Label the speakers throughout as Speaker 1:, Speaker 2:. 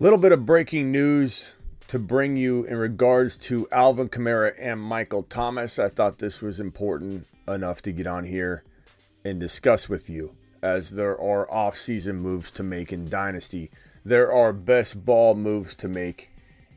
Speaker 1: little bit of breaking news to bring you in regards to Alvin Kamara and Michael Thomas. I thought this was important enough to get on here and discuss with you as there are off-season moves to make in Dynasty. There are best ball moves to make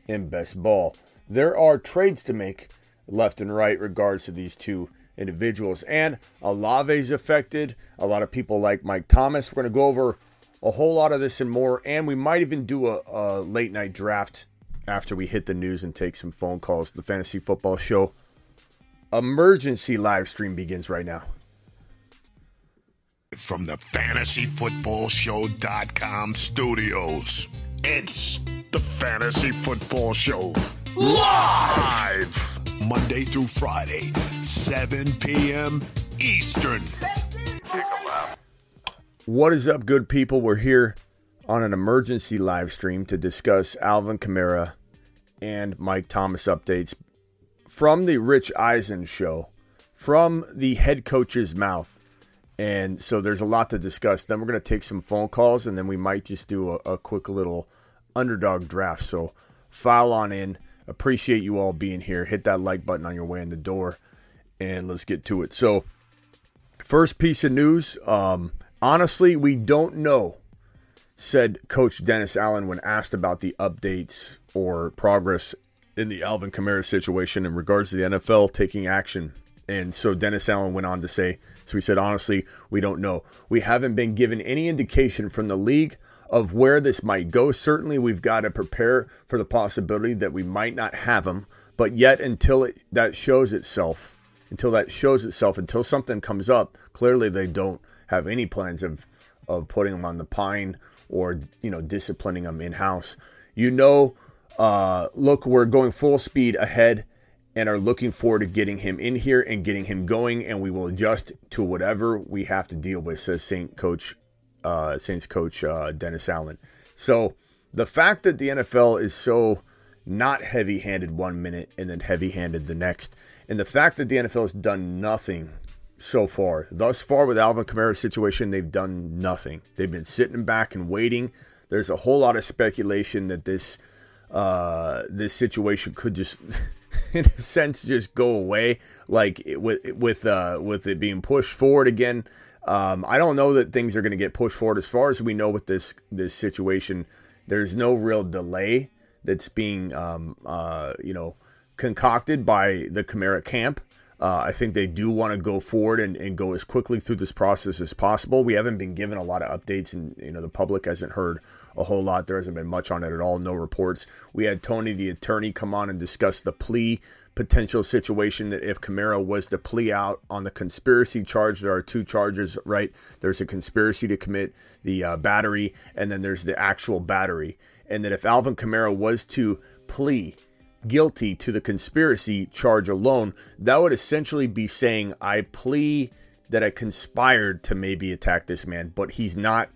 Speaker 1: in best ball. There are trades to make left and right regards to these two individuals. And Olave's affected. A lot of people like Mike Thomas. We're going to go over a whole lot of this and more. And we might even do a, a late night draft after we hit the news and take some phone calls. The Fantasy Football Show emergency live stream begins right now.
Speaker 2: From the fantasyfootballshow.com studios, it's the Fantasy Football Show live Monday through Friday, 7 p.m. Eastern.
Speaker 1: What is up, good people? We're here on an emergency live stream to discuss Alvin Kamara and Mike Thomas updates from the Rich Eisen show, from the head coach's mouth. And so there's a lot to discuss. Then we're going to take some phone calls and then we might just do a, a quick little underdog draft. So file on in. Appreciate you all being here. Hit that like button on your way in the door and let's get to it. So, first piece of news um, honestly, we don't know, said Coach Dennis Allen when asked about the updates or progress in the Alvin Kamara situation in regards to the NFL taking action. And so Dennis Allen went on to say, so he said, honestly, we don't know. We haven't been given any indication from the league of where this might go. Certainly, we've got to prepare for the possibility that we might not have him. But yet, until it, that shows itself, until that shows itself, until something comes up, clearly they don't have any plans of of putting him on the pine or you know disciplining him in house. You know, uh, look, we're going full speed ahead and are looking forward to getting him in here and getting him going, and we will adjust to whatever we have to deal with, says Saint Coach uh, Saints coach uh, Dennis Allen. So the fact that the NFL is so not heavy handed one minute and then heavy handed the next, and the fact that the NFL has done nothing so far, thus far with Alvin Kamara's situation, they've done nothing. They've been sitting back and waiting. There's a whole lot of speculation that this uh, this situation could just, in a sense, just go away, like with with uh, with it being pushed forward again. Um, I don't know that things are going to get pushed forward as far as we know with this this situation. There's no real delay that's being um, uh, you know concocted by the Kamara camp. Uh, I think they do want to go forward and, and go as quickly through this process as possible. We haven't been given a lot of updates, and you know the public hasn't heard a whole lot. There hasn't been much on it at all. No reports. We had Tony, the attorney, come on and discuss the plea potential situation that if Kamara was to plea out on the conspiracy charge, there are two charges, right? There's a conspiracy to commit the uh, battery, and then there's the actual battery. And that if Alvin Kamara was to plea guilty to the conspiracy charge alone, that would essentially be saying, I plea that I conspired to maybe attack this man, but he's not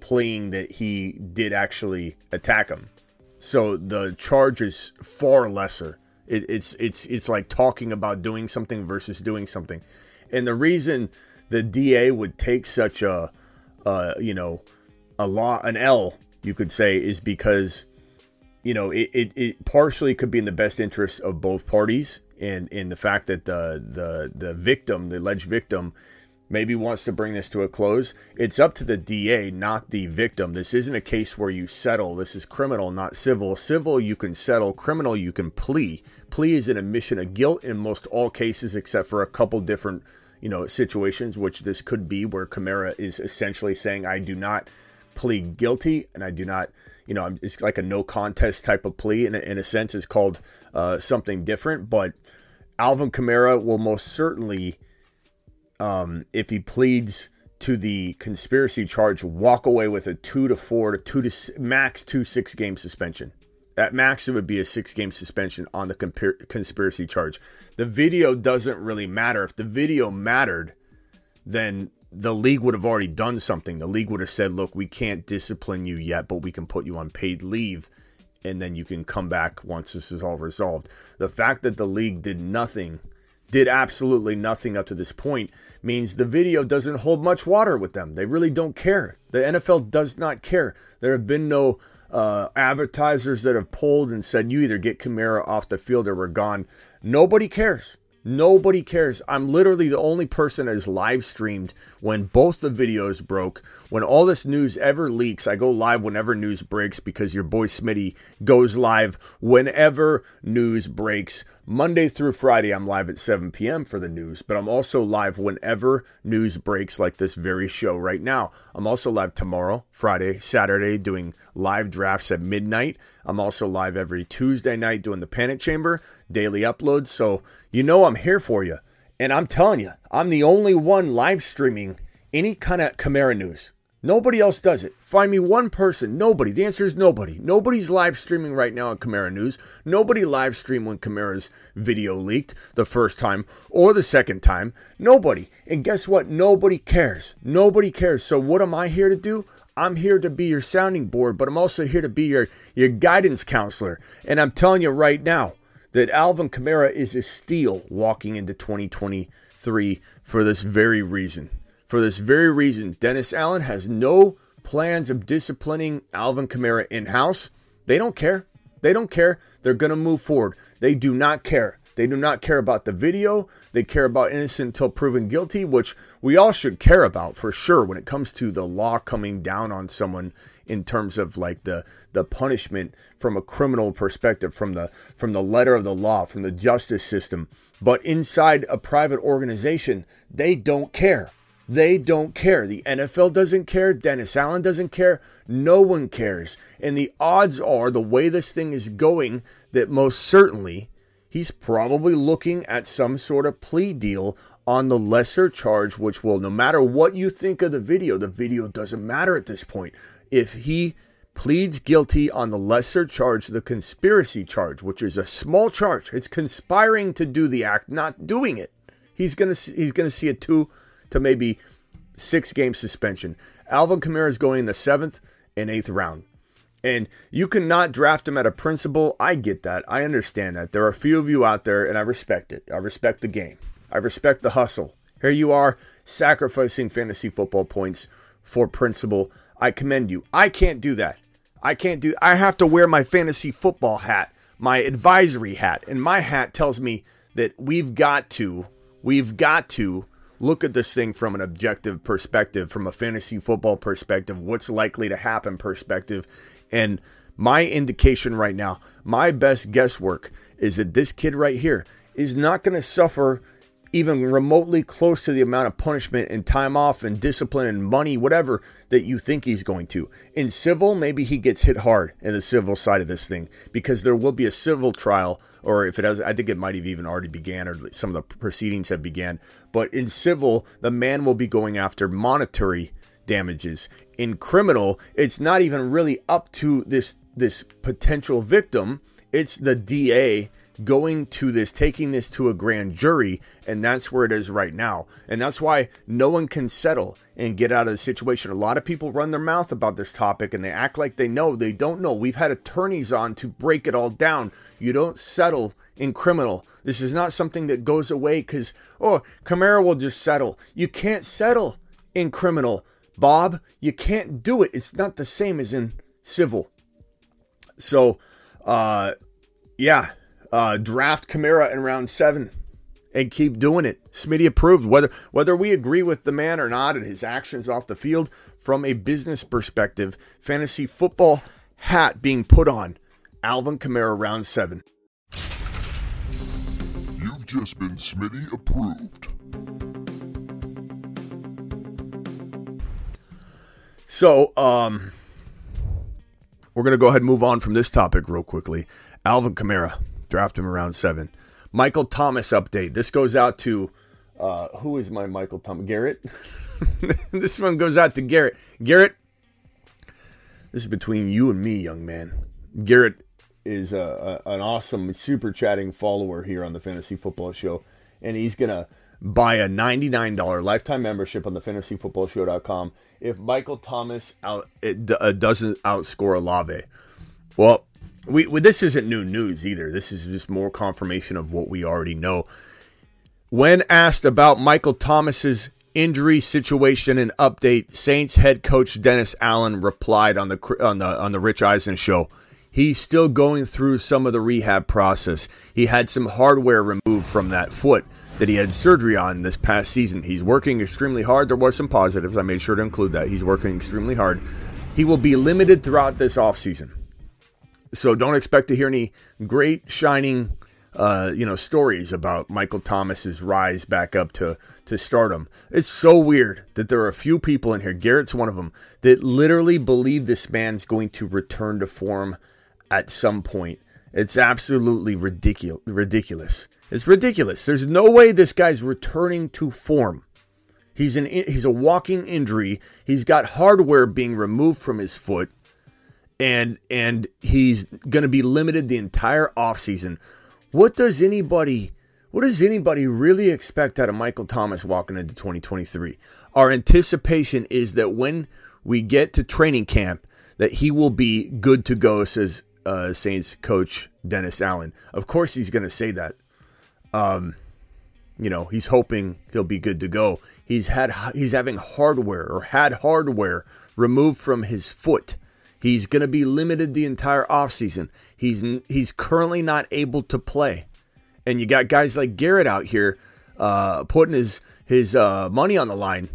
Speaker 1: pleading that he did actually attack him. So the charge is far lesser it, it's it's it's like talking about doing something versus doing something, and the reason the DA would take such a, uh, you know, a law an L you could say is because, you know, it, it, it partially could be in the best interest of both parties, and in the fact that the the the victim, the alleged victim, maybe wants to bring this to a close. It's up to the DA, not the victim. This isn't a case where you settle. This is criminal, not civil. Civil, you can settle. Criminal, you can plea. Plea is an admission of guilt in most all cases, except for a couple different, you know, situations, which this could be, where Kamara is essentially saying, "I do not plead guilty, and I do not." You know, it's like a no contest type of plea. In a, in a sense, it's called uh, something different. But Alvin Kamara will most certainly um, if he pleads to the conspiracy charge, walk away with a two to four to two to max two six game suspension. At max, it would be a six game suspension on the conspiracy charge. The video doesn't really matter. If the video mattered, then the league would have already done something. The league would have said, look, we can't discipline you yet, but we can put you on paid leave and then you can come back once this is all resolved. The fact that the league did nothing did absolutely nothing up to this point means the video doesn't hold much water with them. They really don't care. The NFL does not care. There have been no uh, advertisers that have pulled and said, you either get Kamara off the field or we're gone. Nobody cares. Nobody cares. I'm literally the only person that is live streamed when both the videos broke. When all this news ever leaks, I go live whenever news breaks because your boy Smitty goes live whenever news breaks. Monday through Friday, I'm live at 7 p.m. for the news, but I'm also live whenever news breaks, like this very show right now. I'm also live tomorrow, Friday, Saturday, doing live drafts at midnight. I'm also live every Tuesday night doing the Panic Chamber, daily uploads. So you know I'm here for you. And I'm telling you, I'm the only one live streaming any kind of Kamara news. Nobody else does it. Find me one person. Nobody. The answer is nobody. Nobody's live streaming right now on Kamara News. Nobody live streamed when Kamara's video leaked the first time or the second time. Nobody. And guess what? Nobody cares. Nobody cares. So what am I here to do? I'm here to be your sounding board, but I'm also here to be your, your guidance counselor. And I'm telling you right now that Alvin Kamara is a steal walking into 2023 for this very reason. For this very reason, Dennis Allen has no plans of disciplining Alvin Kamara in house. They don't care. They don't care. They're going to move forward. They do not care. They do not care about the video. They care about innocent until proven guilty, which we all should care about for sure when it comes to the law coming down on someone in terms of like the the punishment from a criminal perspective from the from the letter of the law from the justice system but inside a private organization they don't care they don't care. The NFL doesn't care. Dennis Allen doesn't care. No one cares. And the odds are, the way this thing is going, that most certainly he's probably looking at some sort of plea deal on the lesser charge, which will, no matter what you think of the video, the video doesn't matter at this point. If he pleads guilty on the lesser charge, the conspiracy charge, which is a small charge, it's conspiring to do the act, not doing it. He's gonna he's gonna see a two to maybe six game suspension. Alvin Kamara is going in the seventh and eighth round. And you cannot draft him at a principle. I get that. I understand that. There are a few of you out there, and I respect it. I respect the game. I respect the hustle. Here you are sacrificing fantasy football points for principle. I commend you. I can't do that. I can't do I have to wear my fantasy football hat, my advisory hat. And my hat tells me that we've got to, we've got to look at this thing from an objective perspective, from a fantasy football perspective, what's likely to happen perspective. And my indication right now, my best guesswork is that this kid right here is not going to suffer even remotely close to the amount of punishment and time off and discipline and money, whatever that you think he's going to. In civil, maybe he gets hit hard in the civil side of this thing because there will be a civil trial, or if it has, I think it might have even already began, or some of the proceedings have began. But in civil, the man will be going after monetary damages. In criminal, it's not even really up to this this potential victim. It's the DA going to this, taking this to a grand jury, and that's where it is right now. And that's why no one can settle and get out of the situation. A lot of people run their mouth about this topic and they act like they know. They don't know. We've had attorneys on to break it all down. You don't settle in criminal. This is not something that goes away because, oh, Kamara will just settle. You can't settle in criminal, Bob. You can't do it. It's not the same as in civil. So, uh, yeah, uh, draft Kamara in round seven and keep doing it. Smitty approved. Whether whether we agree with the man or not and his actions off the field, from a business perspective, fantasy football hat being put on. Alvin Kamara round seven.
Speaker 2: You've just been Smitty approved.
Speaker 1: So, um, we're gonna go ahead and move on from this topic real quickly. Alvin Kamara Draft him around seven. Michael Thomas update. This goes out to uh, who is my Michael Thomas? Garrett. this one goes out to Garrett. Garrett, this is between you and me, young man. Garrett is a, a, an awesome super chatting follower here on the Fantasy Football Show, and he's gonna buy a $99 lifetime membership on the fantasyfootballshow.com if Michael Thomas out it, uh, doesn't outscore Olave. Well, we, we, this isn't new news either. This is just more confirmation of what we already know. When asked about Michael Thomas's injury situation and update, Saints head coach Dennis Allen replied on the on the on the Rich Eisen show. He's still going through some of the rehab process. He had some hardware removed from that foot that he had surgery on this past season. He's working extremely hard. There was some positives. I made sure to include that. He's working extremely hard. He will be limited throughout this offseason. So don't expect to hear any great shining uh, you know, stories about Michael Thomas's rise back up to to stardom. It's so weird that there are a few people in here, Garrett's one of them, that literally believe this man's going to return to form at some point. It's absolutely ridiculous. Ridiculous. It's ridiculous. There's no way this guy's returning to form. He's an he's a walking injury. He's got hardware being removed from his foot and and he's going to be limited the entire offseason what does anybody what does anybody really expect out of Michael Thomas walking into 2023? Our anticipation is that when we get to training camp, that he will be good to go, says uh, Saints coach Dennis Allen. Of course, he's going to say that. Um, you know, he's hoping he'll be good to go. He's had he's having hardware or had hardware removed from his foot He's going to be limited the entire offseason. He's he's currently not able to play. And you got guys like Garrett out here uh, putting his his uh, money on the line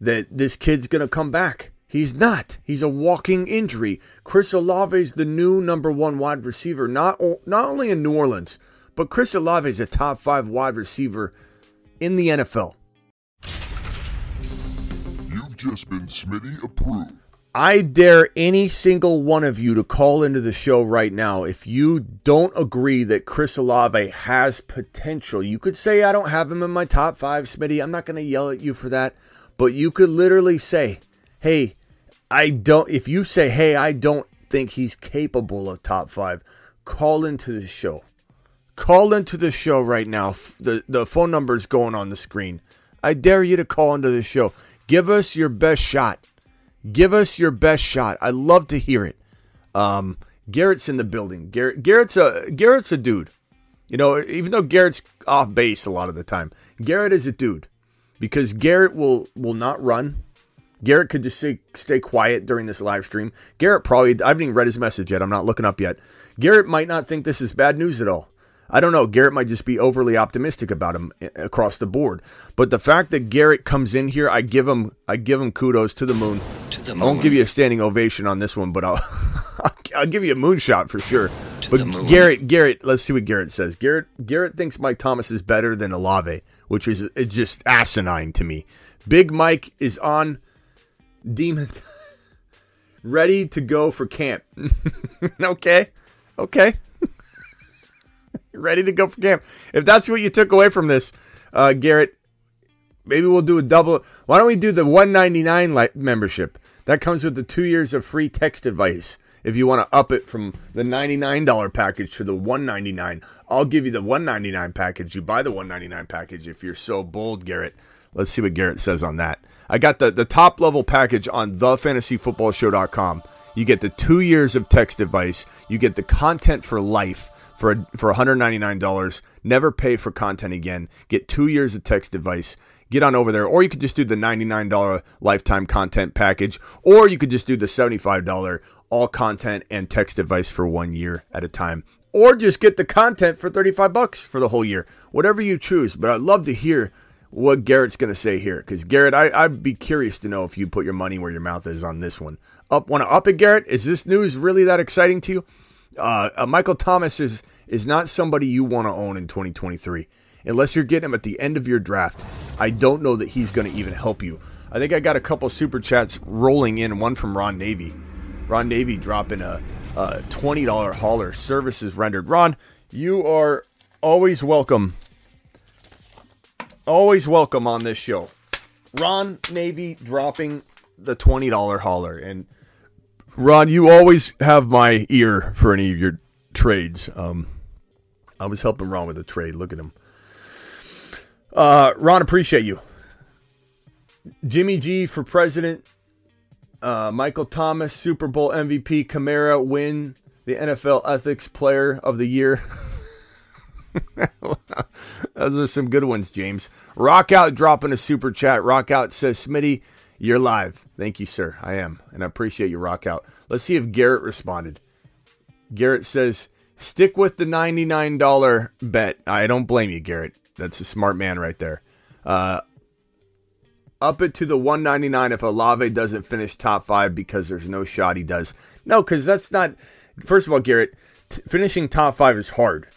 Speaker 1: that this kid's going to come back. He's not. He's a walking injury. Chris Olave is the new number one wide receiver, not not only in New Orleans, but Chris Olave is a top five wide receiver in the NFL.
Speaker 2: You've just been Smitty approved.
Speaker 1: I dare any single one of you to call into the show right now if you don't agree that Chris Olave has potential. You could say, I don't have him in my top five, Smitty. I'm not going to yell at you for that. But you could literally say, hey, I don't, if you say, hey, I don't think he's capable of top five, call into the show. Call into the show right now. The, the phone number is going on the screen. I dare you to call into the show. Give us your best shot. Give us your best shot. I love to hear it. Um, Garrett's in the building. Garrett, Garrett's a Garrett's a dude. You know, even though Garrett's off base a lot of the time, Garrett is a dude because Garrett will will not run. Garrett could just stay, stay quiet during this live stream. Garrett probably I haven't even read his message yet. I'm not looking up yet. Garrett might not think this is bad news at all. I don't know. Garrett might just be overly optimistic about him eh, across the board. But the fact that Garrett comes in here, I give him I give him kudos to the moon. To the moon. I won't give you a standing ovation on this one, but I'll I'll give you a moonshot for sure. To but Garrett Garrett, let's see what Garrett says. Garrett Garrett thinks Mike Thomas is better than Olave, which is it's just asinine to me. Big Mike is on demon ready to go for camp. okay. Okay ready to go for camp. If that's what you took away from this, uh, Garrett, maybe we'll do a double. Why don't we do the 199 li- membership? That comes with the two years of free text advice. If you want to up it from the $99 package to the 199 I'll give you the 199 package. You buy the 199 package if you're so bold, Garrett. Let's see what Garrett says on that. I got the, the top level package on thefantasyfootballshow.com. You get the two years of text advice. You get the content for life for for $199. Never pay for content again. Get two years of text advice. Get on over there, or you could just do the $99 lifetime content package, or you could just do the $75 all content and text advice for one year at a time, or just get the content for 35 bucks for the whole year. Whatever you choose. But I'd love to hear what Garrett's going to say here, because Garrett, I, would be curious to know if you put your money where your mouth is on this one. Up, want to up it, Garrett? Is this news really that exciting to you? Uh, uh, Michael Thomas is is not somebody you want to own in 2023 unless you're getting him at the end of your draft. I don't know that he's going to even help you. I think I got a couple super chats rolling in. One from Ron Navy. Ron Navy dropping a, a twenty dollar hauler. Services rendered. Ron, you are always welcome. Always welcome on this show. Ron Navy dropping the twenty dollar hauler and Ron, you always have my ear for any of your trades. Um, I was helping Ron with a trade. Look at him. Uh, Ron, appreciate you. Jimmy G for president. Uh, Michael Thomas, Super Bowl MVP. Kamara win the NFL Ethics Player of the Year. Those are some good ones, James. Rock out dropping a super chat. Rock out says, Smitty, you're live. Thank you, sir. I am. And I appreciate you, Rock out. Let's see if Garrett responded. Garrett says, stick with the $99 bet. I don't blame you, Garrett. That's a smart man right there. Uh, up it to the 199 if Olave doesn't finish top five because there's no shot he does. No, because that's not. First of all, Garrett, t- finishing top five is hard.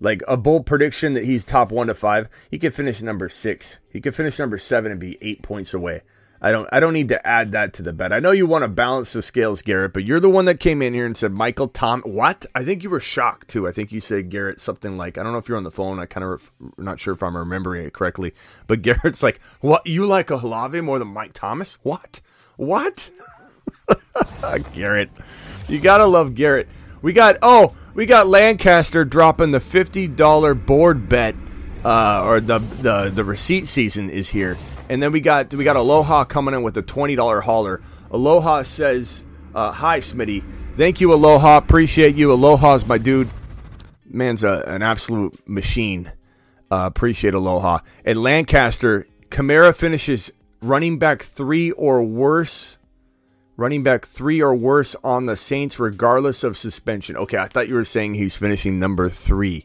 Speaker 1: Like a bold prediction that he's top one to five, he could finish number six. He could finish number seven and be eight points away. I don't I don't need to add that to the bet. I know you want to balance the scales, Garrett, but you're the one that came in here and said Michael Tom. What? I think you were shocked too. I think you said Garrett something like I don't know if you're on the phone. I kind of not sure if I'm remembering it correctly, but Garrett's like, "What? You like Olave more than Mike Thomas? What? What?" Garrett, you gotta love Garrett. We got oh, we got Lancaster dropping the fifty dollar board bet, uh, or the the the receipt season is here. And then we got we got Aloha coming in with a twenty dollar hauler. Aloha says, uh, "Hi, Smitty. Thank you, Aloha. Appreciate you. Aloha's my dude. Man's a, an absolute machine. Uh, appreciate Aloha. At Lancaster, Kamara finishes running back three or worse. Running back three or worse on the Saints, regardless of suspension. Okay, I thought you were saying he's finishing number three.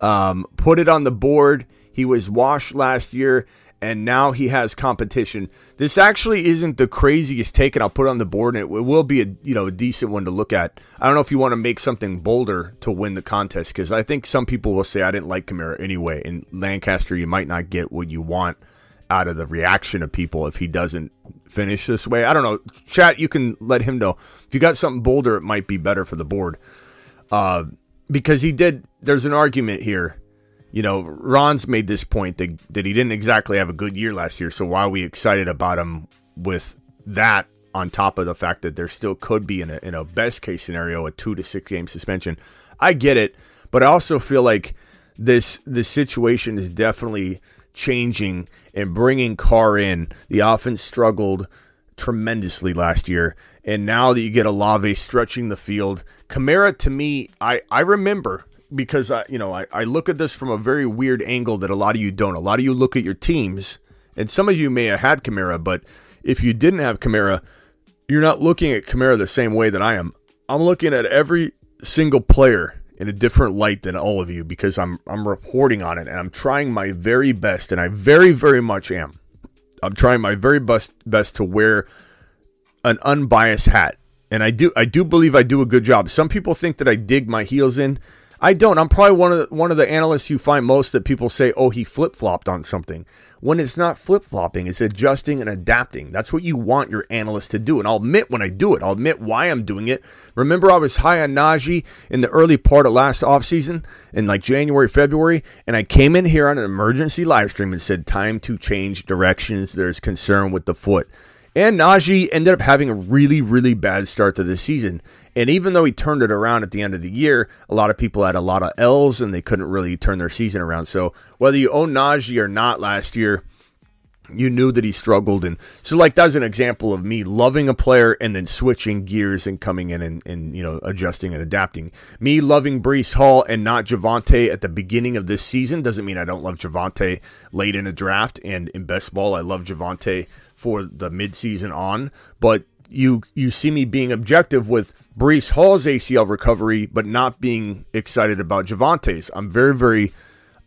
Speaker 1: Um, put it on the board. He was washed last year and now he has competition. This actually isn't the craziest take, and I'll put it on the board, and it, will be a you know a decent one to look at. I don't know if you want to make something bolder to win the contest because I think some people will say I didn't like Kamara anyway. In Lancaster, you might not get what you want out of the reaction of people if he doesn't finish this way. I don't know. Chat, you can let him know if you got something bolder. It might be better for the board. Uh, because he did. There's an argument here you know, Ron's made this point that, that he didn't exactly have a good year last year. So why are we excited about him with that on top of the fact that there still could be in a, in a best case scenario a two to six game suspension? I get it, but I also feel like this this situation is definitely changing and bringing Carr in. The offense struggled tremendously last year, and now that you get Olave stretching the field, Kamara to me, I I remember because I, you know, I, I look at this from a very weird angle that a lot of you don't. A lot of you look at your teams, and some of you may have had Kamara, but if you didn't have Kamara, you're not looking at Kamara the same way that I am. I'm looking at every single player in a different light than all of you because I'm I'm reporting on it and I'm trying my very best, and I very very much am. I'm trying my very best best to wear an unbiased hat, and I do I do believe I do a good job. Some people think that I dig my heels in. I don't. I'm probably one of the, one of the analysts you find most that people say, "Oh, he flip flopped on something." When it's not flip flopping, it's adjusting and adapting. That's what you want your analyst to do. And I'll admit when I do it. I'll admit why I'm doing it. Remember, I was high on Najee in the early part of last offseason in like January, February, and I came in here on an emergency live stream and said, "Time to change directions. There's concern with the foot." And Najee ended up having a really, really bad start to the season. And even though he turned it around at the end of the year, a lot of people had a lot of L's and they couldn't really turn their season around. So whether you own Najee or not last year, you knew that he struggled. And so, like, that's an example of me loving a player and then switching gears and coming in and, and you know, adjusting and adapting. Me loving Breece Hall and not Javonte at the beginning of this season doesn't mean I don't love Javonte late in a draft. And in best ball, I love Javonte for the midseason on, but you you see me being objective with Breece Hall's ACL recovery, but not being excited about Javonte's. I'm very, very,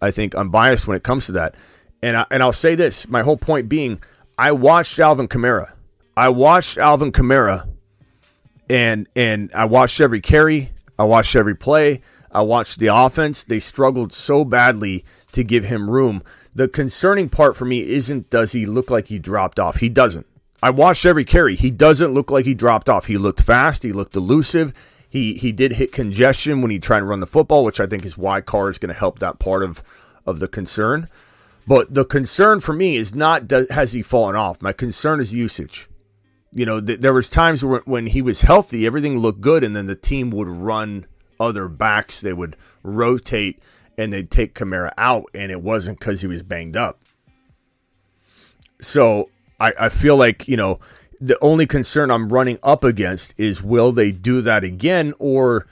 Speaker 1: I think, unbiased when it comes to that. And I, and I'll say this: my whole point being, I watched Alvin Kamara. I watched Alvin Kamara, and and I watched every carry. I watched every play. I watched the offense. They struggled so badly to give him room. The concerning part for me isn't does he look like he dropped off? He doesn't. I watched every carry. He doesn't look like he dropped off. He looked fast. He looked elusive. He he did hit congestion when he tried to run the football, which I think is why Carr is going to help that part of of the concern. But the concern for me is not does, has he fallen off. My concern is usage. You know, th- there was times where, when he was healthy, everything looked good, and then the team would run other backs. They would rotate and they'd take Kamara out, and it wasn't because he was banged up. So I, I feel like, you know, the only concern I'm running up against is will they do that again or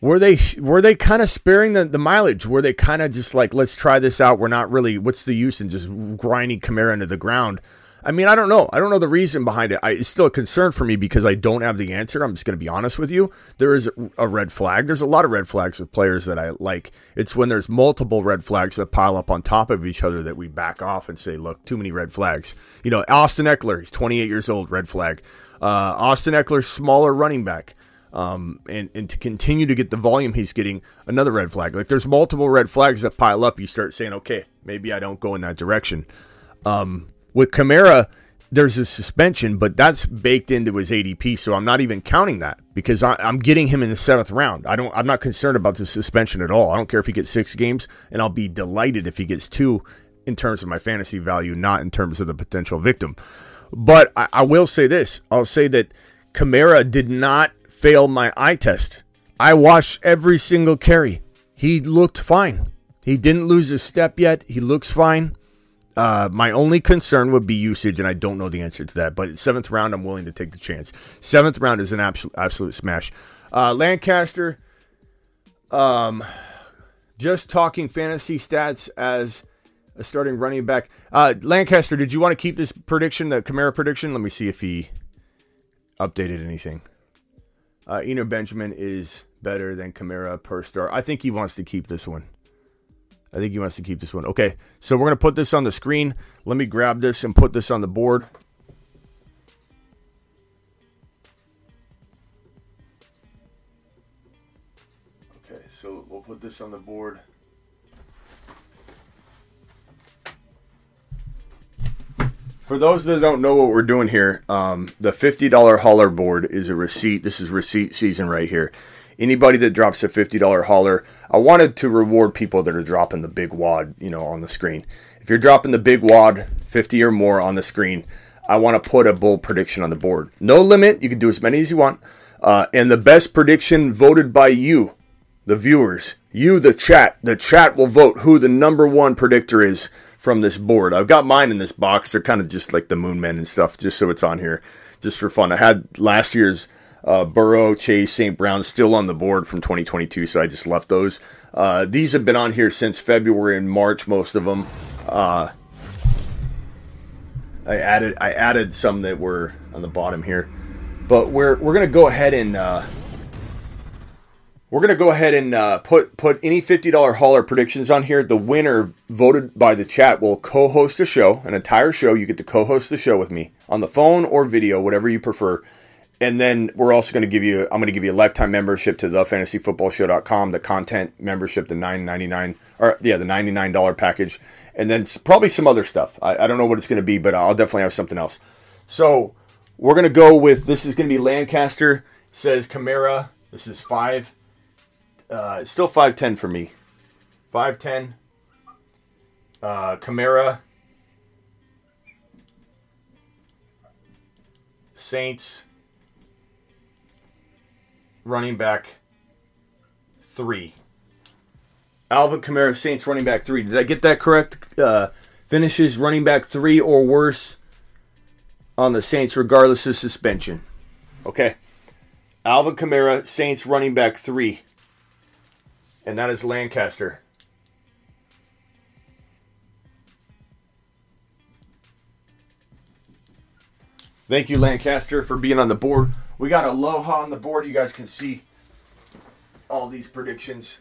Speaker 1: were they were they kind of sparing the, the mileage? Were they kind of just like, let's try this out? We're not really. What's the use in just grinding Kamara into the ground? I mean, I don't know. I don't know the reason behind it. I, it's still a concern for me because I don't have the answer. I'm just going to be honest with you. There is a, red flag. There's a lot of red flags with players that I like. It's when there's multiple red flags that pile up on top of each other that we back off and say, look, too many red flags. You know, Austin Ekeler, he's 28 years old, red flag. Uh, Austin Ekeler, smaller running back. Um, and, and to continue to get the volume he's getting, another red flag. Like there's multiple red flags that pile up. You start saying, okay, maybe I don't go in that direction. Um, with Kamara, there's a suspension, but that's baked into his ADP, so I'm not even counting that because I, am getting him in the seventh round. I don't. I'm not concerned about the suspension at all. I don't care if he gets six games, and I'll be delighted if he gets two in terms of my fantasy value, not in terms of the potential victim. But I, I will say this: I'll say that Kamara did not fail my eye test. I watched every single carry. He looked fine. He didn't lose a step yet. He looks fine. Uh, my only concern would be usage, and I don't know the answer to that. But seventh round, I'm willing to take the chance. Seventh round is an absolute absolute smash. Uh, Lancaster, um, just talking fantasy stats as a starting running back. Uh, Lancaster, did you want to keep this prediction, the Kamara prediction? Let me see if he updated anything. Uh, Eno Benjamin is better than Kamara per star. I think he wants to keep this one. I think he wants to keep this one. Okay, so we're going to put this on the screen. Let me grab this and put this on the board. Okay, so we'll put this on the board. For those that don't know what we're doing here, um, the $50 hauler board is a receipt. This is receipt season right here anybody that drops a $50 hauler, I wanted to reward people that are dropping the big wad, you know, on the screen. If you're dropping the big wad, 50 or more on the screen, I want to put a bold prediction on the board. No limit, you can do as many as you want. Uh, and the best prediction voted by you, the viewers, you, the chat. The chat will vote who the number one predictor is from this board. I've got mine in this box. They're kind of just like the moon men and stuff, just so it's on here, just for fun. I had last year's uh, Burrow, Chase, St. Brown still on the board from 2022, so I just left those. Uh, these have been on here since February and March, most of them. Uh, I added I added some that were on the bottom here, but we're we're gonna go ahead and uh, we're gonna go ahead and uh, put put any fifty dollar hauler predictions on here. The winner voted by the chat will co-host a show, an entire show. You get to co-host the show with me on the phone or video, whatever you prefer and then we're also going to give you i'm going to give you a lifetime membership to the thefantasyfootballshow.com the content membership the 999 or yeah the $99 package. And then probably some other stuff. I, I don't know what it's going to be but i'll definitely have something else. So we're going to go with this is going to be lancaster says Kamara. this is five uh, still 510 for me. 510 uh, Kamara. Saints running back three. Alvin Kamara, Saints running back three. Did I get that correct? Uh, finishes running back three or worse on the Saints, regardless of suspension. Okay. Alvin Kamara, Saints running back three. And that is Lancaster. Thank you, Lancaster, for being on the board. We got Aloha on the board. You guys can see all these predictions.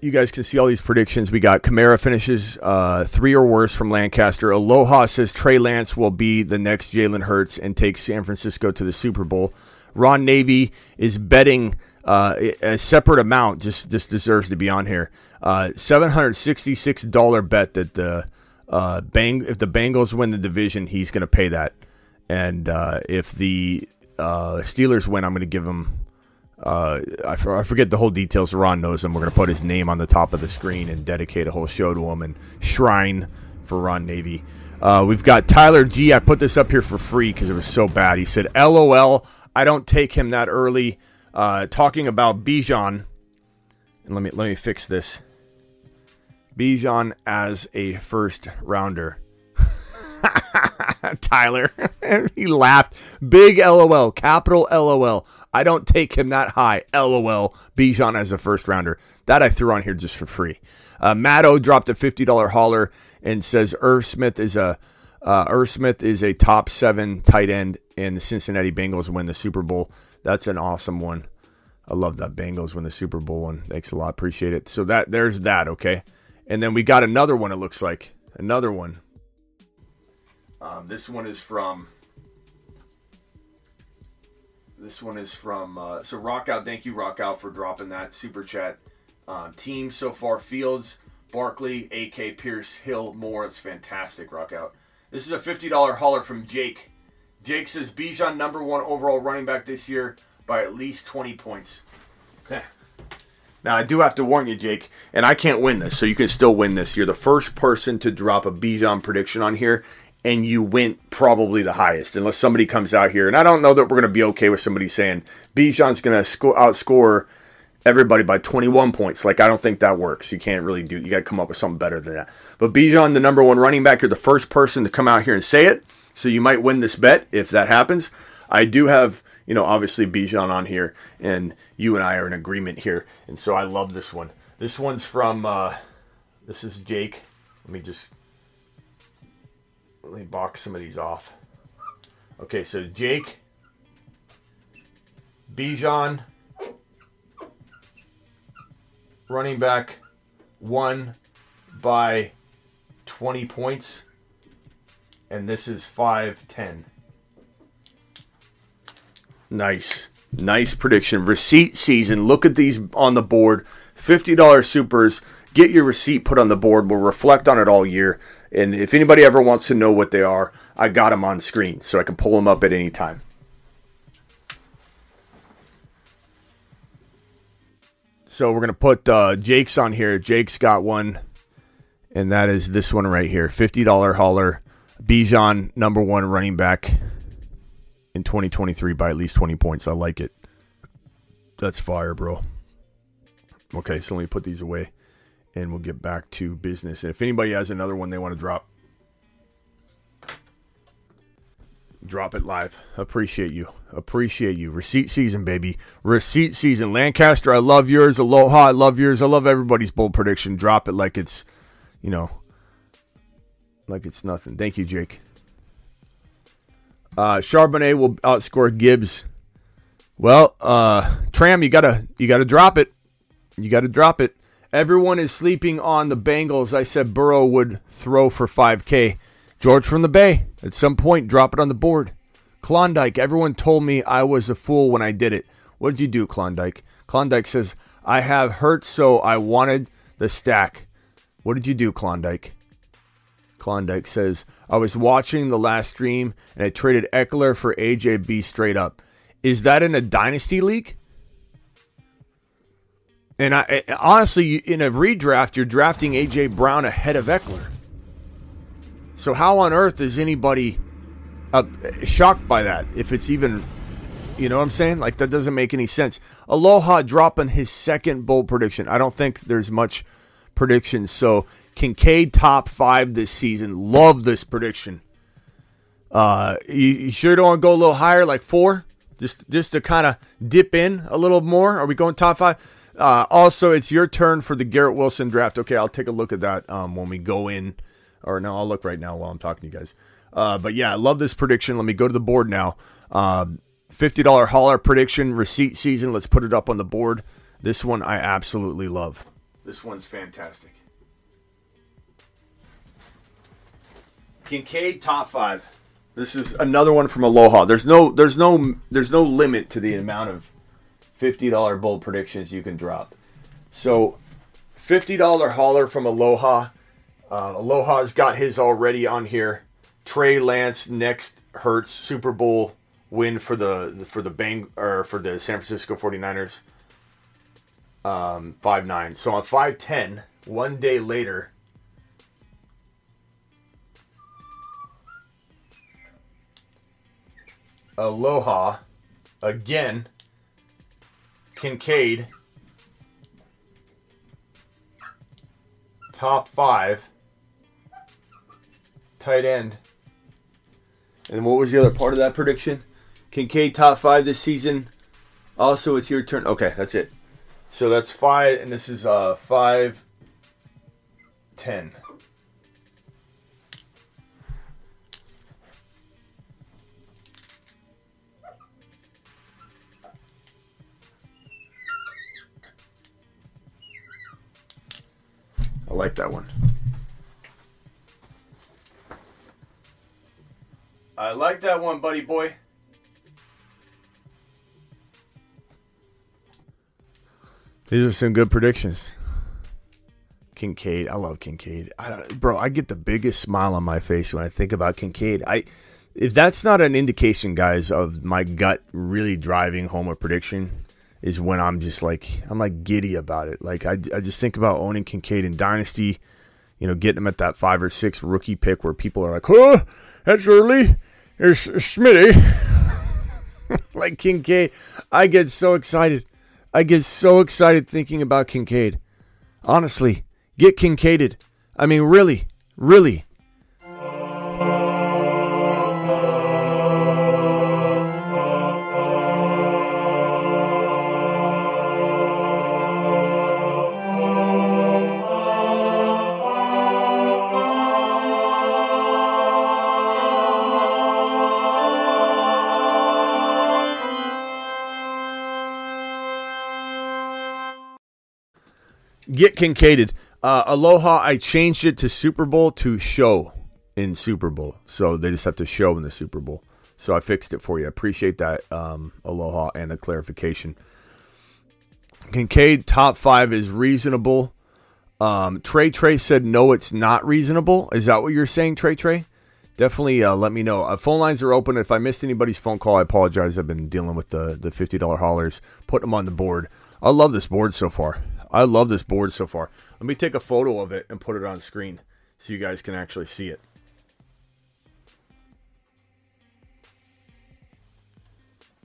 Speaker 1: You guys can see all these predictions. We got Kamara finishes uh, three or worse from Lancaster. Aloha says Trey Lance will be the next Jalen Hurts and take San Francisco to the Super Bowl. Ron Navy is betting uh, a separate amount. Just just deserves to be on here. Uh, Seven hundred sixty six dollar bet that the uh, bang if the Bengals win the division, he's going to pay that. And uh, if the uh, Steelers win, I'm going to give him. Uh, I, I, forget the whole details. Ron knows him. We're going to put his name on the top of the screen and dedicate a whole show to him and shrine for Ron Navy. Uh, we've got Tyler G. I put this up here for free because it was so bad. He said, "LOL, I don't take him that early." Uh, talking about Bijan, and let me let me fix this. Bijan as a first rounder. Tyler. he laughed. Big LOL. Capital LOL. I don't take him that high. LOL. Bijan as a first rounder. That I threw on here just for free. Uh, Matto dropped a $50 hauler and says Irv Smith is a uh, Irv Smith is a top seven tight end, and the Cincinnati Bengals win the Super Bowl. That's an awesome one. I love that Bengals win the Super Bowl one. Thanks a lot. Appreciate it. So that there's that. Okay, and then we got another one. It looks like another one. Um, this one is from. This one is from. Uh, so rock out. Thank you, rock out, for dropping that super chat. Uh, team so far: Fields, Barkley, AK, Pierce, Hill, Moore. It's fantastic. Rock out. This is a $50 hauler from Jake. Jake says Bijan number one overall running back this year by at least 20 points. Okay. Now I do have to warn you, Jake, and I can't win this, so you can still win this. You're the first person to drop a Bijan prediction on here, and you went probably the highest, unless somebody comes out here. And I don't know that we're going to be okay with somebody saying Bijan's going to score outscore everybody by 21 points. Like, I don't think that works. You can't really do You got to come up with something better than that. But Bijan, the number one running back, you're the first person to come out here and say it. So you might win this bet if that happens. I do have, you know, obviously Bijan on here, and you and I are in agreement here. And so I love this one. This one's from, uh, this is Jake. Let me just, let me box some of these off. Okay, so Jake, Bijan, running back won by 20 points, and this is 5'10. Nice. Nice prediction. Receipt season. Look at these on the board. $50 supers. Get your receipt put on the board. We'll reflect on it all year. And if anybody ever wants to know what they are, I got them on screen so I can pull them up at any time. So we're gonna put uh, Jake's on here. Jake's got one, and that is this one right here, fifty dollar hauler. Bijan, number one running back in 2023 by at least 20 points. I like it. That's fire, bro. Okay, so let me put these away, and we'll get back to business. And if anybody has another one they want to drop, drop it live. Appreciate you. Appreciate you. Receipt season, baby. Receipt season. Lancaster, I love yours. Aloha, I love yours. I love everybody's bold prediction. Drop it like it's, you know, like it's nothing. Thank you, Jake. Uh, Charbonnet will outscore Gibbs. Well, uh, Tram, you gotta you gotta drop it. You gotta drop it. Everyone is sleeping on the Bengals. I said Burrow would throw for 5K. George from the Bay, at some point, drop it on the board. Klondike, everyone told me I was a fool when I did it. What did you do, Klondike? Klondike says, I have hurt, so I wanted the stack. What did you do, Klondike? Klondike says, I was watching the last stream and I traded Ekeler for AJB straight up. Is that in a dynasty league? And I honestly, in a redraft, you're drafting AJ Brown ahead of Ekeler. So how on earth is anybody uh, shocked by that? If it's even, you know what I'm saying? Like that doesn't make any sense. Aloha dropping his second bold prediction. I don't think there's much prediction. So Kincaid top five this season. Love this prediction. Uh, you, you sure don't want to go a little higher, like four, just just to kind of dip in a little more. Are we going top five? Uh, also, it's your turn for the Garrett Wilson draft. Okay, I'll take a look at that um, when we go in or no, I'll look right now while I'm talking to you guys. Uh, but yeah, I love this prediction. Let me go to the board now. Uh, $50 hauler prediction, receipt season. Let's put it up on the board. This one I absolutely love. This one's fantastic. Kincaid top five. This is another one from Aloha. There's no there's no there's no limit to the amount of fifty dollar bold predictions you can drop. So fifty dollar hauler from Aloha. Uh, Aloha's got his already on here. Trey Lance next Hurts Super Bowl win for the for the Bang or for the San Francisco 49ers. Um, five nine. So on five ten, one day later. Aloha again. Kincaid top five tight end And what was the other part of that prediction? Kincaid top five this season. Also, it's your turn. Okay, that's it. So that's five, and this is uh five, ten. I like that one. I like that one, buddy boy. These are some good predictions. Kincaid, I love Kincaid. I don't, bro. I get the biggest smile on my face when I think about Kincaid. I, if that's not an indication, guys, of my gut really driving home a prediction, is when I'm just like I'm like giddy about it. Like I, I just think about owning Kincaid in Dynasty, you know, getting him at that five or six rookie pick where people are like, "Huh, that's early." There's Smitty. like Kincaid, I get so excited. I get so excited thinking about Kincaid. Honestly, get Kincaided. I mean, really, really. Get Kincaided. Uh, Aloha, I changed it to Super Bowl to show in Super Bowl. So they just have to show in the Super Bowl. So I fixed it for you. I appreciate that, um, Aloha, and the clarification. Kincaid top five is reasonable. Um, Trey Trey said no, it's not reasonable. Is that what you're saying, Trey Trey? Definitely uh, let me know. Uh, phone lines are open. If I missed anybody's phone call, I apologize. I've been dealing with the the fifty dollar haulers, putting them on the board. I love this board so far. I love this board so far. Let me take a photo of it and put it on screen so you guys can actually see it.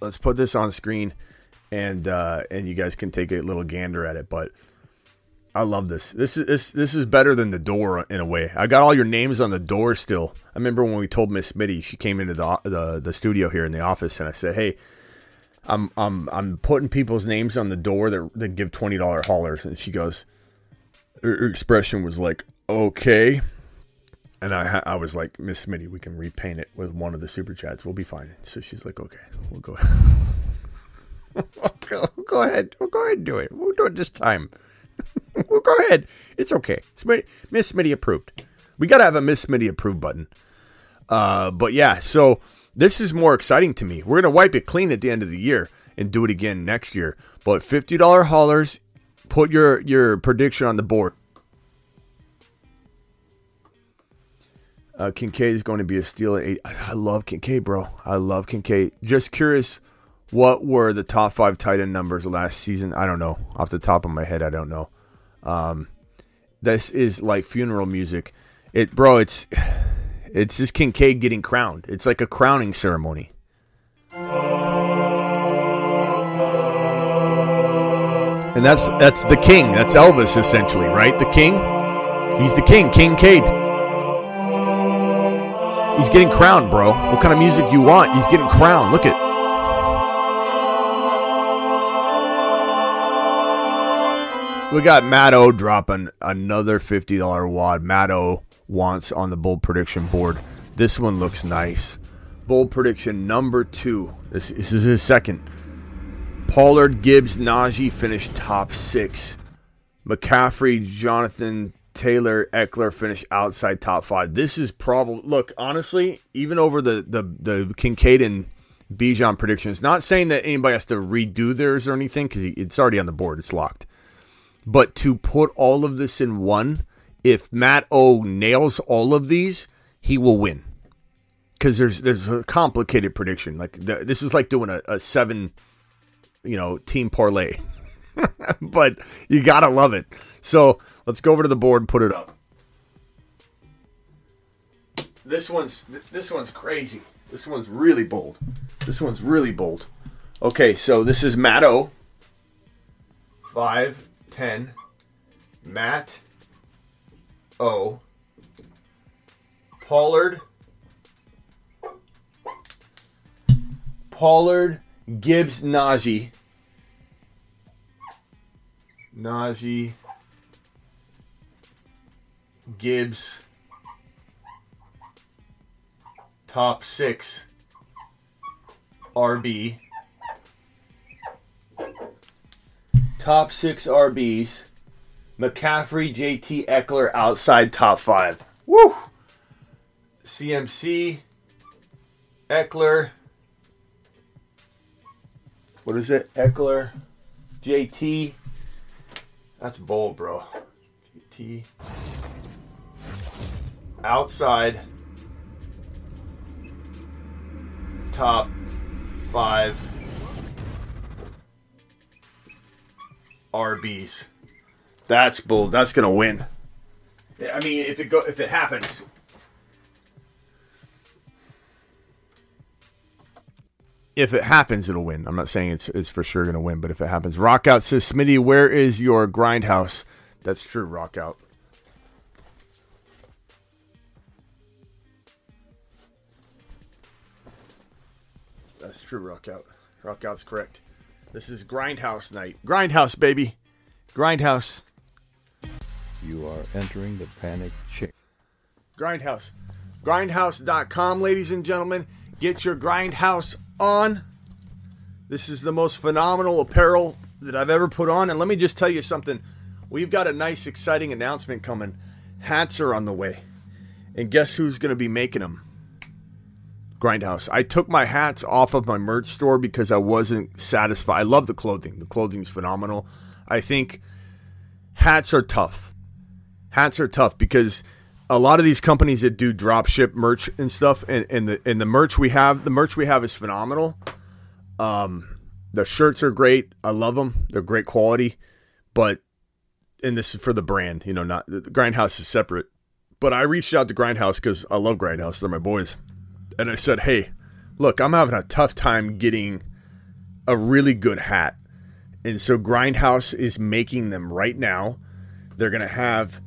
Speaker 1: Let's put this on screen and uh, and you guys can take a little gander at it. But I love this. This is this this is better than the door in a way. I got all your names on the door still. I remember when we told Miss Smitty, she came into the, the the studio here in the office, and I said, "Hey, I'm I'm I'm putting people's names on the door that that give twenty dollar haulers, and she goes, her, expression was like, okay, and I I was like, Miss Smitty, we can repaint it with one of the super chats, we'll be fine. So she's like, okay, we'll go. we'll go ahead, we'll go ahead and do it. We'll do it this time. we'll go ahead. It's okay. Smitty, Miss Smitty approved. We got to have a Miss Smitty approved button. Uh, but yeah, so this is more exciting to me. We're going to wipe it clean at the end of the year and do it again next year. But $50 haulers, put your, your prediction on the board. Uh, Kincaid is going to be a steal at eight. I love Kincaid, bro. I love Kincaid. Just curious, what were the top five tight end numbers last season? I don't know. Off the top of my head, I don't know. Um, this is like funeral music. It, bro. It's it's just Kincaid getting crowned. It's like a crowning ceremony. And that's that's the king. That's Elvis essentially, right? The king. He's the king, Kincaid. He's getting crowned, bro. What kind of music you want? He's getting crowned. Look at. We got Matt O dropping another $50 wad. Matt O wants on the bold prediction board. This one looks nice. Bold prediction number two. This, this is his second. Pollard, Gibbs, Najee finished top six. McCaffrey, Jonathan, Taylor, Ekeler finish outside top five. This is probably look honestly, even over the the the Kincaid and Bijan predictions. Not saying that anybody has to redo theirs or anything because it's already on the board. It's locked. But to put all of this in one, if Matt O nails all of these, he will win. Because there's there's a complicated prediction. Like the, this is like doing a, a seven, you know, team parlay. but you gotta love it. So let's go over to the board and put it up. This one's this one's crazy. This one's really bold. This one's really bold. Okay, so this is Matt O. Five, ten. Matt O. Pollard. Pollard, Gibbs, Najee. Najee, Gibbs, top six, RB. Top six RBs. McCaffrey, JT, Ekeler outside top five. Woo! CMC, Ekeler. What is it? Ekeler, JT. That's bold, bro. JT. Outside. Top five RBs. That's bold. That's gonna win. I mean, if it go if it happens, if it happens, it'll win. I'm not saying it's it's for sure gonna win, but if it happens, Rockout says, Smitty, where is your grindhouse? That's true, Rockout. That's true, Rock out. Rockout. Rockout's correct. This is Grindhouse night. Grindhouse, baby. Grindhouse.
Speaker 3: You are entering the panic chick.
Speaker 1: Grindhouse. Grindhouse.com, ladies and gentlemen. Get your Grindhouse on. This is the most phenomenal apparel that I've ever put on. And let me just tell you something. We've got a nice, exciting announcement coming. Hats are on the way. And guess who's going to be making them? Grindhouse. I took my hats off of my merch store because I wasn't satisfied. I love the clothing. The clothing's phenomenal. I think hats are tough. Hats are tough because a lot of these companies that do drop ship merch and stuff and, and the and the merch we have the merch we have is phenomenal. Um the shirts are great. I love them they're great quality but and this is for the brand you know not the grindhouse is separate but i reached out to grindhouse because i love grindhouse. They're my boys. And i said hey look i'm having a tough time getting a really good hat. And so grindhouse is making them right now. They're to have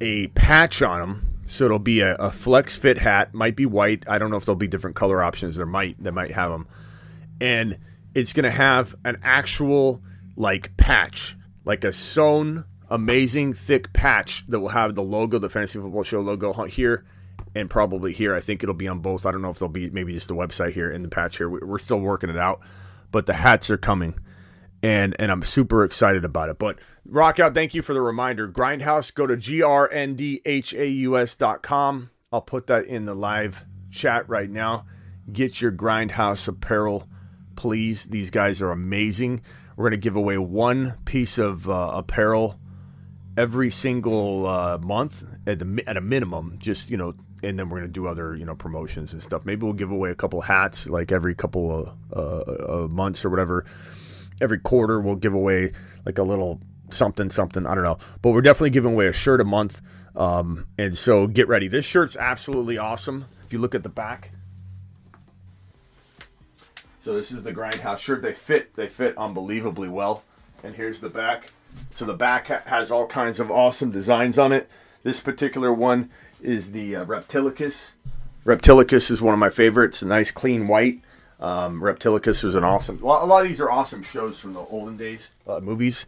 Speaker 1: a patch on them. So it'll be a, a, flex fit hat, might be white. I don't know if there'll be different color options. There might, they might have them, and it's gonna have an actual like patch, like a sewn, amazing thick patch that will have the logo, the Fantasy Football Show logo here, and probably here. I think it'll be on both. I don't know if there'll be maybe just the website here in the patch here. We're still working it out, but the hats are coming and and I'm super excited about it. But rock out! thank you for the reminder. Grindhouse, go to grndhaus.com. I'll put that in the live chat right now. Get your Grindhouse apparel, please. These guys are amazing. We're to give away one piece of uh, apparel every single uh, month at the at a minimum. Just you know, and then we're to do other you know promotions and stuff. Maybe we'll give away a couple hats like every couple of uh, months or whatever every quarter we'll give away like a little something something i don't know. But we're definitely giving away a shirt a month. Um, and so get ready. This shirt's absolutely awesome. If you look at the back. So this is the grindhouse shirt. They fit they fit unbelievably well. And here's the back. So the back ha- has all kinds of awesome designs on it. This particular one is the uh, reptilicus. Reptilicus is one of my favorites. A nice clean white um, Reptilicus was an awesome. A lot of these are awesome shows from the olden days, uh, movies.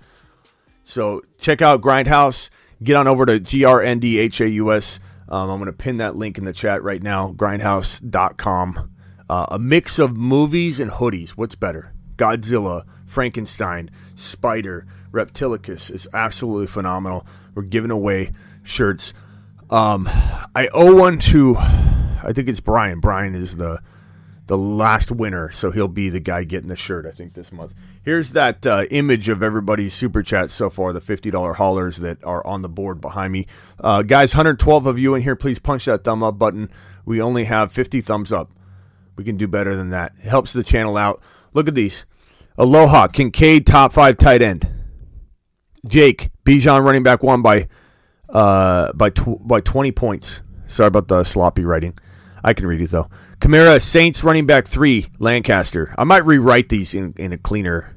Speaker 1: So check out Grindhouse. Get on over to grndhaus. Um, I'm going to pin that link in the chat right now. Grindhouse.com. Uh, a mix of movies and hoodies. What's better? Godzilla, Frankenstein, Spider, Reptilicus is absolutely phenomenal. We're giving away shirts. Um, I owe one to, I think it's Brian. Brian is the the last winner, so he'll be the guy getting the shirt. I think this month. Here's that uh, image of everybody's super chat so far. The fifty dollar haulers that are on the board behind me, uh, guys. 112 of you in here. Please punch that thumb up button. We only have 50 thumbs up. We can do better than that. It helps the channel out. Look at these. Aloha Kincaid top five tight end. Jake Bijan running back one by uh, by tw- by 20 points. Sorry about the sloppy writing. I can read it though. Kamara Saints running back three Lancaster. I might rewrite these in, in a cleaner,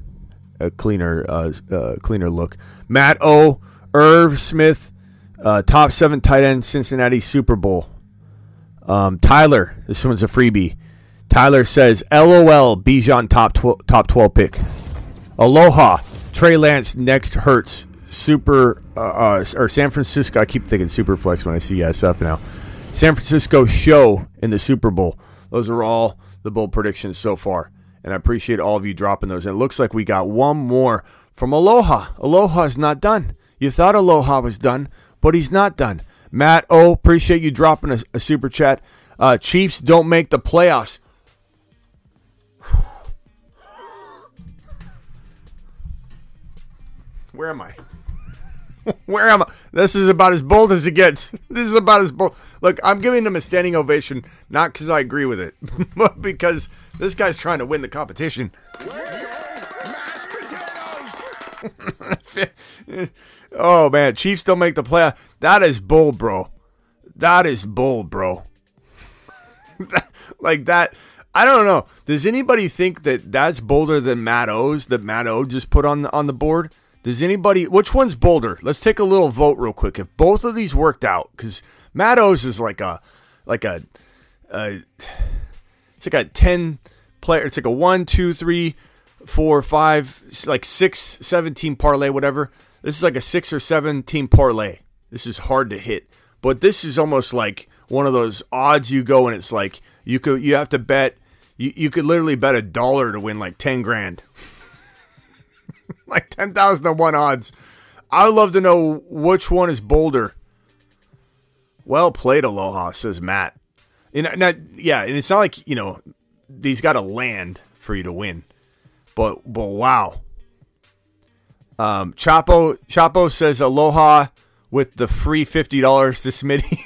Speaker 1: a cleaner, uh, uh, cleaner look. Matt O. Irv Smith, uh, top seven tight end Cincinnati Super Bowl. Um, Tyler, this one's a freebie. Tyler says, "LOL, Bijan top tw- top twelve pick." Aloha, Trey Lance next hurts. Super uh, uh, or San Francisco. I keep thinking Superflex when I see SF now. San Francisco show in the Super Bowl. Those are all the bold predictions so far, and I appreciate all of you dropping those. And it looks like we got one more from Aloha. Aloha is not done. You thought Aloha was done, but he's not done. Matt O, appreciate you dropping a, a super chat. Uh, Chiefs don't make the playoffs. Where am I? Where am I? This is about as bold as it gets. This is about as bold. Look, I'm giving him a standing ovation, not because I agree with it, but because this guy's trying to win the competition. Oh man, Chiefs don't make the playoff. That is bold, bro. That is bold, bro. like that. I don't know. Does anybody think that that's bolder than Matt O's that Matt O just put on on the board? Does anybody? Which one's bolder? Let's take a little vote real quick. If both of these worked out, because Matt O's is like a like a, a it's like a ten player. It's like a one, two, three, four, five, like six, seven team parlay, whatever. This is like a six or seven team parlay. This is hard to hit, but this is almost like one of those odds you go and it's like you could you have to bet you, you could literally bet a dollar to win like ten grand, like ten thousand to one odds. I'd love to know which one is bolder. Well played, Aloha, says Matt. And now, yeah, and it's not like you know these got to land for you to win, but but wow. Um, Chapo Chapo says Aloha with the free fifty dollars to Smitty.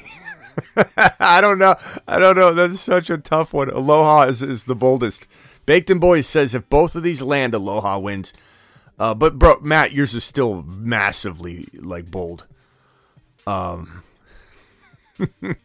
Speaker 1: I don't know. I don't know. That's such a tough one. Aloha is, is the boldest. Baked and Boys says if both of these land, Aloha wins. Uh, but bro, Matt, yours is still massively like bold. Um,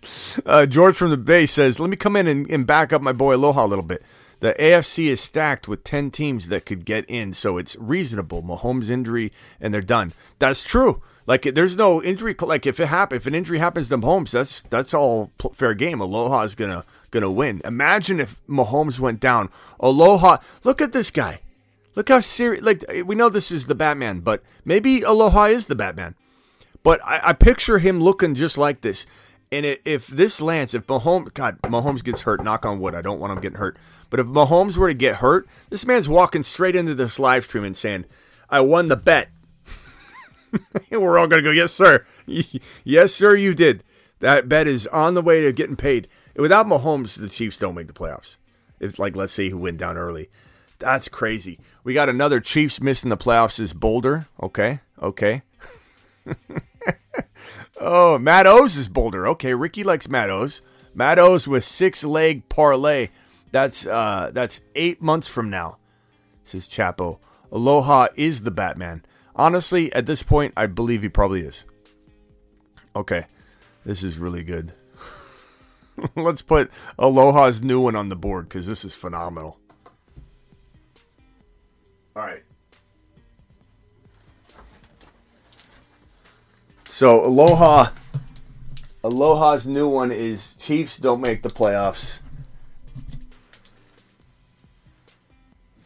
Speaker 1: uh, George from the Bay says, "Let me come in and, and back up my boy Aloha a little bit. The AFC is stacked with ten teams that could get in, so it's reasonable. Mahomes injury, and they're done. That's true. Like, there's no injury. Like, if it happen, if an injury happens to Mahomes, that's that's all fair game. Aloha is gonna gonna win. Imagine if Mahomes went down. Aloha, look at this guy. Look how serious. Like, we know this is the Batman, but maybe Aloha is the Batman. But I, I picture him looking just like this. And i if this lands, if Mahomes, God, Mahomes gets hurt, knock on wood, I don't want him getting hurt. But if Mahomes were to get hurt, this man's walking straight into this live stream and saying, I won the bet. We're all going to go, yes, sir. yes, sir, you did. That bet is on the way to getting paid. Without Mahomes, the Chiefs don't make the playoffs. If, like, let's say he went down early. That's crazy. We got another Chiefs missing the playoffs is bolder. Okay, okay. Oh, Matt O's is bolder. Okay, Ricky likes Matt O's. Matt O's with six leg parlay. That's uh that's eight months from now. Says Chapo. Aloha is the Batman. Honestly, at this point, I believe he probably is. Okay. This is really good. Let's put Aloha's new one on the board because this is phenomenal. All right. So Aloha, Aloha's new one is Chiefs don't make the playoffs.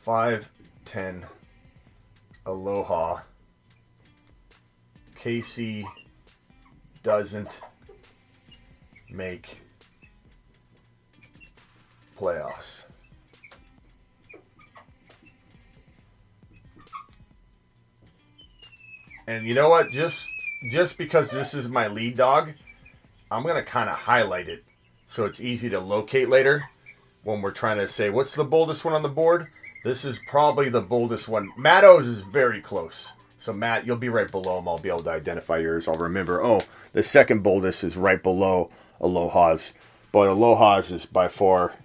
Speaker 1: Five, ten. Aloha. KC doesn't make playoffs. And you know what? Just just because this is my lead dog, I'm gonna kind of highlight it so it's easy to locate later when we're trying to say what's the boldest one on the board. This is probably the boldest one. Matto's is very close. So Matt, you'll be right below him. I'll be able to identify yours. I'll remember. Oh, the second boldest is right below Aloha's, but Aloha's is by far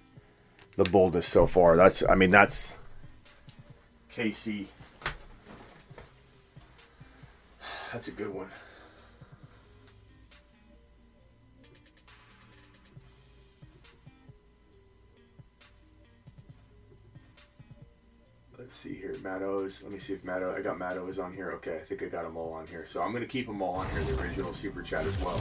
Speaker 1: the boldest so far. That's I mean that's KC. That's a good one. Let's see here, Matt O's. Let me see if Matt O. I got Matt O's on here. Okay, I think I got them all on here. So I'm gonna keep them all on here. The original super chat as well.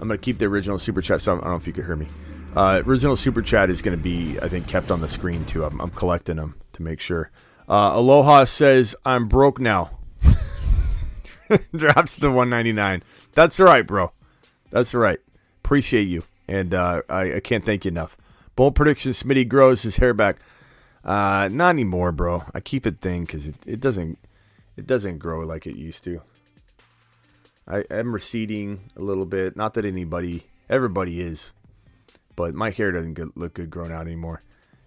Speaker 1: I'm gonna keep the original super chat. So I don't know if you could hear me. Uh, original super chat is to be, I think, kept on the screen too. I'm, I'm collecting them to make sure. Uh, Aloha says, I'm broke now. Drops to 199. That's all right, bro. That's all right. Appreciate you. And uh, I, I, can't thank you enough. Bold prediction Smitty grows his hair back. Uh, not anymore, bro. I keep it thin because it, it doesn't it doesn't grow like it used to. I am receding a little bit. Not that anybody, everybody is, but my hair doesn't get, look good grown out anymore.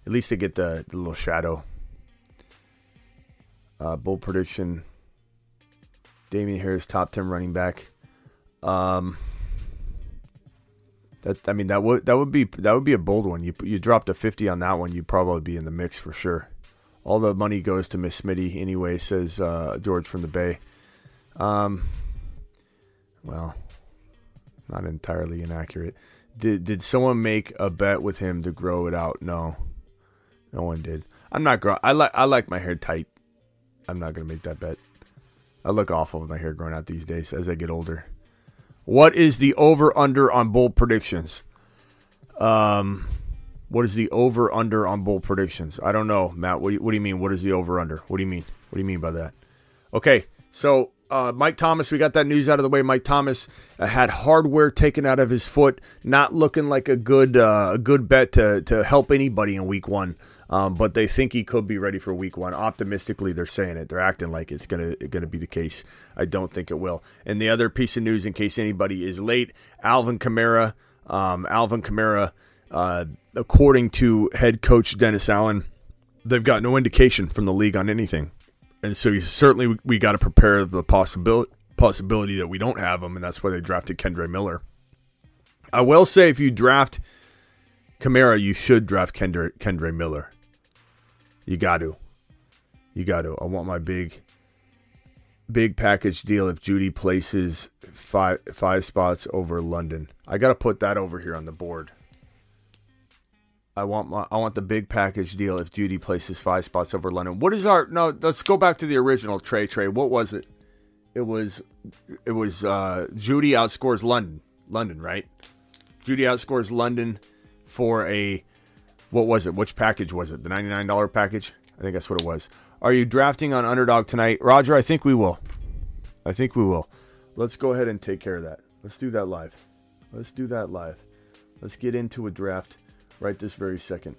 Speaker 1: At least I get the, the little shadow. Uh, bold prediction: Damien Harris, top ten running back. Um, that I mean that would that would be that would be a bold one. You you dropped a fifty on that one, you'd probably be in the mix for sure. All the money goes to Miss Smitty anyway, says uh, George from the Bay. Um, well, not entirely inaccurate. Did did someone make a bet with him to grow it out? No, no one did. I'm not grow. I like I like my hair tight. I'm not gonna make that bet. I look awful with my hair growing out these days as I get older. What is the over under on bold predictions? Um, what is the over under on bold predictions? I don't know, Matt. What do you, what do you mean? What is the over under? What do you mean? What do you mean by that? Okay, so uh, Mike Thomas, we got that news out of the way. Mike Thomas uh, had hardware taken out of his foot, not looking like a good uh, a good bet to to help anybody in Week One. Um, but they think he could be ready for Week One. Optimistically, they're saying it. They're acting like it's gonna gonna be the case. I don't think it will. And the other piece of news, in case anybody is late, Alvin Kamara. Um, Alvin Kamara, uh, according to head coach Dennis Allen, they've got no indication from the league on anything and so certainly we got to prepare the possibility possibility that we don't have him, and that's why they drafted Kendre Miller. I will say, if you draft Kamara, you should draft Kendra Kendre Miller. You got to, you got to. I want my big, big package deal if Jeudy places five five spots over London. I got to put that over here on the board. I want my I want the big package deal if Jeudy places five spots over London. What is our no? Let's go back to the original Trey Trey. What was it? It was it was uh, Jeudy outscores London. London, right? Jeudy outscores London for a what was it? Which package was it? The ninety nine dollar package? I think that's what it was. Are you drafting on underdog tonight, Roger? I think we will. I think we will. Let's go ahead and take care of that. Let's do that live. Let's do that live. Let's get into a draft right this very second.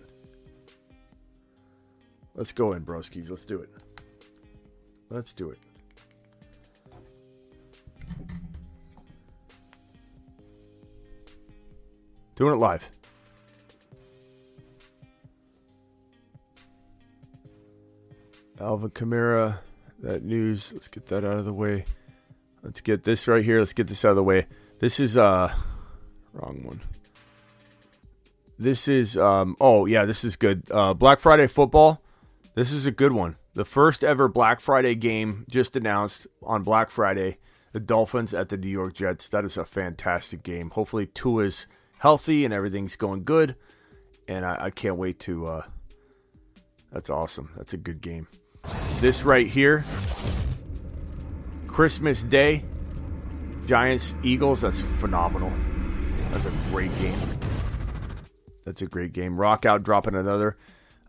Speaker 1: Let's go in, broskies. Let's do it. Let's do it. Doing it live. Alvin Kamara, that news. Let's get that out of the way. Let's get this right here. Let's get this out of the way. This is uh wrong one. This is um oh yeah, this is good. Uh, Black Friday football. This is a good one. The first ever Black Friday game just announced on Black Friday. The Dolphins at the New York Jets. That is a fantastic game. Hopefully Tua's healthy and everything's going good. And I, I can't wait to uh that's awesome. That's a good game. This right here, Christmas Day, Giants Eagles, that's phenomenal. That's a great game. That's a great game. Rock out dropping another.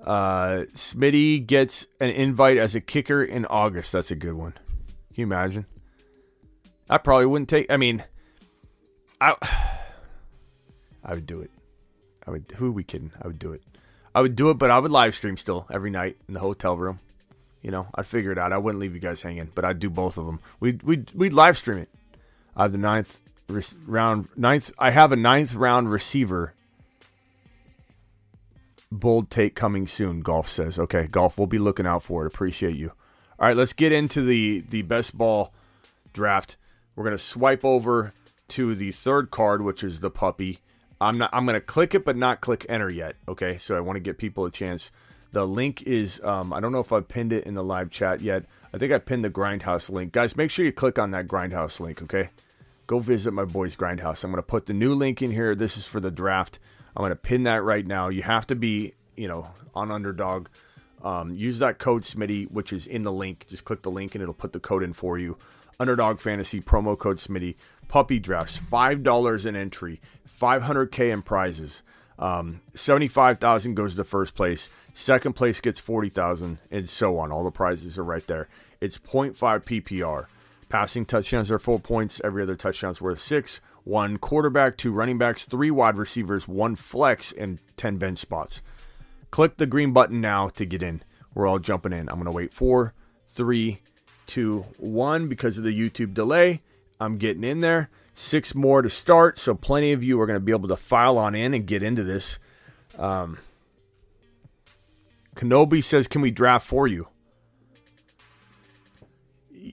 Speaker 1: Uh, Smitty gets an invite as a kicker in August. That's a good one. Can you imagine? I probably wouldn't take. I mean, I I would do it. I would. Who are we kidding? I would do it. I would do it, but I would live stream still every night in the hotel room. You know, I'd figure it out. I wouldn't leave you guys hanging, but I'd do both of them. We'd we'd we'd live stream it. I have the ninth round ninth. I have a ninth round receiver bold take coming soon. Golf says, okay, golf. We'll be looking out for it. Appreciate you. All right, let's get into the the best ball draft. We're gonna swipe over to the third card, which is the puppy. I'm not. I'm gonna click it, but not click enter yet. Okay, so I want to get people a chance. The link is. Um, I don't know if I pinned it in the live chat yet. I think I pinned the Grindhouse link, guys. Make sure you click on that Grindhouse link. Okay, go visit my boys Grindhouse. I'm gonna put the new link in here. This is for the draft. I'm going to pin that right now. You have to be, you know, on underdog. Um, use that code Smitty, which is in the link. Just click the link and it'll put the code in for you. Underdog Fantasy promo code Smitty. Puppy drafts five dollars in entry, 500k in prizes. Um, 75,000 goes to first place. Second place gets 40,000 and so on. All the prizes are right there. It's 0.5 PPR. Passing touchdowns are full points. Every other touchdown's worth six. One quarterback, two running backs, three wide receivers, one flex, and 10 bench spots. Click the green button now to get in. We're all jumping in. I'm going to wait four, three, two, one because of the YouTube delay. I'm getting in there. Six more to start, so plenty of you are going to be able to file on in and get into this. Um, Kenobi says, "Can we draft for you?"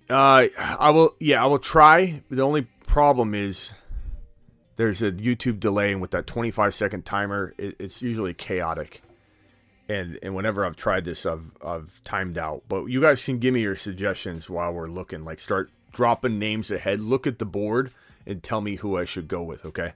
Speaker 1: Uh, I will. Yeah, I will try. The only problem is there's a YouTube delay, and with that 25 second timer, it, it's usually chaotic. And and whenever I've tried this, I've I've timed out. But you guys can give me your suggestions while we're looking. Like start dropping names ahead. Look at the board and tell me who I should go with. Okay.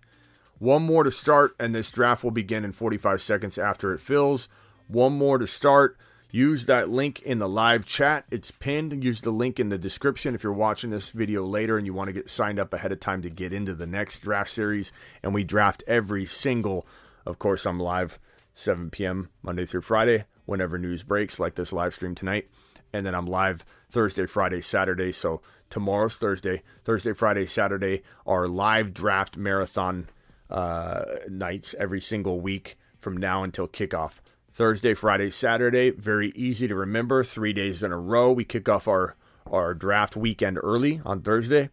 Speaker 1: One more to start, and this draft will begin in 45 seconds after it fills. One more to start. Use that link in the live chat. It's pinned. Use the link in the description if you're watching this video later and you want to get signed up ahead of time to get into the next draft series. And we draft every single, of course, I'm live 7 p.m. Monday through Friday whenever news breaks, like this live stream tonight. And then I'm live Thursday, Friday, Saturday. So tomorrow's Thursday. Thursday, Friday, Saturday are live draft marathon uh, nights every single week from now until kickoff. Thursday, Friday, Saturday. Very easy to remember. Three days in a row. We kick off our, our draft weekend early on Thursday.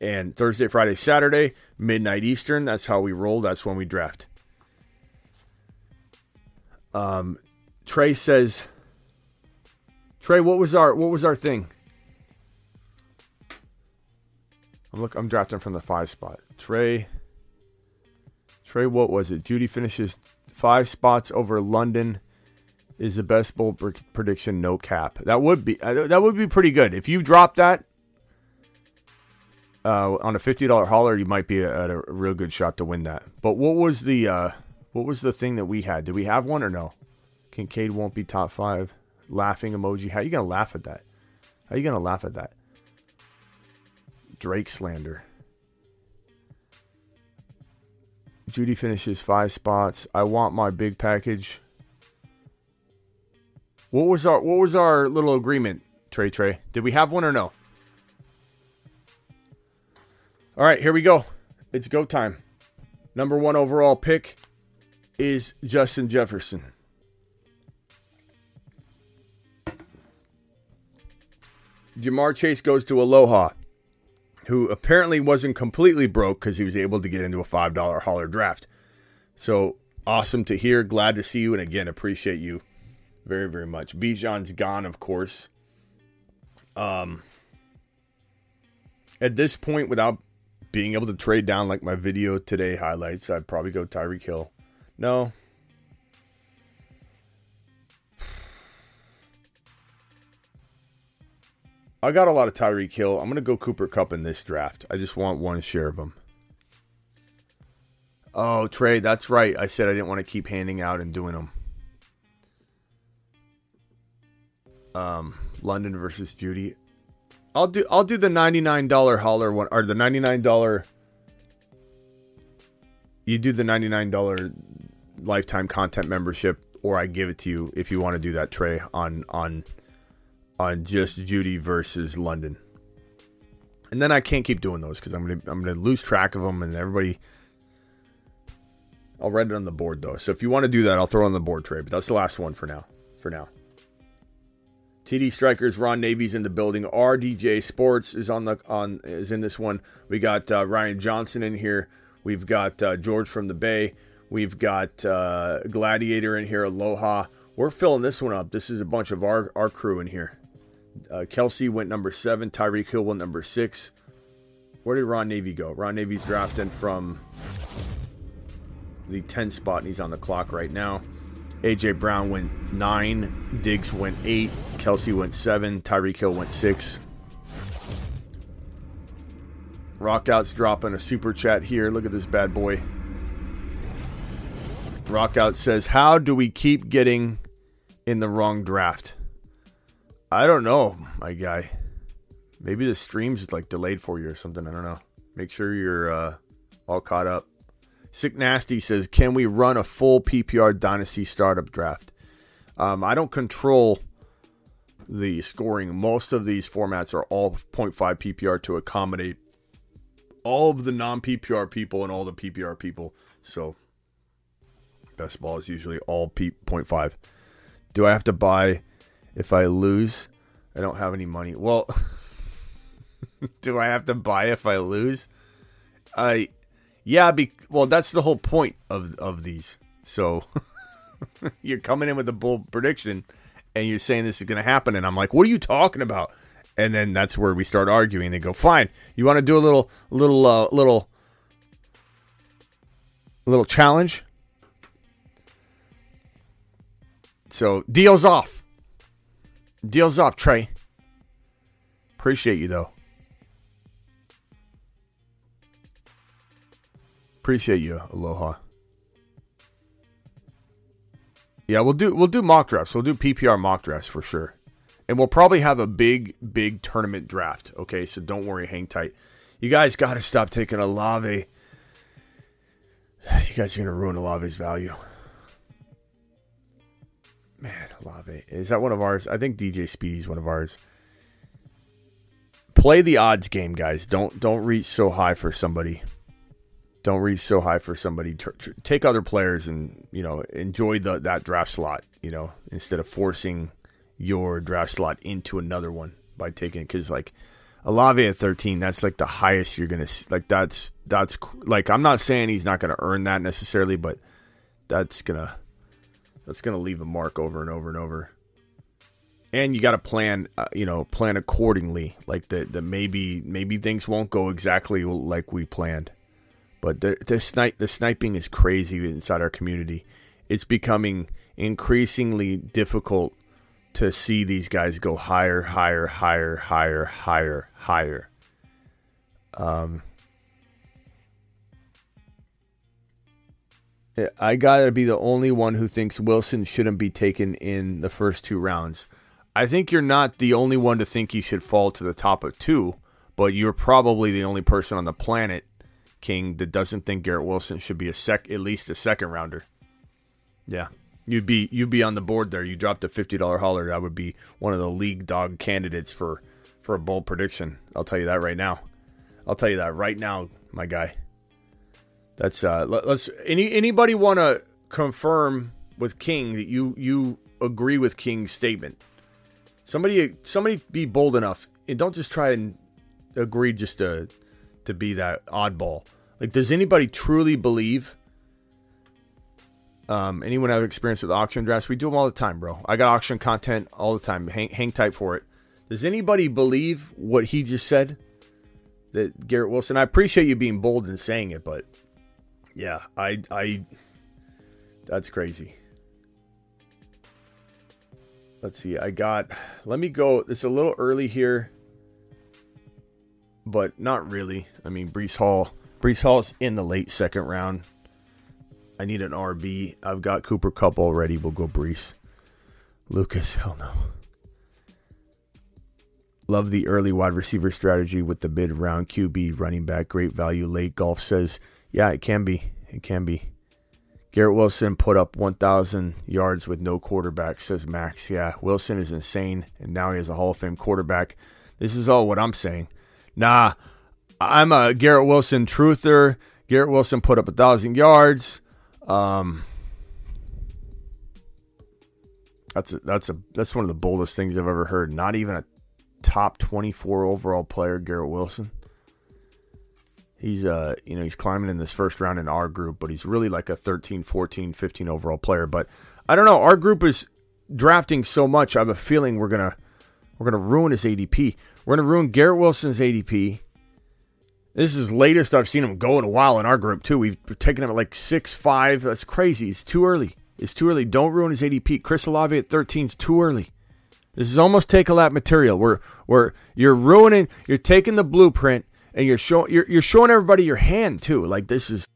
Speaker 1: And Thursday, Friday, Saturday, midnight Eastern. That's how we roll. That's when we draft. Um, Trey says, Trey, what was our what was our thing? I'm look. I'm drafting from the five spot. Trey. Trey, what was it? Jeudy finishes five spots over London is the best bowl prediction no cap. That would be uh, that would be pretty good. If you drop that uh, on a fifty dollar hauler, you might be at a, a, real good shot to win that. But what was the uh, what was the thing that we had? Did we have one or no? Kincaid won't be top five. Laughing emoji. How are you gonna laugh at that? How you gonna laugh at that? Drake slander. Jeudy finishes five spots. I want my big package. What was our what was our little agreement, Trey Trey? Did we have one or no? All right, here we go. It's go time. Number one overall pick is Justin Jefferson. Ja'Marr Chase goes to Aloha who apparently wasn't completely broke because he was able to get into a $5 hauler draft. So awesome to hear. Glad to see you. And again, appreciate you very, very much. Bijan's gone, of course. Um, at this point, without being able to trade down like my video today highlights, I'd probably go Tyreek Hill. No, I got a lot of Tyreek Hill. I'm going to go Cooper Kupp in this draft. I just want one share of them. Oh, Trey, that's right. I said I didn't want to keep handing out and doing them. Um, London versus Jeudy. I'll do I'll do the $99 holler one or the $99 you do the $99 lifetime content membership or I give it to you if you want to do that Trey on on on just Jeudy versus London. And then I can't keep doing those because I'm gonna I'm gonna lose track of them and everybody. I'll write it on the board though. So if you want to do that, I'll throw it on the board Trey. But that's the last one for now. For now. TD Strikers, Ron Navy's in the building. RDJ Sports is on the on is in this one. We got uh, Ryan Johnson in here. We've got uh, George from the Bay. We've got uh, Gladiator in here. Aloha. We're filling this one up. This is a bunch of our our crew in here. Uh, Kelce went number seven. Tyreek Hill went number six. Where did Ron Navy go? Ron Navy's drafting from the 10 spot, and he's on the clock right now. AJ Brown went nine. Diggs went eight. Kelce went seven. Tyreek Hill went six. Rockout's dropping a super chat here. Look at this bad boy. Rockout says, How do we keep getting in the wrong draft? I don't know, my guy. Maybe the stream's like delayed for you or something. I don't know. Make sure you're uh, all caught up. Sick Nasty says, "Can we run a full PPR dynasty startup draft?" Um, I don't control the scoring. Most of these formats are all 0.5 PPR to accommodate all of the non PPR people and all the PPR people. So best ball is usually all P 0.5. Do I have to buy if I lose? I don't have any money. Well, do I have to buy if I lose? I yeah, be, well that's the whole point of of these. So you're coming in with a bold prediction and you're saying this is going to happen and I'm like, "What are you talking about?" And then that's where we start arguing. They go, "Fine. You want to do a little little uh, little little challenge?" So, deals off. Deals off, Trey. Appreciate you though. Appreciate you, Aloha. Yeah, we'll do we'll do mock drafts. We'll do PPR mock drafts for sure. And we'll probably have a big, big tournament draft. Okay, so don't worry, hang tight. You guys gotta stop taking a Olave. You guys are gonna ruin Olave's value. Man, Olave. Is that one of ours? I think DJ Speedy's one of ours. Play the odds game, guys. Don't don't reach so high for somebody. Don't reach so high for somebody. Tr- tr- take other players and you know enjoy the that draft slot. You know instead of forcing your draft slot into another one by taking because like Olave at 13, that's like the highest you're gonna like. That's that's like I'm not saying he's not gonna earn that necessarily, but that's gonna that's gonna leave a mark over and over and over. And you got to plan, uh, you know, plan accordingly. Like that, the maybe maybe things won't go exactly like we planned, but the the snipe the sniping is crazy inside our community. It's becoming increasingly difficult to see these guys go higher, higher, higher, higher, higher, higher. Um, I gotta be the only one who thinks Wilson shouldn't be taken in the first two rounds. I think you're not the only one to think he should fall to the top of two, but you're probably the only person on the planet, King, that doesn't think Garrett Wilson should be a sec at least a second rounder. Yeah. You'd be you'd be on the board there. You dropped a fifty dollar holler. I would be one of the league dog candidates for for a bold prediction. I'll tell you that right now. I'll tell you that right now, my guy. That's uh let, us any anybody want to confirm with King that you you agree with King's statement. Somebody somebody be bold enough and don't just try and agree just to to be that oddball. Like does anybody truly believe um, anyone have experience with auction drafts? We do them all the time, bro. I got auction content all the time. Hang, hang tight for it. Does anybody believe what he just said? That Garrett Wilson. I appreciate you being bold and saying it, but yeah, I, I, that's crazy. Let's see. I got. Let me go. It's a little early here, but not really. I mean, Breece Hall. Breece Hall's in the late second round. I need an RB. I've got Cooper Kupp already. We'll go Breece. Lucas, hell no. Love the early wide receiver strategy with the mid round QB running back. Great value late. Golf says, yeah, it can be. It can be. Garrett Wilson put up 1,000 yards with no quarterback, says Max. Yeah, Wilson is insane, and now he has a Hall of Fame quarterback. This is all what I'm saying. Nah, I'm a Garrett Wilson truther. Garrett Wilson put up 1,000 yards. Um, that's a, that's a that's one of the boldest things I've ever heard. Not even a top 24 overall player, Garrett Wilson. He's uh you know he's climbing in this first round in our group, but he's really like a 13, 14, 15 overall player. But I don't know. Our group is drafting so much. I have a feeling we're gonna we're gonna ruin his ADP. We're gonna ruin Garrett Wilson's ADP. This is latest I've seen him go in a while in our group too. We've taken him at like six five. That's crazy. It's too early. It's too early. Don't ruin his ADP. Chris Olave at 13 is too early. This is almost take a lap material. Where where you're ruining. You're taking the blueprint and you're showing you're, you're showing everybody your hand too. Like this is.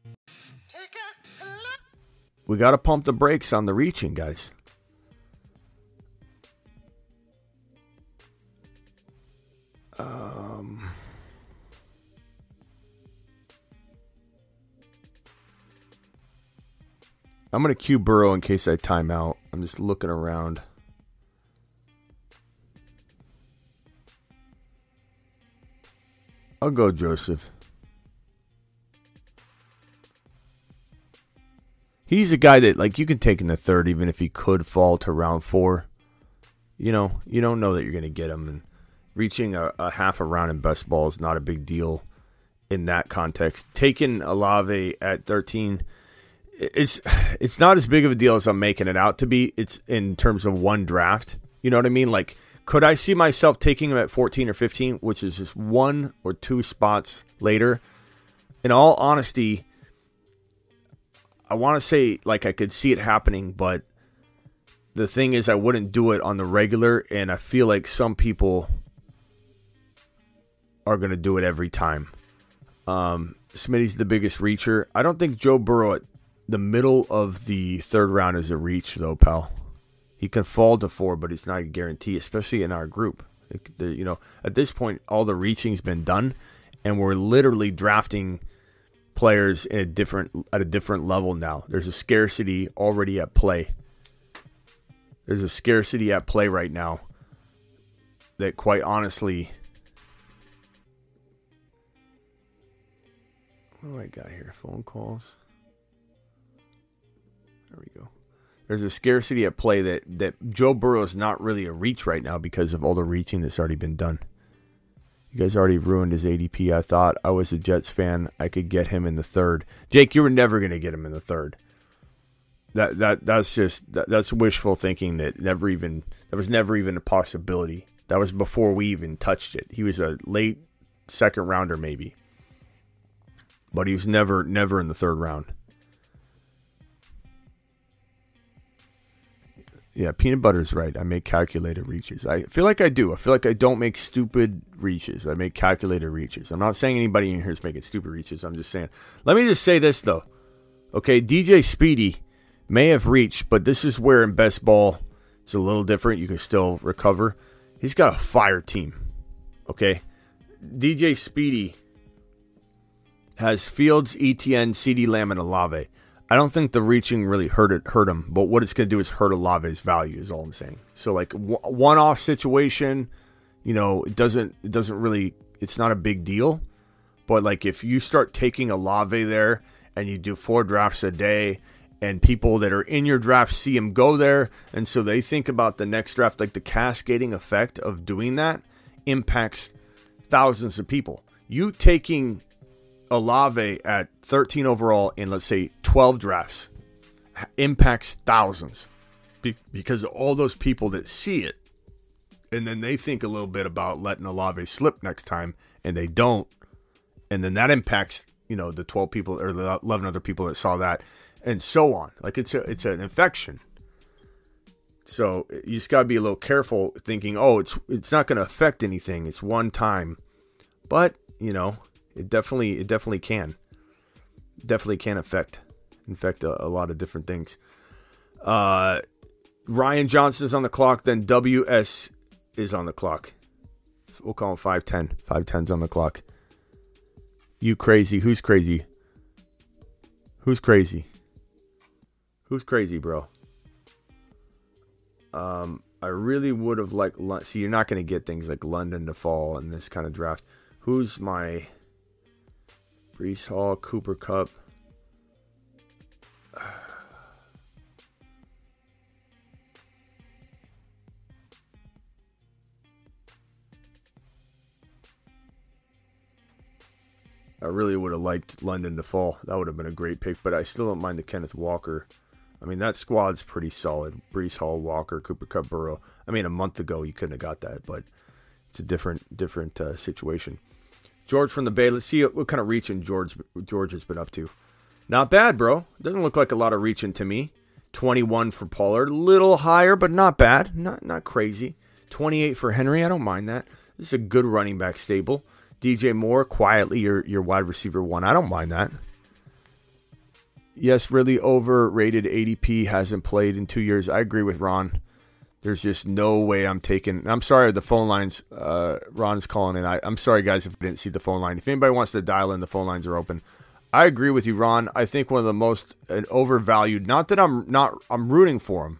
Speaker 1: We got to pump the brakes on the reaching, guys. Um. I'm gonna cue Burrow in case I time out. I'm just looking around. I'll go Joseph. He's a guy that like you can take in the third, even if he could fall to round four. You know, you don't know that you're going to get him, and reaching a, a, half a round in best ball is not a big deal in that context. Taking Olave at 13, it's it's not as big of a deal as I'm making it out to be. It's in terms of one draft. You know what I mean? Like could I see myself taking him at 14 or 15, which is just one or two spots later? In all honesty, I want to say like I could see it happening, but the thing is, I wouldn't do it on the regular, and I feel like some people are going to do it every time. Um, Smitty's the biggest reacher. I don't think Joe Burrow at the middle of the third round is a reach, though, pal. He can fall to four, but it's not a guarantee, especially in our group. you know, at this point, all the reaching's been done, and we're literally drafting players in a different at a different level now. There's a scarcity already at play. There's a scarcity at play right now that, quite honestly, what do I got here? Phone calls. There's a scarcity at play that that Joe Burrow is not really a reach right now because of all the reaching that's already been done. You guys already ruined his ADP. I thought I was a Jets fan. I could get him in the third. Jake, you were never going to get him in the third. That that that's just that, that's wishful thinking. That never even that was never even a possibility. That was before we even touched it. He was a late second rounder maybe, but he was never never in the third round. Yeah, peanut butter's right. I make calculated reaches. I feel like I do. I feel like I don't make stupid reaches. I make calculated reaches. I'm not saying anybody in here is making stupid reaches. I'm just saying. Let me just say this though. Okay, DJ Speedy may have reached, but this is where in best ball it's a little different. You can still recover. He's got a fire team. Okay, DJ Speedy has Fields, ETN, CeeDee Lamb, and Olave. I don't think the reaching really hurt it hurt him, but what it's going to do is hurt Olave's value. Is all I'm saying. So like one off situation, you know, it doesn't it doesn't really it's not a big deal. But like if you start taking Olave there and you do four drafts a day, and people that are in your draft see him go there, and so they think about the next draft, like the cascading effect of doing that impacts thousands of people. You taking Olave at 13 overall in let's say 12 drafts impacts thousands because all those people that see it and then they think a little bit about letting Olave slip next time and they don't and then that impacts you know the 12 people or the 11 other people that saw that and so on. Like it's a it's an infection. So you just got to be a little careful thinking oh it's it's not going to affect anything. It's one time. But you know it definitely it definitely can. Definitely can affect infect a, a lot of different things. Uh, Ryan Johnson is on the clock. Then WS is on the clock. We'll call him 510. 510's on the clock. You crazy. Who's crazy? Who's crazy? Who's crazy, bro? Um, I really would have liked. See, you're not going to get things like London to fall in this kind of draft. Who's my Breece Hall, Cooper Kupp. I really would have liked London to fall. That would have been a great pick, but I still don't mind the Kenneth Walker. I mean, that squad's pretty solid. Breece Hall, Walker, Cooper Kupp, Burrow. I mean, a month ago you couldn't have got that, but it's a different different uh, situation. George from the Bay. Let's see what kind of reaching George George has been up to. Not bad, bro. Doesn't look like a lot of reaching to me. 21 for Pollard, a little higher, but not bad. Not not crazy. 28 for Henry. I don't mind that. This is a good running back stable. DJ Moore, quietly your your wide receiver one. I don't mind that. Yes, really overrated ADP hasn't played in two years. I agree with Ron. There's just no way I'm taking. I'm sorry, the phone lines. Uh, Ron's calling in. I, I'm sorry, guys, if I didn't see the phone line. If anybody wants to dial in, the phone lines are open. I agree with you, Ron. I think one of the most uh, overvalued. Not that I'm not. I'm rooting for him.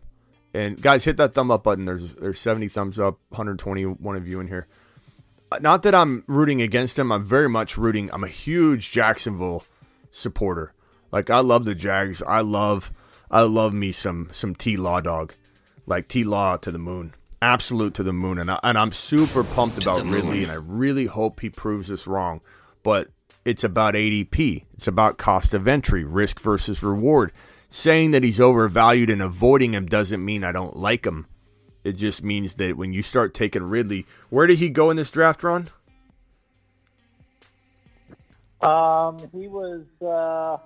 Speaker 1: And guys, hit that thumb up button. There's there's 70 thumbs up, 121 of you in here. Not that I'm rooting against him. I'm very much rooting. I'm a huge Jacksonville supporter. Like I love the Jags. I love I love me some some T Law dog. Like T Law to the moon. Absolute to the moon. And I, and I'm super pumped about Ridley and I really hope he proves us wrong. But it's about ADP. It's about cost of entry, risk versus reward. Saying that he's overvalued and avoiding him doesn't mean I don't like him. It just means that when you start taking Ridley, where did he go in this draft run?
Speaker 4: Um, he was uh,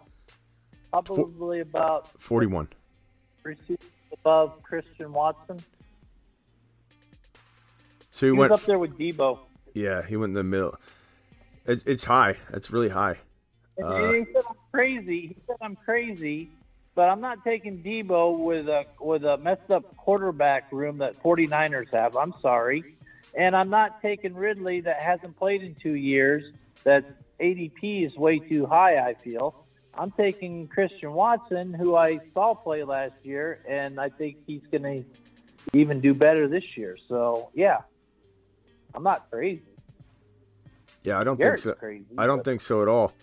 Speaker 4: probably about
Speaker 1: 41.
Speaker 4: received above Christian Watson.
Speaker 1: So he,
Speaker 4: He was
Speaker 1: went
Speaker 4: up there with Deebo.
Speaker 1: Yeah, he went in the middle. It, it's high. It's really high. Uh,
Speaker 4: he said I'm crazy. He said I'm crazy, but I'm not taking Deebo with a with a messed up quarterback room that 49ers have. I'm sorry. And I'm not taking Ridley that hasn't played in 2 years. That ADP is way too high, I feel. I'm taking Christian Watson who I saw play last year and I think he's going to even do better this year. So, yeah. I'm not crazy.
Speaker 1: Yeah, I don't
Speaker 4: Garrett's
Speaker 1: think so.
Speaker 4: crazy,
Speaker 1: I don't
Speaker 4: but-
Speaker 1: think so at all.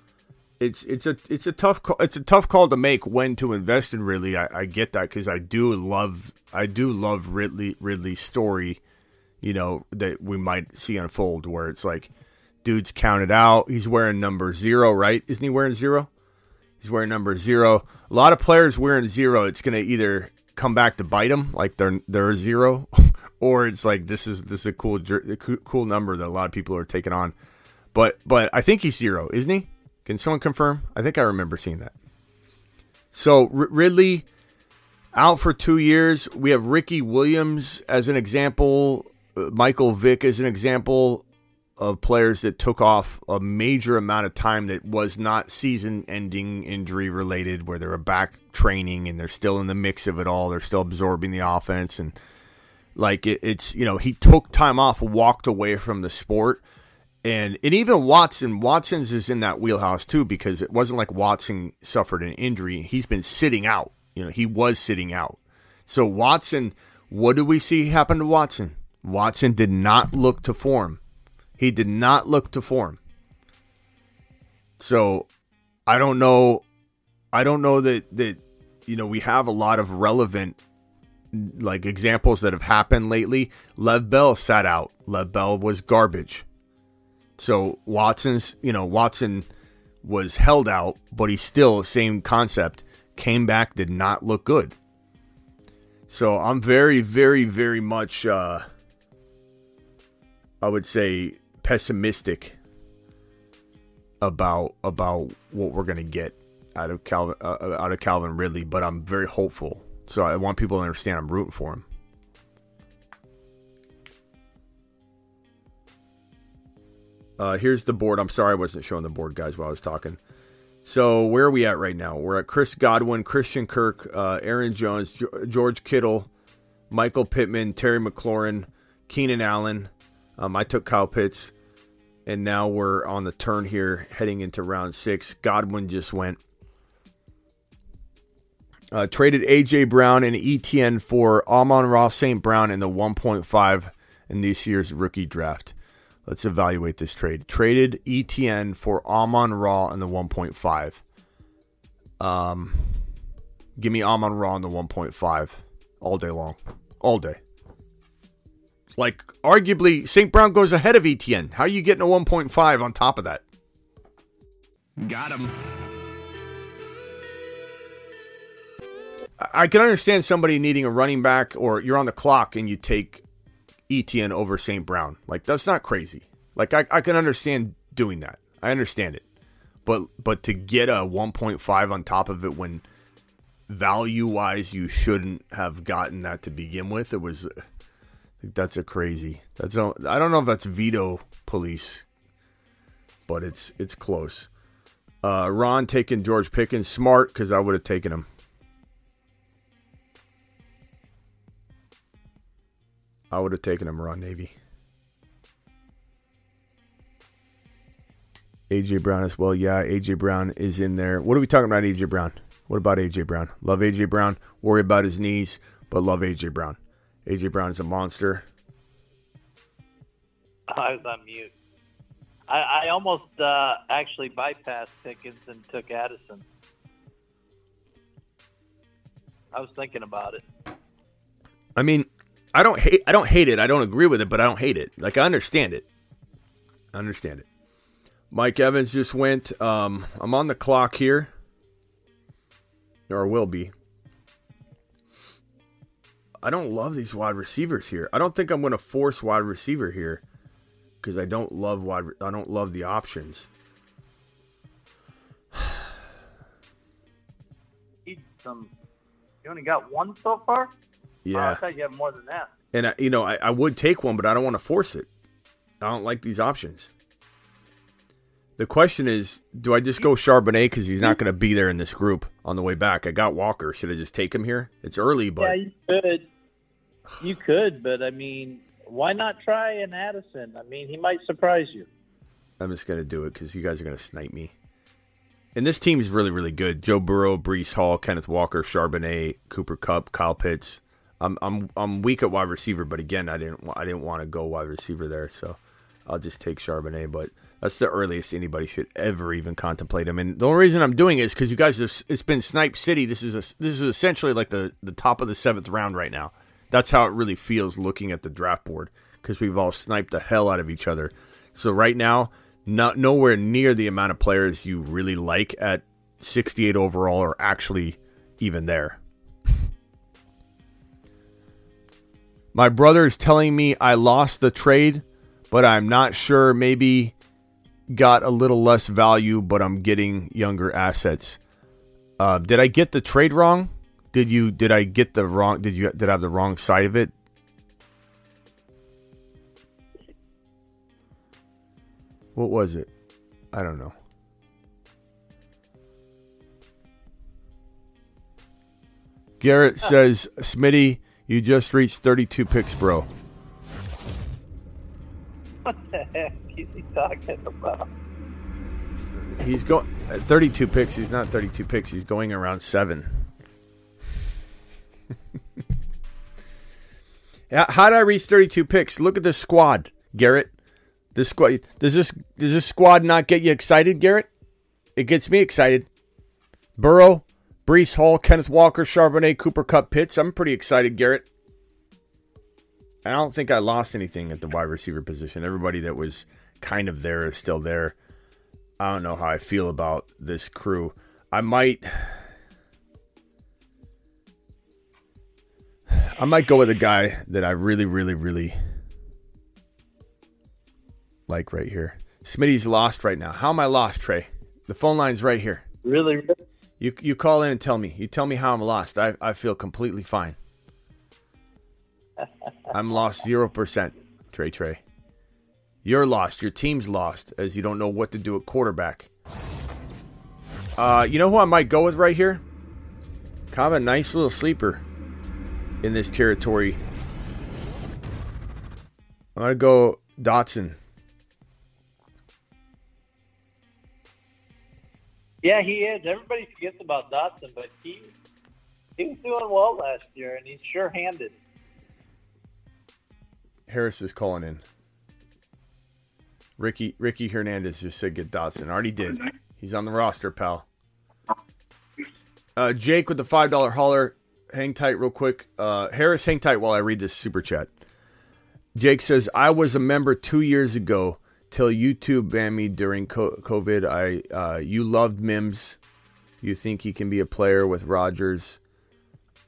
Speaker 1: It's it's a it's a tough call, it's a tough call to make when to invest in Ridley. I, I get that because I do love I do love Ridley Ridley's story. You know that we might see unfold where it's like, dude's counted out. He's wearing number zero, right? Isn't he wearing zero? He's wearing number zero. A lot of players wearing zero. It's gonna either come back to bite them, like they're they're a zero, or it's like this is this is a cool cool number that a lot of people are taking on. But but I think he's zero, isn't he? Can someone confirm? I think I remember seeing that. So R- Ridley out for two years. We have Ricky Williams as an example, uh, Michael Vick as an example of players that took off a major amount of time that was not season-ending injury related, where they were back training and they're still in the mix of it all. They're still absorbing the offense and like it, it's you know he took time off, walked away from the sport and and even Watson, Watson's is in that wheelhouse too because it wasn't like Watson suffered an injury. He's been sitting out. You know, he was sitting out. So Watson, what did we see happen to Watson? Watson did not look to form. He did not look to form. So I don't know I don't know that that you know we have a lot of relevant like examples that have happened lately. Lev Bell sat out. Lev Bell was garbage. So Watson's, you know, Watson was held out, but he still same concept came back, did not look good. So I'm very, very, very much, uh, I would say, pessimistic about about what we're gonna get out of Calvin uh, out of Calvin Ridley, but I'm very hopeful. So I want people to understand I'm rooting for him. Uh, here's the board. I'm sorry I wasn't showing the board, guys, while I was talking. So where are we at right now? We're at Chris Godwin, Christian Kirk, uh, Aaron Jones, G- George Kittle, Michael Pittman, Terry McLaurin, Keenan Allen. Um, I took Kyle Pitts, and now we're on the turn here, heading into round six. Godwin just went. Uh, traded AJ Brown and ETN for Amon Ra St. Brown in the 1.5 in this year's rookie draft. Let's evaluate this trade. Traded ETN for Amon Ra in the 1.5. Um, give me Amon Ra in the 1.5 all day long, all day. Like arguably, St. Brown goes ahead of ETN. How are you getting a 1.5 on top of that?
Speaker 5: Got him.
Speaker 1: I can understand somebody needing a running back, or you're on the clock and you take ETN over St. Brown. Like that's not crazy. Like I, I can understand doing that. I understand it. But but to get a 1.5 on top of it when value wise you shouldn't have gotten that to begin with, it was that's a crazy. That's I don't know if that's veto police, but it's it's close. Uh, Ron taking George Pickens smart because I would have taken him. I would have taken him Ron Navy. AJ Brown as well. Yeah, AJ Brown is in there. What are we talking about, AJ Brown? What about AJ Brown? Love AJ Brown. Worry about his knees, but love AJ Brown. AJ Brown is a monster.
Speaker 4: I was on mute. I, I almost uh, actually bypassed Pickens and took Addison. I was thinking about it.
Speaker 1: I mean, I don't hate. I don't hate it. I don't agree with it, but I don't hate it. Like I understand it. I understand it. Mike Evans just went. Um, I'm on the clock here, or will be. I don't love these wide receivers here. I don't think I'm going to force wide receiver here because I don't love wide. I don't love the options.
Speaker 4: Need some. You only got one so far.
Speaker 1: Yeah,
Speaker 4: Oh, I thought you had more than that.
Speaker 1: and I, you know I, I would take one, but I don't want to force it. I don't like these options. The question is, do I just go Charbonnet because he's not going to be there in this group on the way back? I got Walker. Should I just take him here? It's early, but
Speaker 4: yeah, you could. You could, but I mean, why not try an Addison? I mean, he might surprise you.
Speaker 1: I'm just going to do it because you guys are going to snipe me. And this team is really, really good. Joe Burrow, Breece Hall, Kenneth Walker, Charbonnet, Cooper Kupp, Kyle Pitts. I'm I'm I'm weak at wide receiver, but again, I didn't I didn't want to go wide receiver there, so I'll just take Charbonnet. But that's the earliest anybody should ever even contemplate him. And the only reason I'm doing it is because you guys have it's been Snipe City. This is a this is essentially like the the top of the seventh round right now. That's how it really feels looking at the draft board because we've all sniped the hell out of each other. So right now, not nowhere near the amount of players you really like at 68 overall are actually even there. My brother is telling me I lost the trade, but I'm not sure. Maybe got a little less value, but I'm getting younger assets. Uh, did I get the trade wrong? Did you? Did I get the wrong? Did you? Did I have the wrong side of it? What was it? I don't know. Garrett says, Smitty, you just reached 32 picks, bro.
Speaker 4: What the heck is he talking about?
Speaker 1: He's going 32 picks. He's not 32 picks. He's going around seven. Yeah, How did I reach 32 picks? Look at this squad, Garrett. This squad does this does this squad not get you excited, Garrett? It gets me excited. Burrow, Breece Hall, Kenneth Walker, Charbonnet, Cooper Kupp, Pitts. I'm pretty excited, Garrett. I don't think I lost anything at the wide receiver position. Everybody that was kind of there is still there. I don't know how I feel about this crew. I might I might go with a guy that I really, really, really like right here. Smitty's lost right now. How am I lost, Trey? The phone line's right here.
Speaker 4: Really, really?
Speaker 1: You you call in and tell me. You tell me how I'm lost. I, I feel completely fine. I'm lost zero percent, Trey Trey. You're lost. Your team's lost as you don't know what to do at quarterback. Uh, you know who I might go with right here? Kind of a nice little sleeper in this territory. I'm gonna go Dotson.
Speaker 4: Yeah, he is. Everybody forgets about Dotson, but he he was doing well last year, and he's sure-handed.
Speaker 1: Harris is calling in. Ricky Ricky Hernandez just said get Dotson. Already did. He's on the roster, pal. Uh, Jake with the five dollar hauler. Hang tight, real quick. Uh, Harris, hang tight while I read this super chat. Jake says I was a member two years ago till YouTube banned me during COVID. I uh, you loved Mims. You think he can be a player with Rodgers?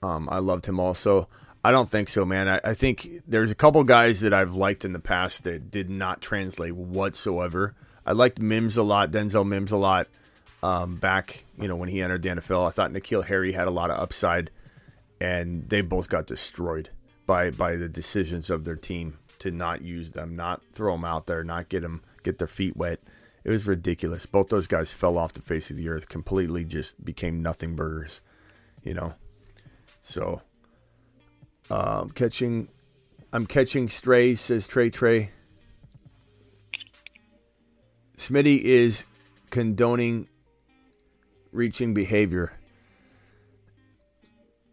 Speaker 1: Um, I loved him also. I don't think so, man. I, I think there's a couple guys that I've liked in the past that did not translate whatsoever. I liked Mims a lot, Denzel Mims a lot. Um, back, you know, when he entered the NFL, I thought N'Keal Harry had a lot of upside, and they both got destroyed by by the decisions of their team to not use them, not throw them out there, not get them get their feet wet. It was ridiculous. Both those guys fell off the face of the earth, completely just became nothing burgers, you know. So, um, catching, I'm catching strays, says Trey Trey. Smitty is condoning reaching behavior.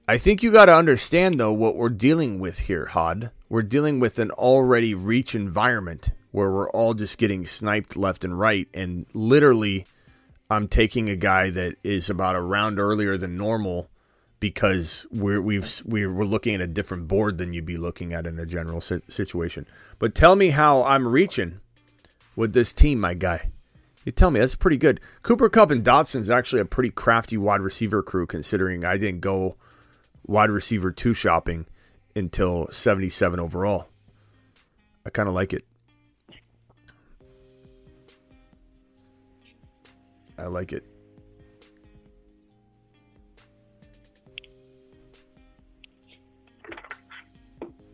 Speaker 1: I think you got to understand though what we're dealing with here, Hod. We're dealing with an already reach environment where we're all just getting sniped left and right and literally I'm taking a guy that is about a round earlier than normal because we're we've we're, looking at a different board than you'd be looking at in a general situation. But tell me how I'm reaching with this team, my guy. You tell me that's pretty good. Cooper Kupp and Dotson's actually a pretty crafty wide receiver crew, considering I didn't go wide receiver two shopping until 77 overall. I kind of like it. I like it.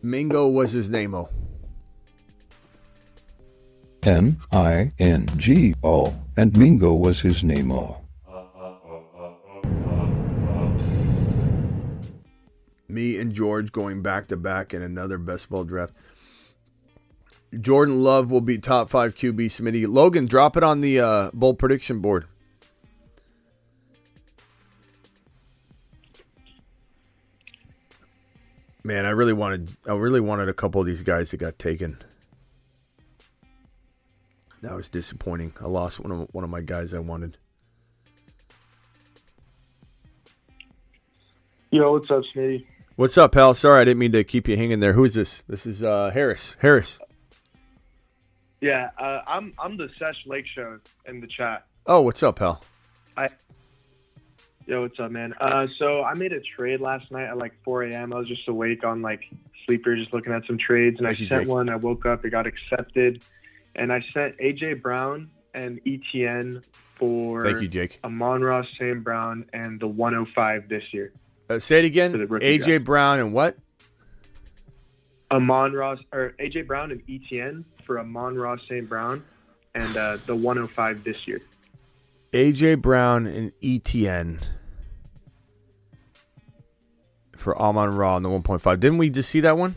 Speaker 1: Mingo was his name. Oh.
Speaker 3: M I N G O, and Mingo was his name. Oh.
Speaker 1: Me and George going back to back in another best ball draft. Jordan Love will be top five QB. Smitty Logan, drop it on the uh, bowl prediction board. Man, I really wanted I really wanted a couple of these guys that got taken. That was disappointing. I lost one of one of my guys I wanted.
Speaker 6: Yo, what's up, Smitty?
Speaker 1: What's up, pal? Sorry, I didn't mean to keep you hanging there. Who's this? This is uh, Harris. Harris.
Speaker 6: Yeah, uh, I'm I'm the Sesh Lake Show in the chat.
Speaker 1: Oh, what's up, pal?
Speaker 6: I Yo, what's up, man? Uh, so I made a trade last night at like 4 a.m. I was just awake on like sleeper, just looking at some trades, and I sent one. I woke up, it got accepted, and I sent AJ Brown and ETN for
Speaker 1: Thank you, Jake.
Speaker 6: Amon Ra, St. Brown, and the 105 this year.
Speaker 1: Uh, say it again.
Speaker 6: For the rookie
Speaker 1: AJ
Speaker 6: draft.
Speaker 1: Brown and what?
Speaker 6: Amon Ra or AJ Brown and ETN for Amon Ra, St. Brown, and uh, the 105 this year.
Speaker 1: AJ Brown and ETN for Amon Ra on the 1.5. Didn't we just see that one?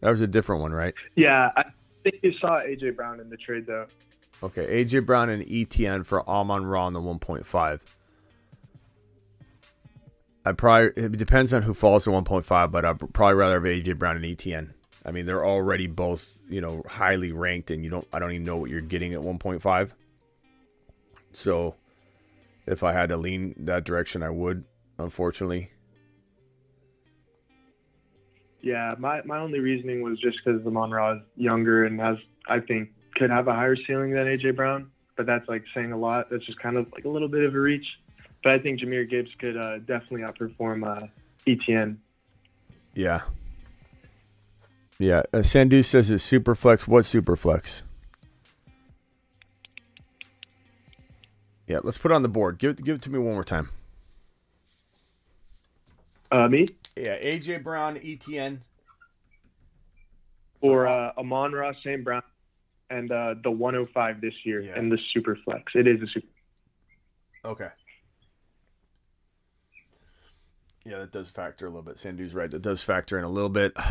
Speaker 1: That was a different one, right?
Speaker 6: Yeah, I think you saw AJ Brown in the trade though.
Speaker 1: Okay, AJ Brown and ETN for Amon Ra on the 1.5. I probably it depends on who falls to 1.5, but I'd probably rather have AJ Brown and ETN. I mean, they're already both you know highly ranked, and you don't. I don't even know what you're getting at 1.5. So, if I had to lean that direction, I would. Unfortunately,
Speaker 6: Yeah, my, my only reasoning was just because Amon Ra is younger and has I think could have a higher ceiling than AJ Brown, but that's like saying a lot. That's just kind of like a little bit of a reach. But I think Jahmyr Gibbs could uh, definitely outperform uh, ETN.
Speaker 1: yeah, yeah. Uh, Sandu says it's super flex. What super flex? Yeah, let's put it on the board. Give it, give it to me one more time.
Speaker 6: Uh, me
Speaker 1: Yeah, AJ Brown, ETN.
Speaker 6: or uh, Amon Ra, St. Brown, and uh, the 105 this year
Speaker 1: Yeah.
Speaker 6: and the super flex. It is a super.
Speaker 1: Okay. Yeah, that does factor a little bit. Sandu's right. That does factor in a little bit.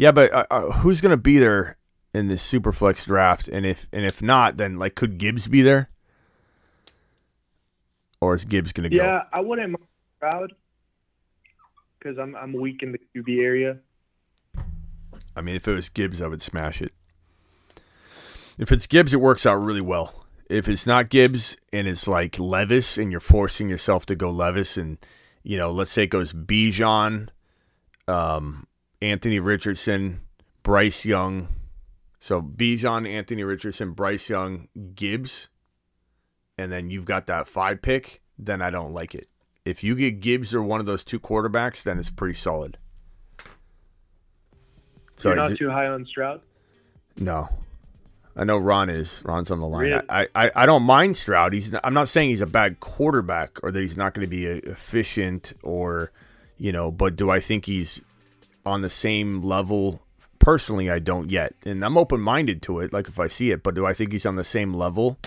Speaker 1: Yeah, but uh, uh, who's going to be there in this Superflex draft? And if and if not, then like could Gibbs be there? Or is Gibbs going to go?
Speaker 6: Yeah, I wouldn't mind Stroud because I'm I'm weak in the QB area.
Speaker 1: I mean, if it was Gibbs, I would smash it. If it's Gibbs, it works out really well. If it's not Gibbs and it's like Levis and you're forcing yourself to go Levis and, you know, let's say it goes Bijan, um, Anthony Richardson, Bryce Young. So Bijan, Anthony Richardson, Bryce Young, Gibbs, and then you've got that five pick, then I don't like it. If you get Gibbs or one of those two quarterbacks, then it's pretty solid.
Speaker 6: You're not too high on Stroud.
Speaker 1: no, I know Ron is. Ron's on the line.
Speaker 6: Really?
Speaker 1: I, I, I don't mind Stroud. He's. Not, I'm not saying he's a bad quarterback or that he's not going to be uh, efficient or, you know. But do I think he's on the same level? Personally, I don't yet, and I'm open minded to it. Like if I see it, but do I think he's on the same level?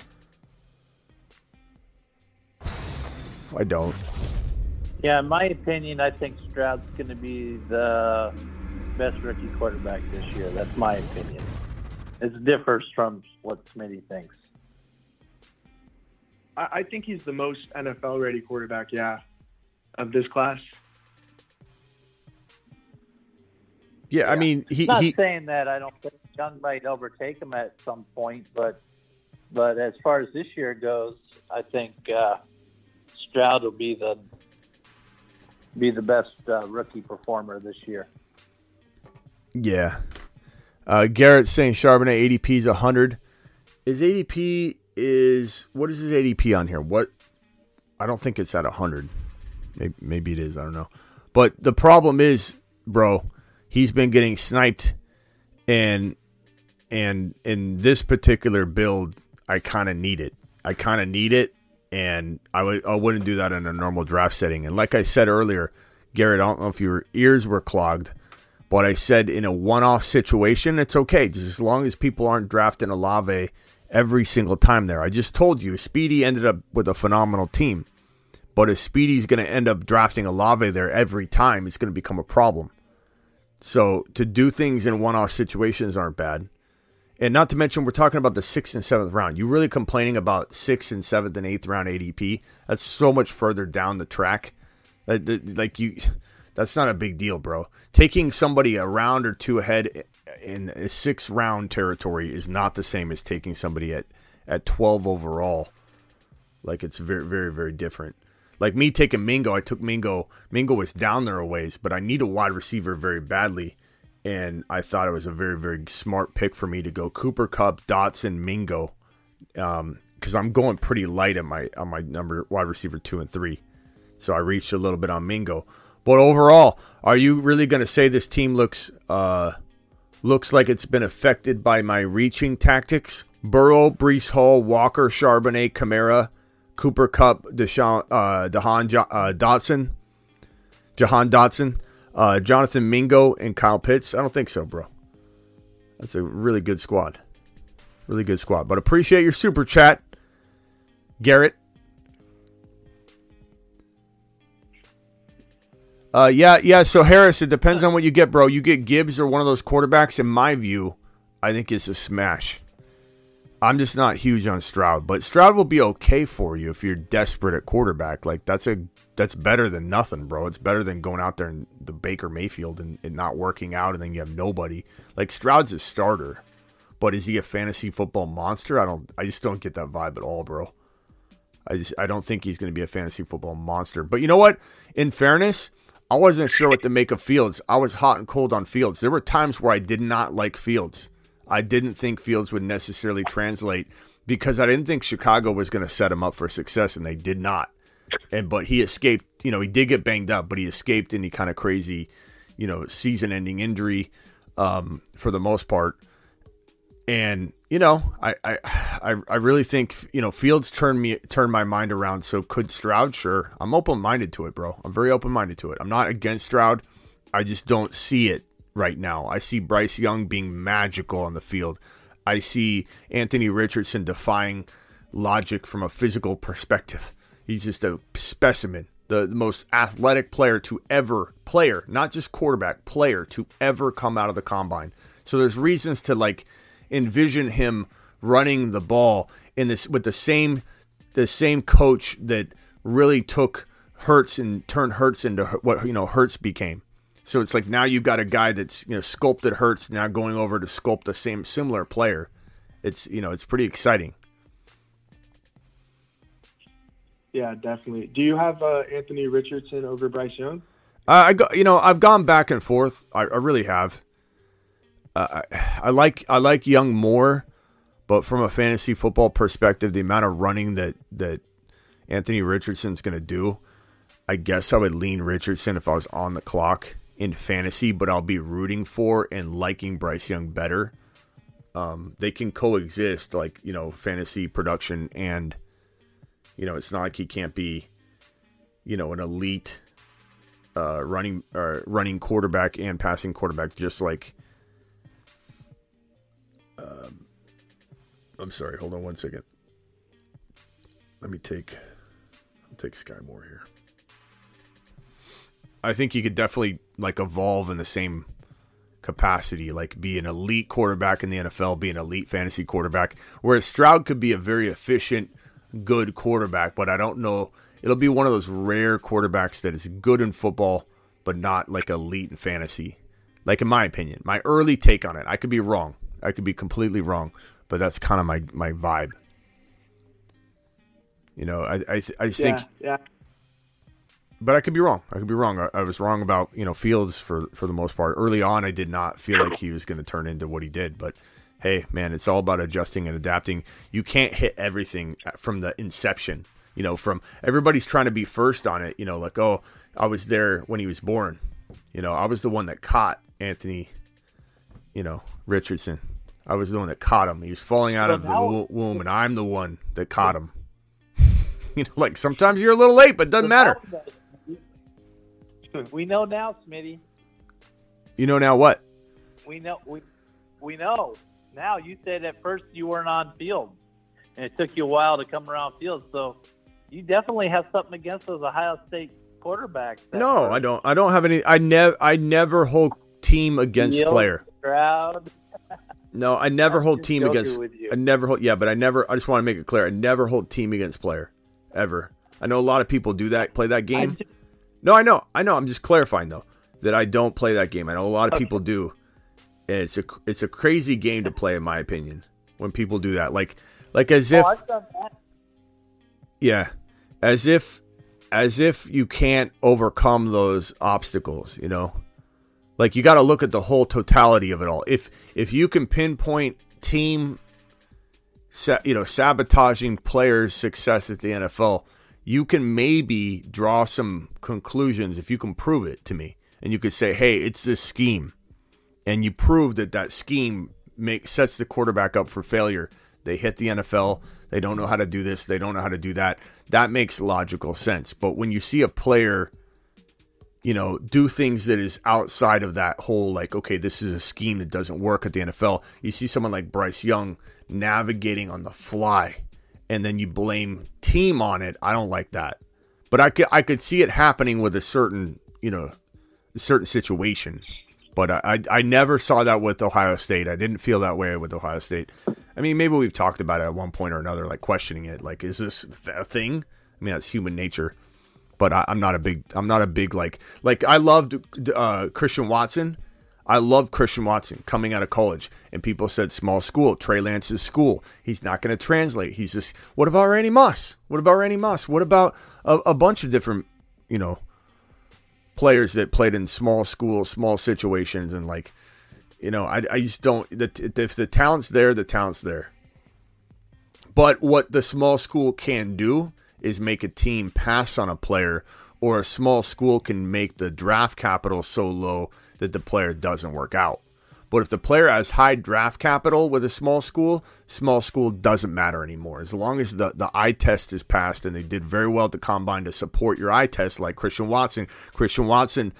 Speaker 1: I don't.
Speaker 4: Yeah, in my opinion, I think Stroud's going to be the best rookie quarterback this year. That's my opinion. It differs from what Smitty thinks.
Speaker 6: I, I think he's the most NFL ready quarterback, yeah, of this class.
Speaker 1: Yeah, I mean he
Speaker 4: not
Speaker 1: he
Speaker 4: saying that I don't think Young might overtake him at some point, but but as far as this year goes, I think uh, Stroud will be the be the best uh, rookie performer this year.
Speaker 1: yeah. Uh, Garrett saying Charbonnet ADP is hundred. Is ADP is what is his ADP on here? What I don't think it's at hundred. Maybe, maybe it is. I don't know. But the problem is, bro, he's been getting sniped, and and in this particular build, I kind of need it. I kind of need it, and I would I wouldn't do that in a normal draft setting. And like I said earlier, Garrett, I don't know if your ears were clogged, but I said in a one-off situation, it's okay, just as long as people aren't drafting Olave every single time there. I just told you, Speedy ended up with a phenomenal team, but if Speedy's going to end up drafting Olave there every time, it's going to become a problem. So to do things in one-off situations aren't bad. And not to mention, we're talking about the sixth and seventh round. You really complaining about sixth and seventh and eighth round ADP? That's so much further down the track. Like you, that's not a big deal, bro. Taking somebody a round or two ahead in a six round territory is not the same as taking somebody at at twelve overall. Like it's very, very, very different. Like me taking Mingo, I took Mingo. Mingo was down there a ways, but I need a wide receiver very badly, and I thought it was a very, very smart pick for me to go Cooper Kupp, Dotson, Mingo, Um, because I'm going pretty light on my on my number wide receiver two and three. So I reached a little bit on Mingo, but overall, are you really going to say this team looks uh looks like it's been affected by my reaching tactics? Burrow, Breece Hall, Walker, Charbonnet, Kamara, Cooper Kupp, Deshaun, uh, Dehan Jo- uh, Dotson, Jahan Dotson, uh, Jonathan Mingo, and Kyle Pitts. I don't think so, bro. That's a really good squad. Really good squad. But appreciate your super chat, Garrett. Uh, yeah, yeah. So Harris, it depends on what you get, bro. You get Gibbs or one of those quarterbacks. In my view, I think it's a smash. I'm just not huge on Stroud, but Stroud will be okay for you if you're desperate at quarterback. Like that's a that's better than nothing, bro. It's better than going out there in the Baker Mayfield and, and not working out, and then you have nobody. Like Stroud's a starter, but is he a fantasy football monster? I don't. I just don't get that vibe at all, bro. I just I don't think he's going to be a fantasy football monster. But you know what? In fairness, I wasn't sure what to make of Fields. I was hot and cold on Fields. There were times where I did not like Fields. I didn't think Fields would necessarily translate because I didn't think Chicago was going to set him up for success, and they did not. And but he escaped. You know, he did get banged up, but he escaped any kind of crazy, you know, season-ending injury um, for the most part. And you know, I, I I really think you know Fields turned me turned my mind around. So could Stroud? Sure, I'm open minded to it, bro. I'm very open minded to it. I'm not against Stroud. I just don't see it right now. I see Bryce Young being magical on the field. I see Anthony Richardson defying logic from a physical perspective. He's just a specimen, the, the most athletic player to ever player, not just quarterback, player to ever come out of the combine. So there's reasons to like envision him running the ball in this with the same the same coach that really took Hurts and turned Hurts into what you know Hurts became. So it's like now you've got a guy that's you know sculpted Hurts now going over to sculpt the same similar player. It's you know it's pretty exciting.
Speaker 6: Yeah, definitely. Do you have uh, Anthony Richardson over Bryce Young?
Speaker 1: Uh, I go, you know I've gone back and forth. I, I really have. I, I like I like Young more, but from a fantasy football perspective, the amount of running that that Anthony Richardson's going to do, I guess I would lean Richardson if I was on the clock in fantasy, but I'll be rooting for and liking Bryce Young better. Um, they can coexist, like you know, fantasy production and you know, it's not like he can't be, you know, an elite uh, running uh, running quarterback and passing quarterback, just like. Um, I'm sorry. Hold on one second. Let me take. I'll take Skyy Moore here. I think he could definitely like evolve in the same capacity, like be an elite quarterback in the NFL, be an elite fantasy quarterback. Whereas Stroud could be a very efficient, good quarterback, but I don't know. It'll be one of those rare quarterbacks that is good in football, but not like elite in fantasy. Like in my opinion, my early take on it. I could be wrong. I could be completely wrong, but that's kind of my my vibe. You know, I I, I think,
Speaker 6: Yeah, yeah.
Speaker 1: but I could be wrong. I could be wrong. I, I was wrong about you know Fields for for the most part. Early on, I did not feel like he was going to turn into what he did, but hey, man, it's all about adjusting and adapting. You can't hit everything uh, from the inception. You know, from everybody's trying to be first on it. You know, like oh, I was there when he was born. You know, I was the one that caught Anthony. You know, Richardson. I was the one that caught him. He was falling out
Speaker 4: Well,
Speaker 1: of the womb, and I'm the one that caught him. you know, like sometimes you're a little late, but it doesn't matter.
Speaker 4: We know now, Smitty.
Speaker 1: You know now what?
Speaker 4: We know we we know now. You said at first you weren't on field, and it took you a while to come around field. So you definitely have something against those Ohio State quarterbacks.
Speaker 1: No,
Speaker 4: were
Speaker 1: I don't. I don't have any. I never. I never hold team against player. No, I never hold team against. I never hold. Yeah, but I never. I just want to make it clear. I never hold team against player, ever. I know a lot of people do that. Play that game. No, I know. I know. I'm just clarifying though that I don't play that game. I know a lot of
Speaker 4: Okay.
Speaker 1: people do. And it's a it's a crazy game to play in my opinion. When people do that, like like as if
Speaker 4: oh, that.
Speaker 1: yeah, as if as if you can't overcome those obstacles, you know? Like you got to look at the whole totality of it all. If if you can pinpoint team you know, sabotaging players' success at the NFL, you can maybe draw some conclusions if you can prove it to me. And you could say, "Hey, it's this scheme." And you prove that that scheme make, sets the quarterback up for failure. They hit the NFL. They don't know how to do this. They don't know how to do that. That makes logical sense. But when you see a player, you know, do things that is outside of that whole, like, okay, this is a scheme that doesn't work at the NFL. You see someone like Bryce Young navigating on the fly, and then you blame team on it. I don't like that. But I could I could see it happening with a certain, you know, a certain situation. But I, I never saw that with Ohio State. I didn't feel that way with Ohio State. I mean, maybe we've talked about it at one point or another, like questioning it. Like, is this a thing? I mean, that's human nature. But I, I'm not a big. I'm not a big like like I loved uh, Christian Watson. I love Christian Watson coming out of college, and people said small school. Trey Lance's school. He's not going to translate. He's just. What about Randy Moss? What about Randy Moss? What about a, a bunch of different, you know, players that played in small schools, small situations, and like, you know, I, I just don't. The, if the talent's there, the talent's there. But what the small school can do is make a team pass on a player, or a small school can make the draft capital so low that the player doesn't work out. But if the player has high draft capital with a small school, small school doesn't matter anymore. As long as the, the eye test is passed and they did very well at the combine to support your eye test, like Christian Watson. Christian Watson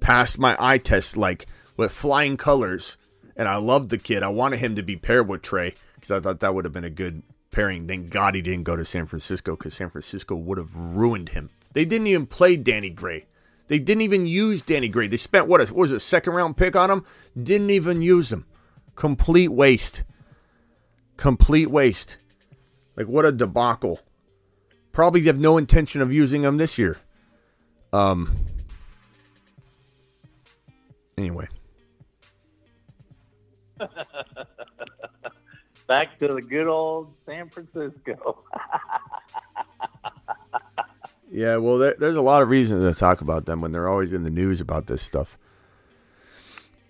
Speaker 1: passed my eye test like with flying colors, and I loved the kid. I wanted him to be paired with Trey because I thought that would have been a good pairing. Thank God he didn't go to San Francisco because San Francisco would have ruined him. They didn't even play Danny Gray. They didn't even use Danny Gray. They spent what, what was it, a second round pick on him? Didn't even use him. Complete waste. Complete waste. Like what a debacle. Probably have no intention of using him this year. Um. Anyway,
Speaker 4: Back to the good old San Francisco.
Speaker 1: yeah. Well, there, there's a lot of reasons to talk about them when they're always in the news about this stuff,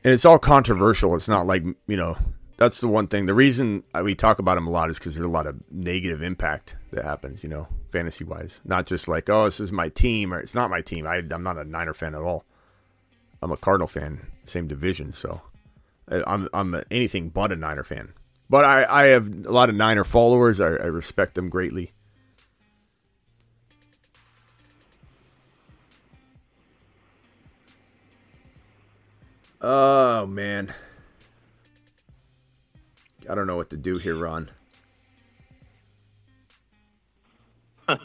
Speaker 1: and it's all controversial. It's not like you know. That's the one thing. The reason we talk about them a lot is because there's a lot of negative impact that happens. You know, fantasy wise, not just like oh, this is my team or it's not my team. I, I'm not a Niner fan at all. I'm a Cardinal fan, same division, so I'm I'm anything but a Niner fan. But I, I have a lot of Niner followers. I, I respect them greatly. Oh man, I don't know what to do here, Ron. I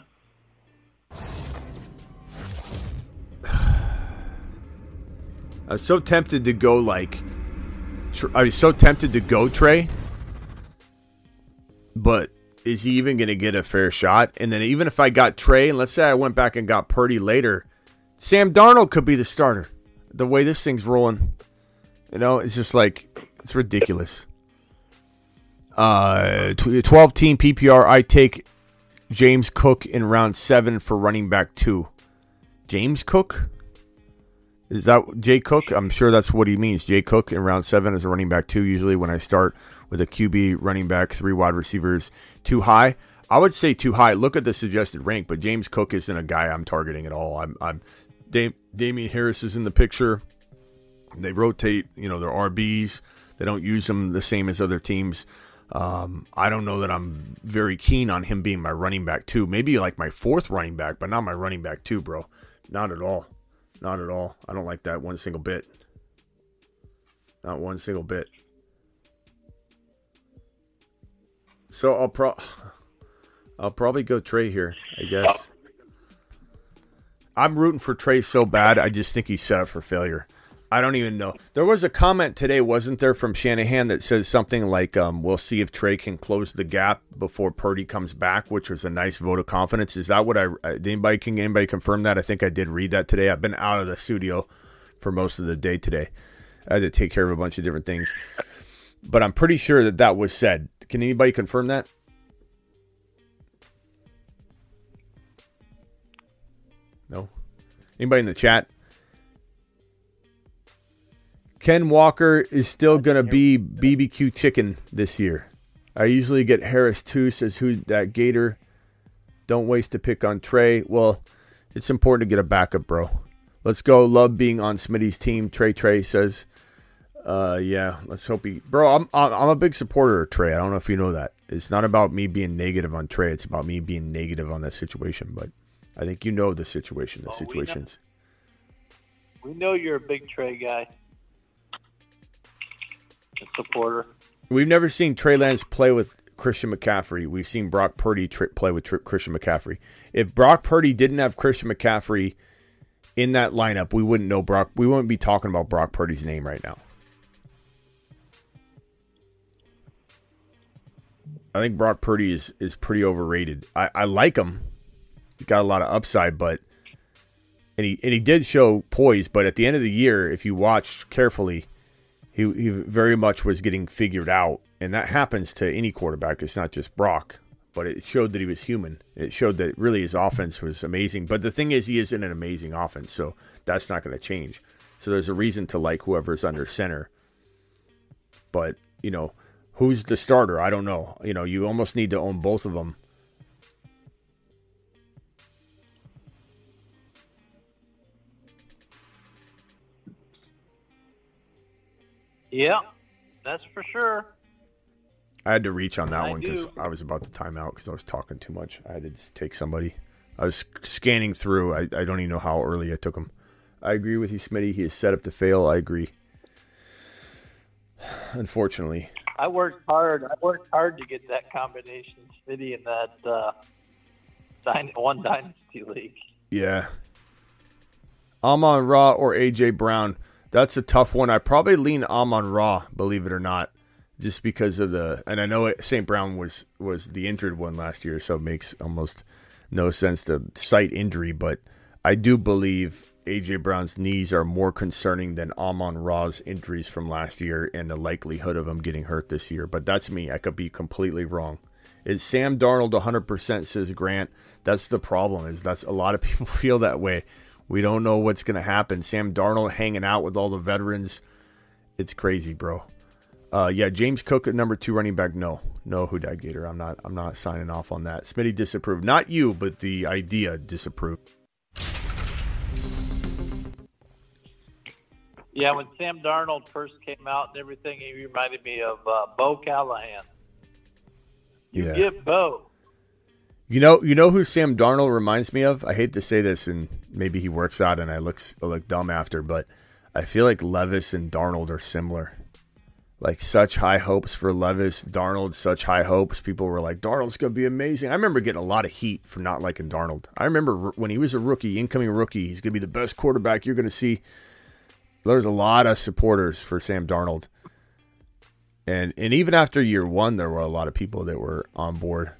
Speaker 1: was so tempted to go like, I was so tempted to go Trey, but is he even going to get a fair shot? And then even if I got Trey, and let's say I went back and got Purdy later, Sam Darnold could be the starter. The way this thing's rolling, you know, it's just like it's ridiculous. Uh, twelve team PPR. I take James Cook in round seven for running back two. James Cook. Is that Jay Cook? I'm sure that's what he means. Jay Cook in round seven as a running back two. Usually, when I start with a QB, running back, three wide receivers, too high. I would say too high. Look at the suggested rank, but James Cook isn't a guy I'm targeting at all. I'm, I'm Dam- Damien Harris is in the picture. They rotate, you know, their RBs. They don't use them the same as other teams. Um, I don't know that I'm very keen on him being my running back too. Maybe like my fourth running back, but not my running back too, bro. Not at all. Not at all. I don't like that one single bit. Not one single bit. So I'll pro I'll probably go Trey here, I guess. I'm rooting for Trey so bad, I just think he's set up for failure. I don't even know. There was a comment today, wasn't there, from Shanahan that says something like, um, "We'll see if Trey can close the gap before Purdy comes back," which was a nice vote of confidence. Is that what I? uh, anybody can anybody confirm that? I think I did read that today. I've been out of the studio for most of the day today. I had to take care of a bunch of different things, but I'm pretty sure that that was said. Can anybody confirm that? No. Anybody in the chat? Ken Walker is still going to be BBQ chicken this year. I usually get Harris too, says who that Gator. Don't waste a pick on Trey. Well, it's important to get a backup, bro. Let's go. Love being on Smitty's team. Trey Trey says, uh, yeah, let's hope he, bro. I'm, I'm a big supporter of Trey. I don't know if you know that. It's not about me being negative on Trey. It's about me being negative on that situation. But I think you know the situation, the
Speaker 4: Oh, we know.
Speaker 1: situations.
Speaker 4: We know you're a big Trey guy. A supporter.
Speaker 1: We've never seen Trey Lance play with Christian McCaffrey. We've seen Brock Purdy tr- play with tr- Christian McCaffrey. If Brock Purdy didn't have Christian McCaffrey in that lineup, we wouldn't know Brock. We wouldn't be talking about Brock Purdy's name right now. I think Brock Purdy is is pretty overrated. I, I like him. He's got a lot of upside, but and he and he did show poise. But at the end of the year, if you watch carefully, he he very much was getting figured out, and that happens to any quarterback. It's not just Brock, but it showed that he was human. It showed that really his offense was amazing. But the thing is, he isn't an amazing offense, so that's not going to change. So there's a reason to like whoever's under center. But you know, who's the starter? I don't know. You know, you almost need to own both of them.
Speaker 4: Yeah, that's for sure.
Speaker 1: I had to reach on that
Speaker 4: I
Speaker 1: one because. I was about to time out because I was talking too much. I had to just take somebody. I was scanning through. I, I don't even know how early I took him. I agree with you, Smitty. He is set up to fail. I agree. Unfortunately,
Speaker 4: I worked hard. I worked hard to get that combination, City, in that uh, one dynasty league.
Speaker 1: yeah. Amon Ra or AJ Brown. That's a tough one. I probably lean Amon Ra, believe it or not, just because of the. And I know St. Brown was was the injured one last year, so it makes almost no sense to cite injury. But I do believe AJ Brown's knees are more concerning than Amon Ra's injuries from last year and the likelihood of him getting hurt this year. But that's me. I could be completely wrong. Is Sam Darnold 100% says Grant. That's the problem is that's a lot of people feel that way. We don't know what's going to happen. Sam Darnold hanging out with all the veterans. It's crazy, bro. Uh, yeah, James Cook at number two running back. No, no, who that Gator. I'm not. I'm not signing off on that. Smitty disapproved. Not you, but the idea disapproved.
Speaker 4: Yeah, when Sam Darnold first came out and everything, he reminded me of uh, Bo Callahan. You
Speaker 1: Yeah.
Speaker 4: get Bo.
Speaker 1: You know, you know who Sam Darnold reminds me of. I hate to say this, and maybe he works out, and I look I look dumb after, but I feel like Levis and Darnold are similar. Like such high hopes for Levis, Darnold, such high hopes. People were like, Darnold's gonna be amazing. I remember getting a lot of heat for not liking Darnold. I remember when he was a rookie, incoming rookie, he's gonna be the best quarterback you're gonna see. There's a lot of supporters for Sam Darnold, and and even after year one, there were a lot of people that were on board.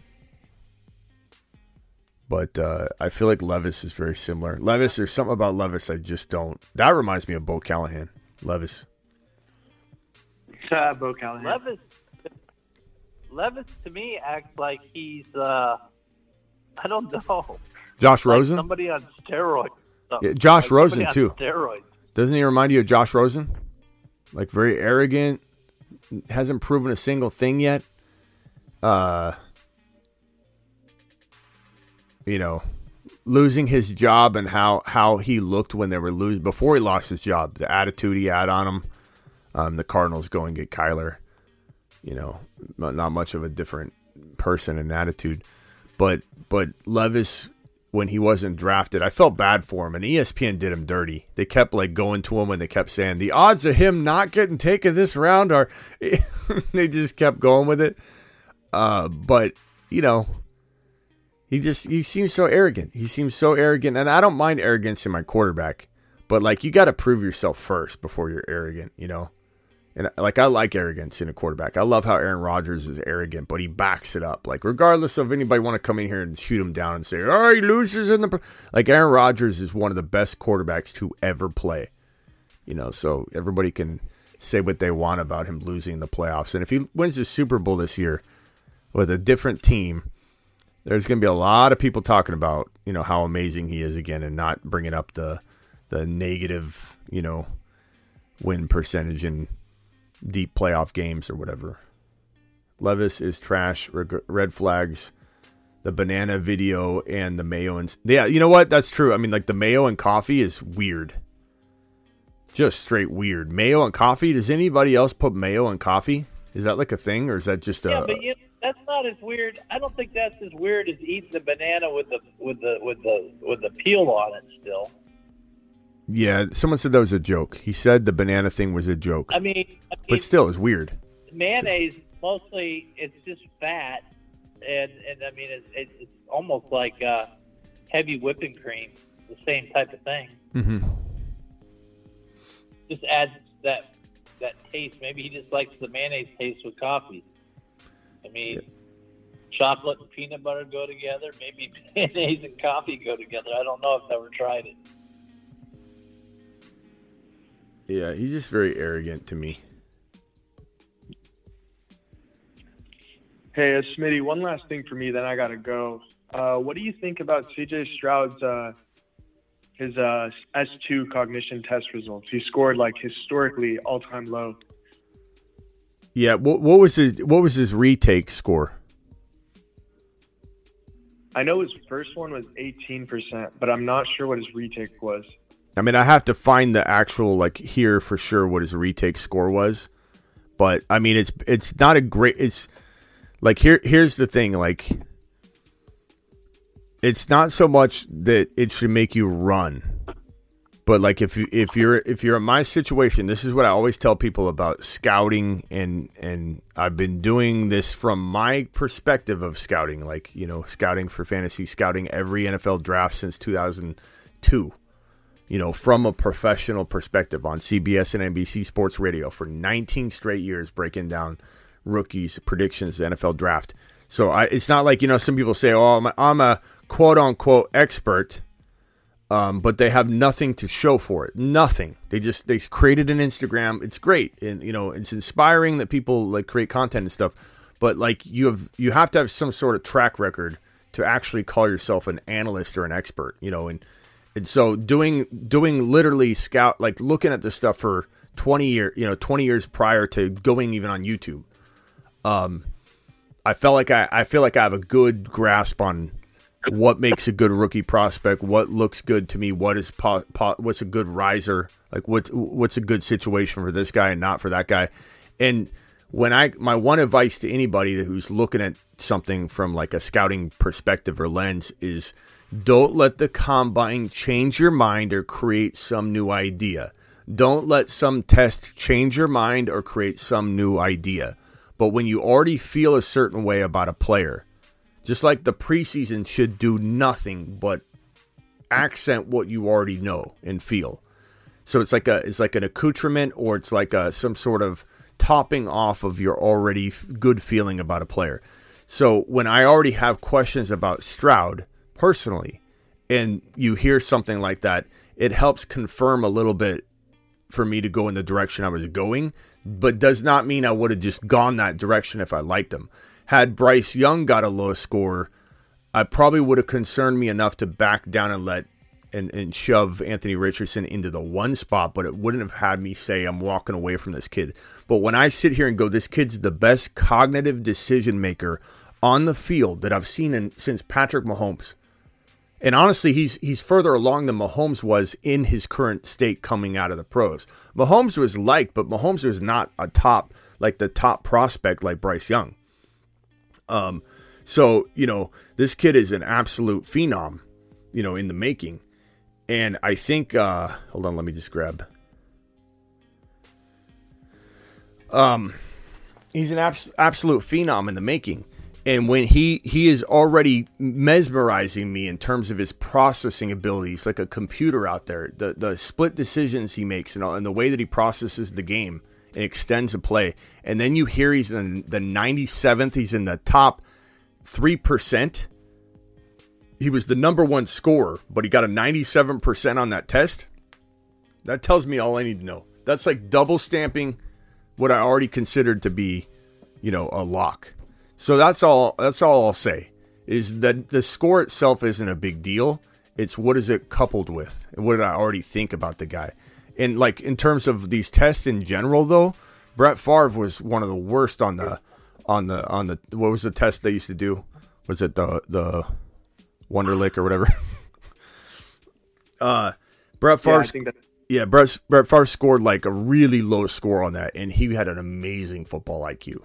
Speaker 1: But uh, I feel like Levis is very similar. Levis, there's something about Levis I just don't. That reminds me of Bo Callahan. Levis.
Speaker 6: Uh, Bo Callahan.
Speaker 4: Levis, Levis to me acts like he's, uh, I don't know,
Speaker 1: Josh
Speaker 4: like
Speaker 1: Rosen?
Speaker 4: somebody on steroids.
Speaker 1: Yeah, Josh
Speaker 4: Like somebody
Speaker 1: Rosen,
Speaker 4: on
Speaker 1: too.
Speaker 4: Steroids.
Speaker 1: Doesn't he remind you of Josh Rosen? Like very arrogant, hasn't proven a single thing yet. Uh you know, losing his job and how how he looked when they were losing before he lost his job, the attitude he had on him. Um, the Cardinals go and get Kyler. You know, not not much of a different person and attitude, but but Levis when he wasn't drafted, I felt bad for him, and ESPN did him dirty. They kept like going to him and they kept saying the odds of him not getting taken this round are. they just kept going with it. Uh, but you know, he just he seems so arrogant. He seems so arrogant, and I don't mind arrogance in my quarterback, but like you got to prove yourself first before you're arrogant. You know. And like I like arrogance in a quarterback. I love how Aaron Rodgers is arrogant, but he backs it up. Like regardless of anybody want to come in here and shoot him down and say, "Oh, he loses in the," pr-" like Aaron Rodgers is one of the best quarterbacks to ever play. You know, so everybody can say what they want about him losing the playoffs. And if he wins the Super Bowl this year with a different team, there's going to be a lot of people talking about you know how amazing he is again, and not bringing up the the negative you know win percentage and deep playoff games or whatever. Levis is trash. Red flags. The banana video and the mayo and yeah, you know what? That's true. I mean, like the mayo and coffee is weird. Just straight weird. Mayo and coffee. Does anybody else put mayo and coffee? Is that like a thing, or is that just a?
Speaker 4: Yeah, but you, that's not as weird. I don't think that's as weird as eating the banana with the with the with the with the peel on it. Still,
Speaker 1: yeah, someone said that was a joke. He said the banana thing was a joke,
Speaker 4: I mean,
Speaker 1: but still, it's weird.
Speaker 4: mayonnaise mostly it's just fat, and and I mean it's it's, it's almost like uh, heavy whipping cream, the same type of thing.
Speaker 1: Mm-hmm.
Speaker 4: Just adds that that taste. Maybe he just likes the mayonnaise taste with coffee. I mean. Chocolate and peanut butter go together. Maybe mayonnaise and coffee go together. I don't know. I've never tried it.
Speaker 1: Yeah, he's just very arrogant to me.
Speaker 6: Hey, uh, Smitty, one last thing for me, then I gotta go. Uh, what do you think about CJ Stroud's uh, his uh, S2 cognition test results? He scored like historically all-time low.
Speaker 1: Yeah, what, what was his what was his retake score?
Speaker 6: I know his first one was 18%, but I'm not sure what his retake was.
Speaker 1: I mean, I have to find the actual like here for sure what his retake score was, but I mean, it's it's not a great. It's like here here's the thing, like it's not so much that it should make you run, but like if you if you're if you're in my situation, this is what I always tell people about scouting, and and I've been doing this from my perspective of scouting, like you know, scouting for fantasy, scouting every NFL draft since 2002 you know, from a professional perspective on CBS and NBC Sports Radio for 19 straight years, breaking down rookies, predictions, the NFL draft. So I, it's not like you know some people say, "Oh, I'm a, I'm a quote unquote expert," um, but they have nothing to show for it. Nothing. They just they created an Instagram. It's great, and you know it's inspiring that people like create content and stuff. But like you have you have to have some sort of track record to actually call yourself an analyst or an expert. You know, and and so doing doing literally scout like looking at this stuff for 20 years, you know, 20 years prior to going even on YouTube. Um I felt like I I feel like I have a good grasp on what makes a good rookie prospect, what looks good to me, what is po- po- what's a good riser, like what what's a good situation for this guy and not for that guy. And when I my one advice to anybody who's looking at something from like a scouting perspective or lens is don't let the combine change your mind or create some new idea. Don't let some test change your mind or create some new idea. But when you already feel a certain way about a player, just like the preseason should do nothing but accent what you already know and feel. So it's like a it's like an accoutrement or it's like a some sort of topping off of your already good feeling about a player. So when I already have questions about Stroud, personally, and you hear something like that, it helps confirm a little bit for me to go in the direction I was going, but does not mean I would have just gone that direction if I liked him. Had Bryce Young got a low score, I probably would have concerned me enough to back down and let and, and shove Anthony Richardson into the one spot, but it wouldn't have had me say I'm walking away from this kid. But when I sit here and go, this kid's the best cognitive decision maker on the field that I've seen in, since Patrick Mahomes. And honestly, he's he's further along than Mahomes was in his current state coming out of the pros. Mahomes was liked, but Mahomes was not a top like the top prospect like Bryce Young. Um, so you know this kid is an absolute phenom, you know, in the making. And I think, uh, hold on, let me just grab. Um, he's an abs- absolute phenom in the making. And when he he is already mesmerizing me in terms of his processing abilities, like a computer out there, the the split decisions he makes and, all, and the way that he processes the game and extends a play, and then you hear he's in the 97th, he's in the top three percent he was the number one scorer, but he got a 97% on that test. That tells me all I need to know. That's like double stamping what I already considered to be, you know, a lock. So that's all that's all I'll say is that the score itself isn't a big deal. It's what is it coupled with and what did I already think about the guy. And like in terms of these tests in general though, Brett Favre was one of the worst on the on the on the what was the test they used to do? Was it the the Wonderlic or whatever. uh, Brett Favre.
Speaker 6: Yeah, I think that,
Speaker 1: Yeah, Brett, Brett Favre scored like a really low score on that, and he had an amazing football IQ.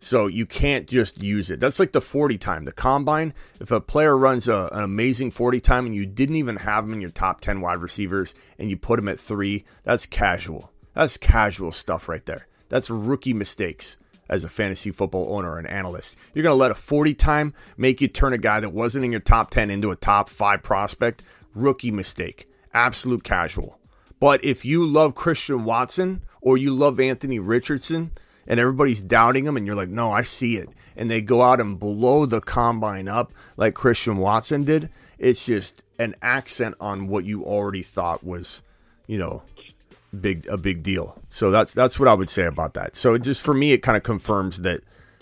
Speaker 1: So you can't just use it. That's like the 40 time, the combine. If a player runs a, an amazing 40 time and you didn't even have him in your top 10 wide receivers and you put him at three, that's casual. That's casual stuff right there. That's rookie mistakes as a fantasy football owner or an analyst. You're going to let a 40 time make you turn a guy that wasn't in your top 10 into a top five prospect. Rookie mistake. Absolute casual. But if you love Christian Watson or you love Anthony Richardson and everybody's doubting him and you're like, no, I see it. And they go out and blow the combine up like Christian Watson did, it's just an accent on what you already thought was, you know, big a big deal. So that's that's what I would say about that. So just for me, it kind of confirms that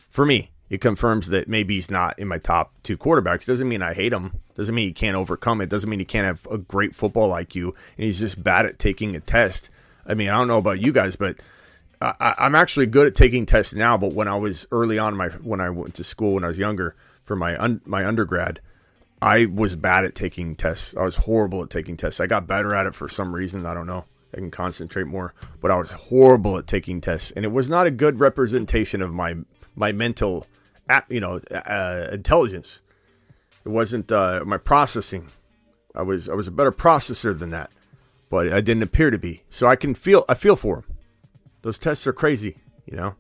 Speaker 1: for me, it confirms that maybe he's not in my top two quarterbacks. Doesn't mean I hate him. Doesn't mean he can't overcome it. Doesn't mean he can't have a great football IQ and he's just bad at taking a test. I mean, I don't know about you guys, but I, I'm actually good at taking tests now. But when I was early on, my when I went to school when I was younger for my un, my undergrad, I was bad at taking tests. I was horrible at taking tests. I got better at it for some reason. I don't know. I can concentrate more, but I was horrible at taking tests, and it was not a good representation of my my mental, you know, uh, intelligence. It wasn't uh, my processing. I was I was a better processor than that, but I didn't appear to be. So I can feel I feel for them. Those tests are crazy, you know,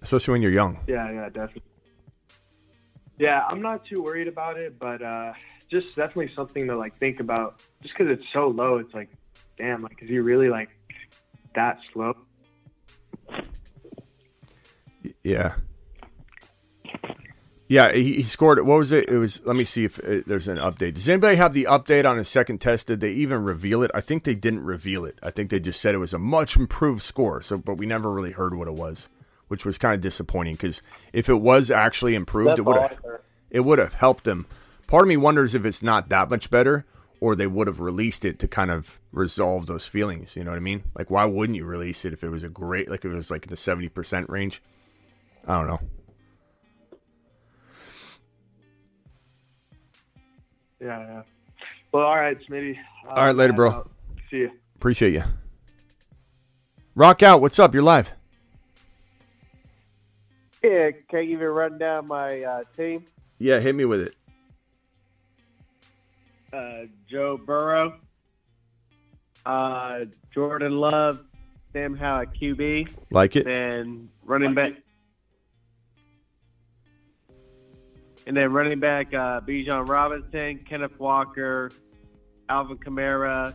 Speaker 1: especially when you're young.
Speaker 6: yeah, yeah, definitely. Yeah, I'm not too worried about it, but uh, just definitely something to like think about. Just because it's so low, it's like, damn, like, is he really like that slow?
Speaker 1: Yeah. Yeah, he, he scored. What was it? It was. Let me see if uh, there's an update. Does anybody have the update on his second test? Did they even reveal it? I think they didn't reveal it. I think they just said it was a much improved score. So, but we never really heard what it was, which was kind of disappointing because if it was actually improved,
Speaker 4: That's
Speaker 1: it would have it would have helped him. Part of me wonders if it's not that much better, or they would have released it to kind of resolve those feelings. You know what I mean? Like, why wouldn't you release it if it was a great, like, if it was like in the seventy percent range? I don't know.
Speaker 6: Yeah, yeah. Well, all right, Smitty. Uh,
Speaker 1: All right, later, bro.
Speaker 6: I'll See you.
Speaker 1: Appreciate you. Rock out. What's up? You're live.
Speaker 7: Yeah, can I give you a rundown of my uh, team?
Speaker 1: Yeah, hit me with it.
Speaker 7: Uh, Joe Burrow, uh, Jordan Love, Sam Howell at QB,
Speaker 1: Like it?
Speaker 7: And running back, and then running back uh, Bijan Robinson, Kenneth Walker, Alvin Kamara,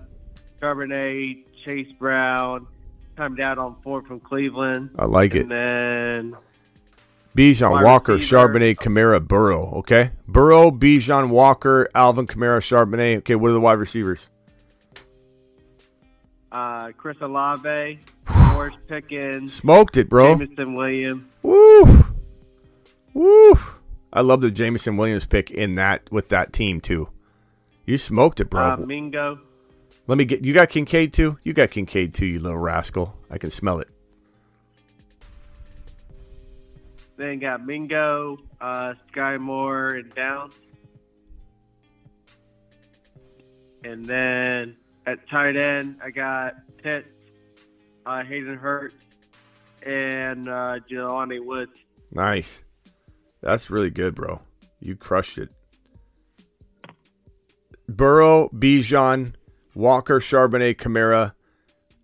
Speaker 7: Charbonnet, Chase Brown, timed out on four from Cleveland,
Speaker 1: I like it.
Speaker 7: and then
Speaker 1: Bijan, Walker,
Speaker 8: receiver.
Speaker 1: Charbonnet, Kamara, Burrow. Okay, Burrow, Bijan, Walker, Alvin Kamara, Charbonnet. Okay, what are the wide receivers?
Speaker 8: Uh, Chris Olave, Morris Pickens,
Speaker 1: Smoked it, bro.
Speaker 8: Jameson Williams.
Speaker 1: Woo, woo. I love the Jameson Williams pick in that with that team too. You smoked it, bro.
Speaker 8: Uh, Mingo.
Speaker 1: Let me get. You got Kincaid too. You got Kincaid too, you little rascal. I can smell it.
Speaker 8: Then got Mingo, uh, Skyy Moore, and Downs. And then at tight end, I got Pitts, uh, Hayden Hurst, and uh, Jelani Woods.
Speaker 1: Nice. That's really good, bro. You crushed it. Burrow, Bijan, Walker, Charbonnet, Kamara,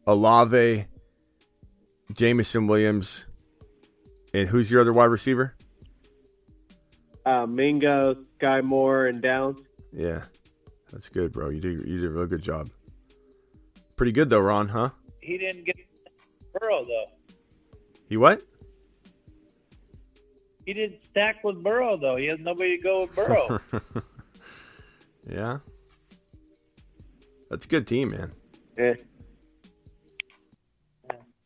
Speaker 1: Olave, Jameson Williams, and who's your other wide receiver?
Speaker 8: Uh, Mingo, Skyy Moore, and Downs.
Speaker 1: Yeah, that's good, bro. You did you did a real good job. Pretty good though, Ron, huh?
Speaker 4: He didn't get Burrow though.
Speaker 1: You what?
Speaker 4: He didn't stack with Burrow though. He has nobody to go with Burrow.
Speaker 1: yeah. That's a good team, man.
Speaker 8: Eh.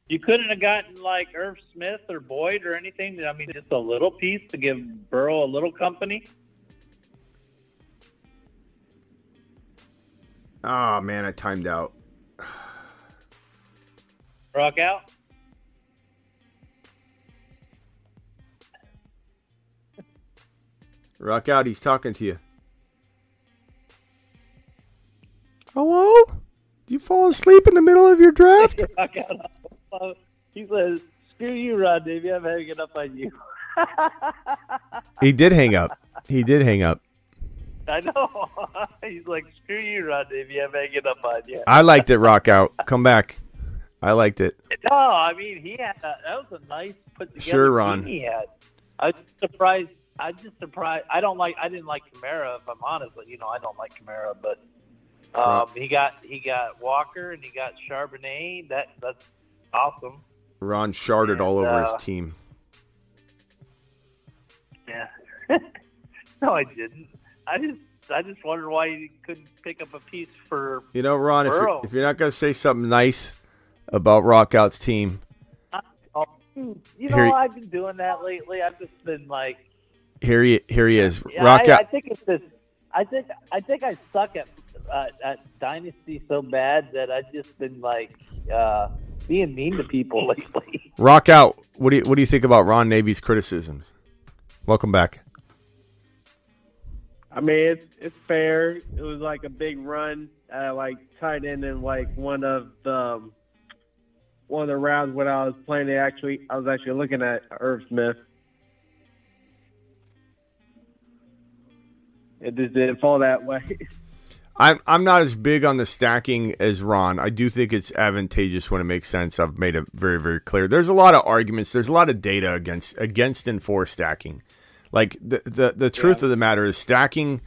Speaker 4: you couldn't have gotten like Irv Smith or Boyd or anything. I mean, just a little piece to give Burrow a little company.
Speaker 1: Oh man, I timed out.
Speaker 4: Rock out.
Speaker 1: Rock out, he's talking to you. Hello? Do you fall asleep in the middle of your draft?
Speaker 4: Rock out. He says, "Screw you, Rod Davey. I'm hanging up on you."
Speaker 1: he did hang up. He did hang up.
Speaker 4: I know. He's like, "Screw you, Rod Davey. I'm hanging up on you."
Speaker 1: I liked it, Rock out. Come back. I liked it.
Speaker 4: No, I mean he had a, that was a nice put together.
Speaker 1: Sure, Ron.
Speaker 4: He had. I was surprised. I just surprised. I don't like. I didn't like Kamara. If I'm honest, but you know, I don't like Kamara. But um, he got he got Walker and he got Charbonnet. That that's awesome.
Speaker 1: Ron sharded all over
Speaker 4: uh,
Speaker 1: his team.
Speaker 4: Yeah. no, I didn't. I just I just wondered why he couldn't pick up a piece for.
Speaker 1: You know, Ron, if you're, if you're not going to say something nice about Rockout's team,
Speaker 4: Oh, you know, I've been doing that lately. I've just been like,
Speaker 1: here he here he is.
Speaker 4: Yeah,
Speaker 1: Rock
Speaker 4: I,
Speaker 1: out.
Speaker 4: I think it's this. I think I think I suck at uh, at dynasty so bad that I've just been like uh, being mean to people lately.
Speaker 1: Rock out. What do you what do you think about Ron Navy's criticisms? Welcome back.
Speaker 8: I mean, it's it's fair. It was like a big run, uh, like tight end in like one of the um, one of the rounds when I was playing. It actually, I was actually looking at Irv Smith. It just didn't fall that way.
Speaker 1: I'm I'm not as big on the stacking as Ron. I do think it's advantageous when it makes sense. I've made it very very clear. There's a lot of arguments. There's a lot of data against against and for stacking. Like the the, the truth of the matter is stacking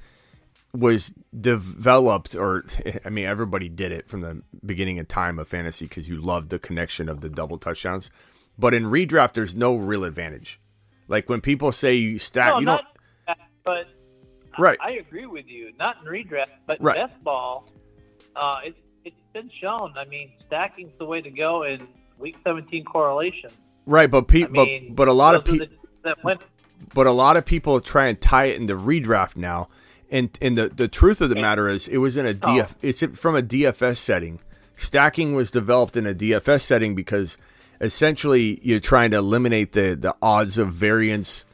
Speaker 1: was developed or I mean everybody did it from the beginning of time of fantasy because you loved the connection of the double touchdowns. But in redraft there's no real advantage. Like when people say you stack
Speaker 4: no,
Speaker 1: you don't
Speaker 4: not, but
Speaker 1: Right.
Speaker 4: I, I agree with you. Not in redraft, but
Speaker 1: Right.
Speaker 4: best ball. Uh, it's it's been shown. I mean, stacking's the way to go in week 17 correlation.
Speaker 1: right, but pe-
Speaker 4: I mean,
Speaker 1: but but a lot of people
Speaker 4: that went
Speaker 1: but a lot of people try and tie it into redraft now. And and the, the truth of the matter is, it was in a DF. It's from a DFS setting. Stacking was developed in a DFS setting because essentially you're trying to eliminate the the odds of variance.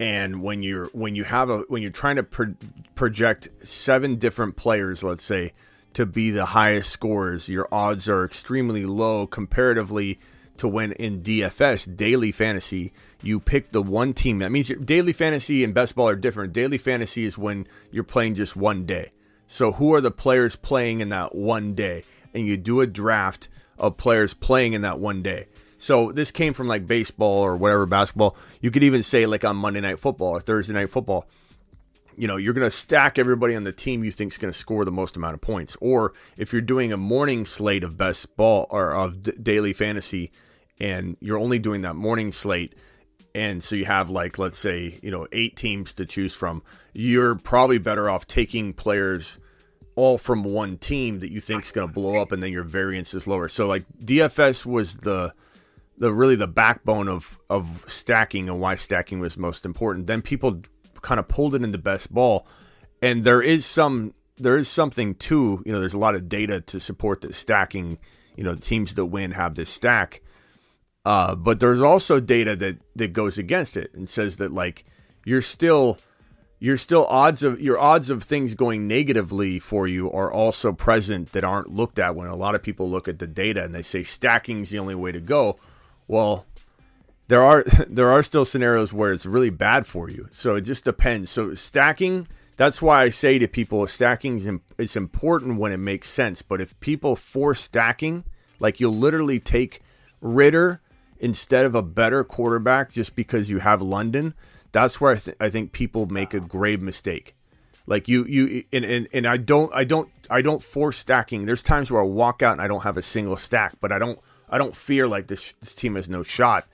Speaker 1: And when you're when you have a when you're trying to pro- project seven different players, let's say, to be the highest scorers, your odds are extremely low comparatively to when in DFS daily fantasy you pick the one team. That means your daily fantasy and best ball are different. Daily fantasy is when you're playing just one day. So who are the players playing in that one day? And you do a draft of players playing in that one day. So this came from like baseball or whatever basketball. You could even say like on Monday night football or Thursday night football you know, you're going to stack everybody on the team you think is going to score the most amount of points. Or if you're doing a morning slate of best ball or of d- daily fantasy, and you're only doing that morning slate, and so you have like let's say you know eight teams to choose from you're probably better off taking players all from one team that you think is going to blow up and then your variance is lower so like dfs was the the really the backbone of of stacking and why stacking was most important. Then people kind of pulled it into best ball. And there is some there is something to you know there's a lot of data to support that stacking you know teams that win have this stack. Uh, but there's also data that that goes against it and says that like you're still you're still odds of your odds of things going negatively for you are also present that aren't looked at when a lot of people look at the data and they say stacking's the only way to go. Well, there are there are still scenarios where it's really bad for you. So it just depends. So stacking that's why I say to people stacking is it's important when it makes sense, but if people force stacking, like you'll literally take Ridder instead of a better quarterback just because you have London, that's where I, th- I think people make a grave mistake. Like you, you, and, and, and I don't, I don't, I don't force stacking. There's times where I walk out and I don't have a single stack, but I don't, I don't fear like this, this team has no shot.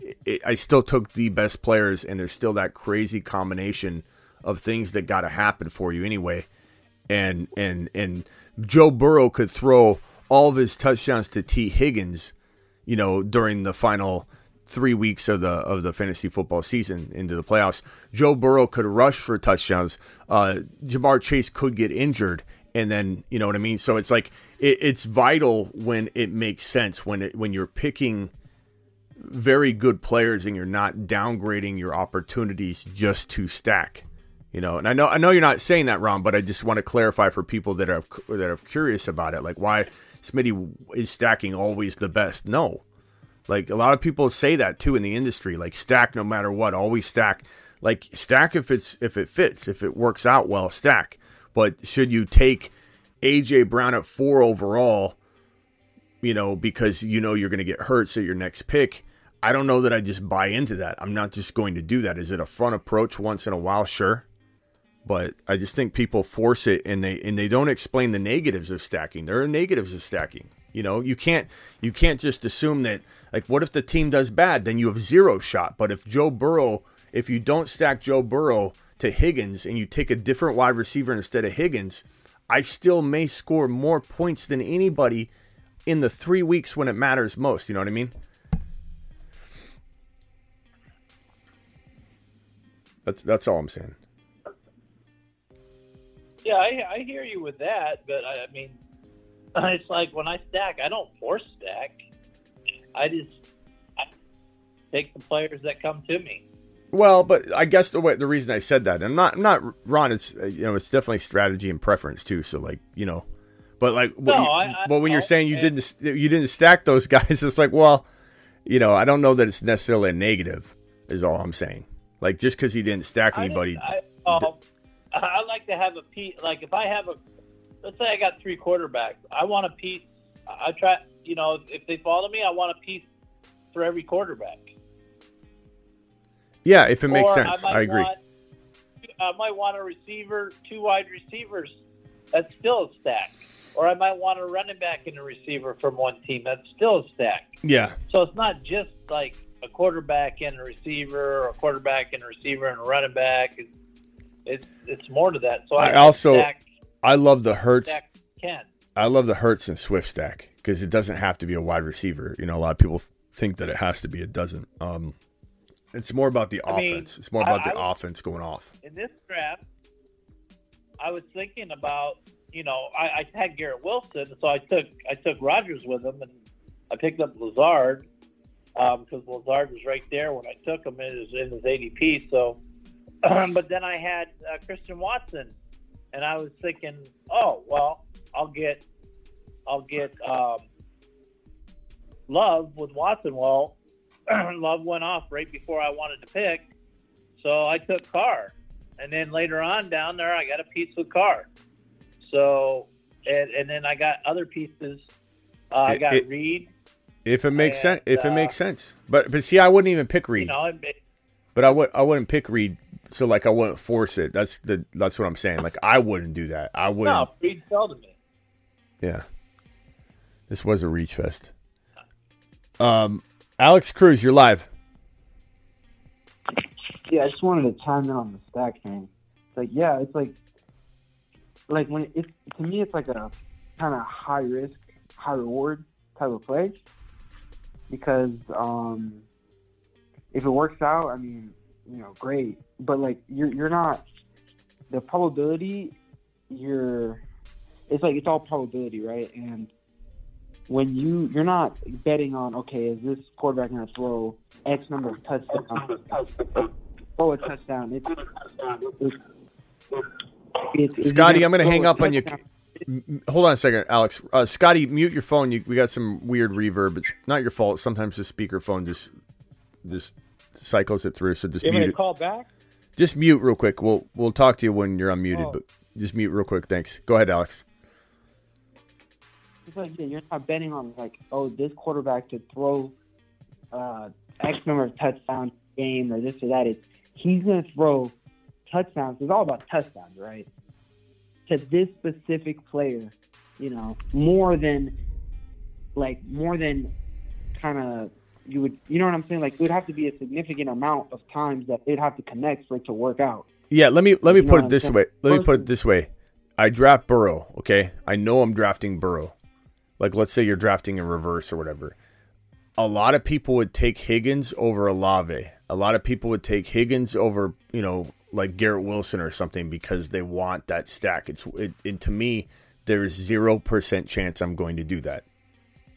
Speaker 1: It, it, I still took the best players, and there's still that crazy combination of things that got to happen for you anyway. And and and Joe Burrow could throw all of his touchdowns to Tee Higgins you know, during the final three weeks of the of the fantasy football season into the playoffs. Joe Burrow could rush for touchdowns. Uh, Ja'Marr Chase could get injured, and then you know what I mean. So it's like it, it's vital when it makes sense when it when you're picking very good players and you're not downgrading your opportunities just to stack. You know, and I know I know you're not saying that wrong, but I just want to clarify for people that are that are curious about it, like why Smitty is stacking always the best. No. Like a lot of people say that too in the industry, like stack no matter what, always stack. Like stack if it's if it fits, if it works out well, stack. But should you take AJ Brown at 4 overall, you know, because you know you're going to get hurt so your next pick, I don't know that I just buy into that. I'm not just going to do that. Is it a front approach once in a while? Sure but I just think people force it and they and they don't explain the negatives of stacking. There are negatives of stacking. You know, you can't you can't just assume that like what if the team does bad, then you have zero shot. But if Joe Burrow, if you don't stack Joe Burrow to Higgins and you take a different wide receiver instead of Higgins, I still may score more points than anybody in the 3 weeks when it matters most, you know what I mean? That's that's all I'm saying.
Speaker 4: Yeah, I, I hear you with that, but I, I mean, it's like when I stack, I don't force stack. I just I take the players that come to me.
Speaker 1: Well, but I guess the way the reason I said that, I'm not I'm not Ron. It's uh, you know it's definitely strategy and preference too. So like you know, but like
Speaker 4: no,
Speaker 1: you,
Speaker 4: I, I,
Speaker 1: but when you're saying you didn't you didn't stack those guys, it's like well, you know I don't know that it's necessarily a negative. Is all I'm saying. Like just because he didn't stack anybody.
Speaker 4: I, um, I like to have a piece. Like if I have a, let's say I got three quarterbacks, I want a piece. I try, you know, if they follow me, I want a piece for every quarterback.
Speaker 1: Yeah, if it makes
Speaker 4: Or
Speaker 1: sense,
Speaker 4: might
Speaker 1: I agree.
Speaker 4: Want, I might want a receiver, two wide receivers. That's still a stack. Or I might want a running back and a receiver from one team. That's still a stack.
Speaker 1: Yeah,
Speaker 4: So it's not just like a quarterback and a receiver, or a quarterback and a receiver and a running back. It's it's, it's more to that. So I,
Speaker 1: I also
Speaker 4: stack,
Speaker 1: I love the
Speaker 4: Hurts. Ken.
Speaker 1: I love the Hurts and Swift stack because it doesn't have to be a wide receiver. You know, a lot of people think that it has to be. It doesn't. Um, it's more about the
Speaker 4: I mean,
Speaker 1: offense. it's more about
Speaker 4: I-
Speaker 1: the
Speaker 4: I-
Speaker 1: offense going off.
Speaker 4: in this draft, I was thinking about you know I, I had Garrett Wilson, so I took I took Rodgers with him, and I picked up Lazard because Lazard was right there when I took him in his in his ADP. So, but then I had uh, Christian Watson, and I was thinking, oh well, I'll get I'll get um, Love with Watson. Well, Love went off right before I wanted to pick, so I took Carr and then later on down there I got a piece with Carr. So and, and then I got other pieces. Uh, I got
Speaker 1: it-
Speaker 4: Reed.
Speaker 1: If it makes sense, if it
Speaker 4: uh,
Speaker 1: makes sense, but but see, I wouldn't even pick Reed.
Speaker 4: You know, it,
Speaker 1: But I would I wouldn't pick Reed. So like I wouldn't force it. That's the that's what I'm saying. Like I wouldn't do that. I wouldn't.
Speaker 4: no, Reed fell to me.
Speaker 1: Yeah. This was a reach fest. Um, Alex Cruz, you're live.
Speaker 9: Yeah, I just wanted to chime in on the stack thing. It's like, yeah, it's like, like when it, to me, it's like a kind of high risk, high reward type of play because um, if it works out, I mean, you know, great. But like, you're you're not the probability. You're it's like it's all probability, right? And when you you're not betting on okay, is this quarterback going to throw X number of touchdowns? Throw a touchdown. It's, it's, it's, it's
Speaker 1: Scotty, I'm going to hang
Speaker 9: a
Speaker 1: up on you. Hold on a second, Alex. Uh, Scotty, mute your phone. You, we got some weird reverb. It's not your fault. Sometimes the speakerphone just just cycles it through. So just
Speaker 10: You
Speaker 1: mute
Speaker 10: me
Speaker 1: it.
Speaker 10: call back?
Speaker 1: Just mute real quick. We'll we'll talk to you when you're unmuted.
Speaker 10: Oh.
Speaker 1: But just mute real quick. Thanks. Go ahead, Alex.
Speaker 9: It's like yeah, you're not betting on like oh this quarterback to throw uh, X number of touchdowns a game or this or that. It's he's going to throw touchdowns. It's all about touchdowns, right? To this specific player, you know, more than like more than kind of you would you know what I'm saying? Like it would have to be a significant amount of times that it'd have to connect for it to work out.
Speaker 1: Yeah, let me let me
Speaker 9: You
Speaker 1: put it this
Speaker 9: saying?
Speaker 1: way. Let me put it this way. I draft Burrow, okay? I know I'm drafting Burrow. Like let's say you're drafting in reverse or whatever. A lot of people would take Higgins over Olave. A lot of people would take Higgins over, you know, like Garrett Wilson or something because they want that stack. It's it, and to me, there's zero percent chance I'm going to do that.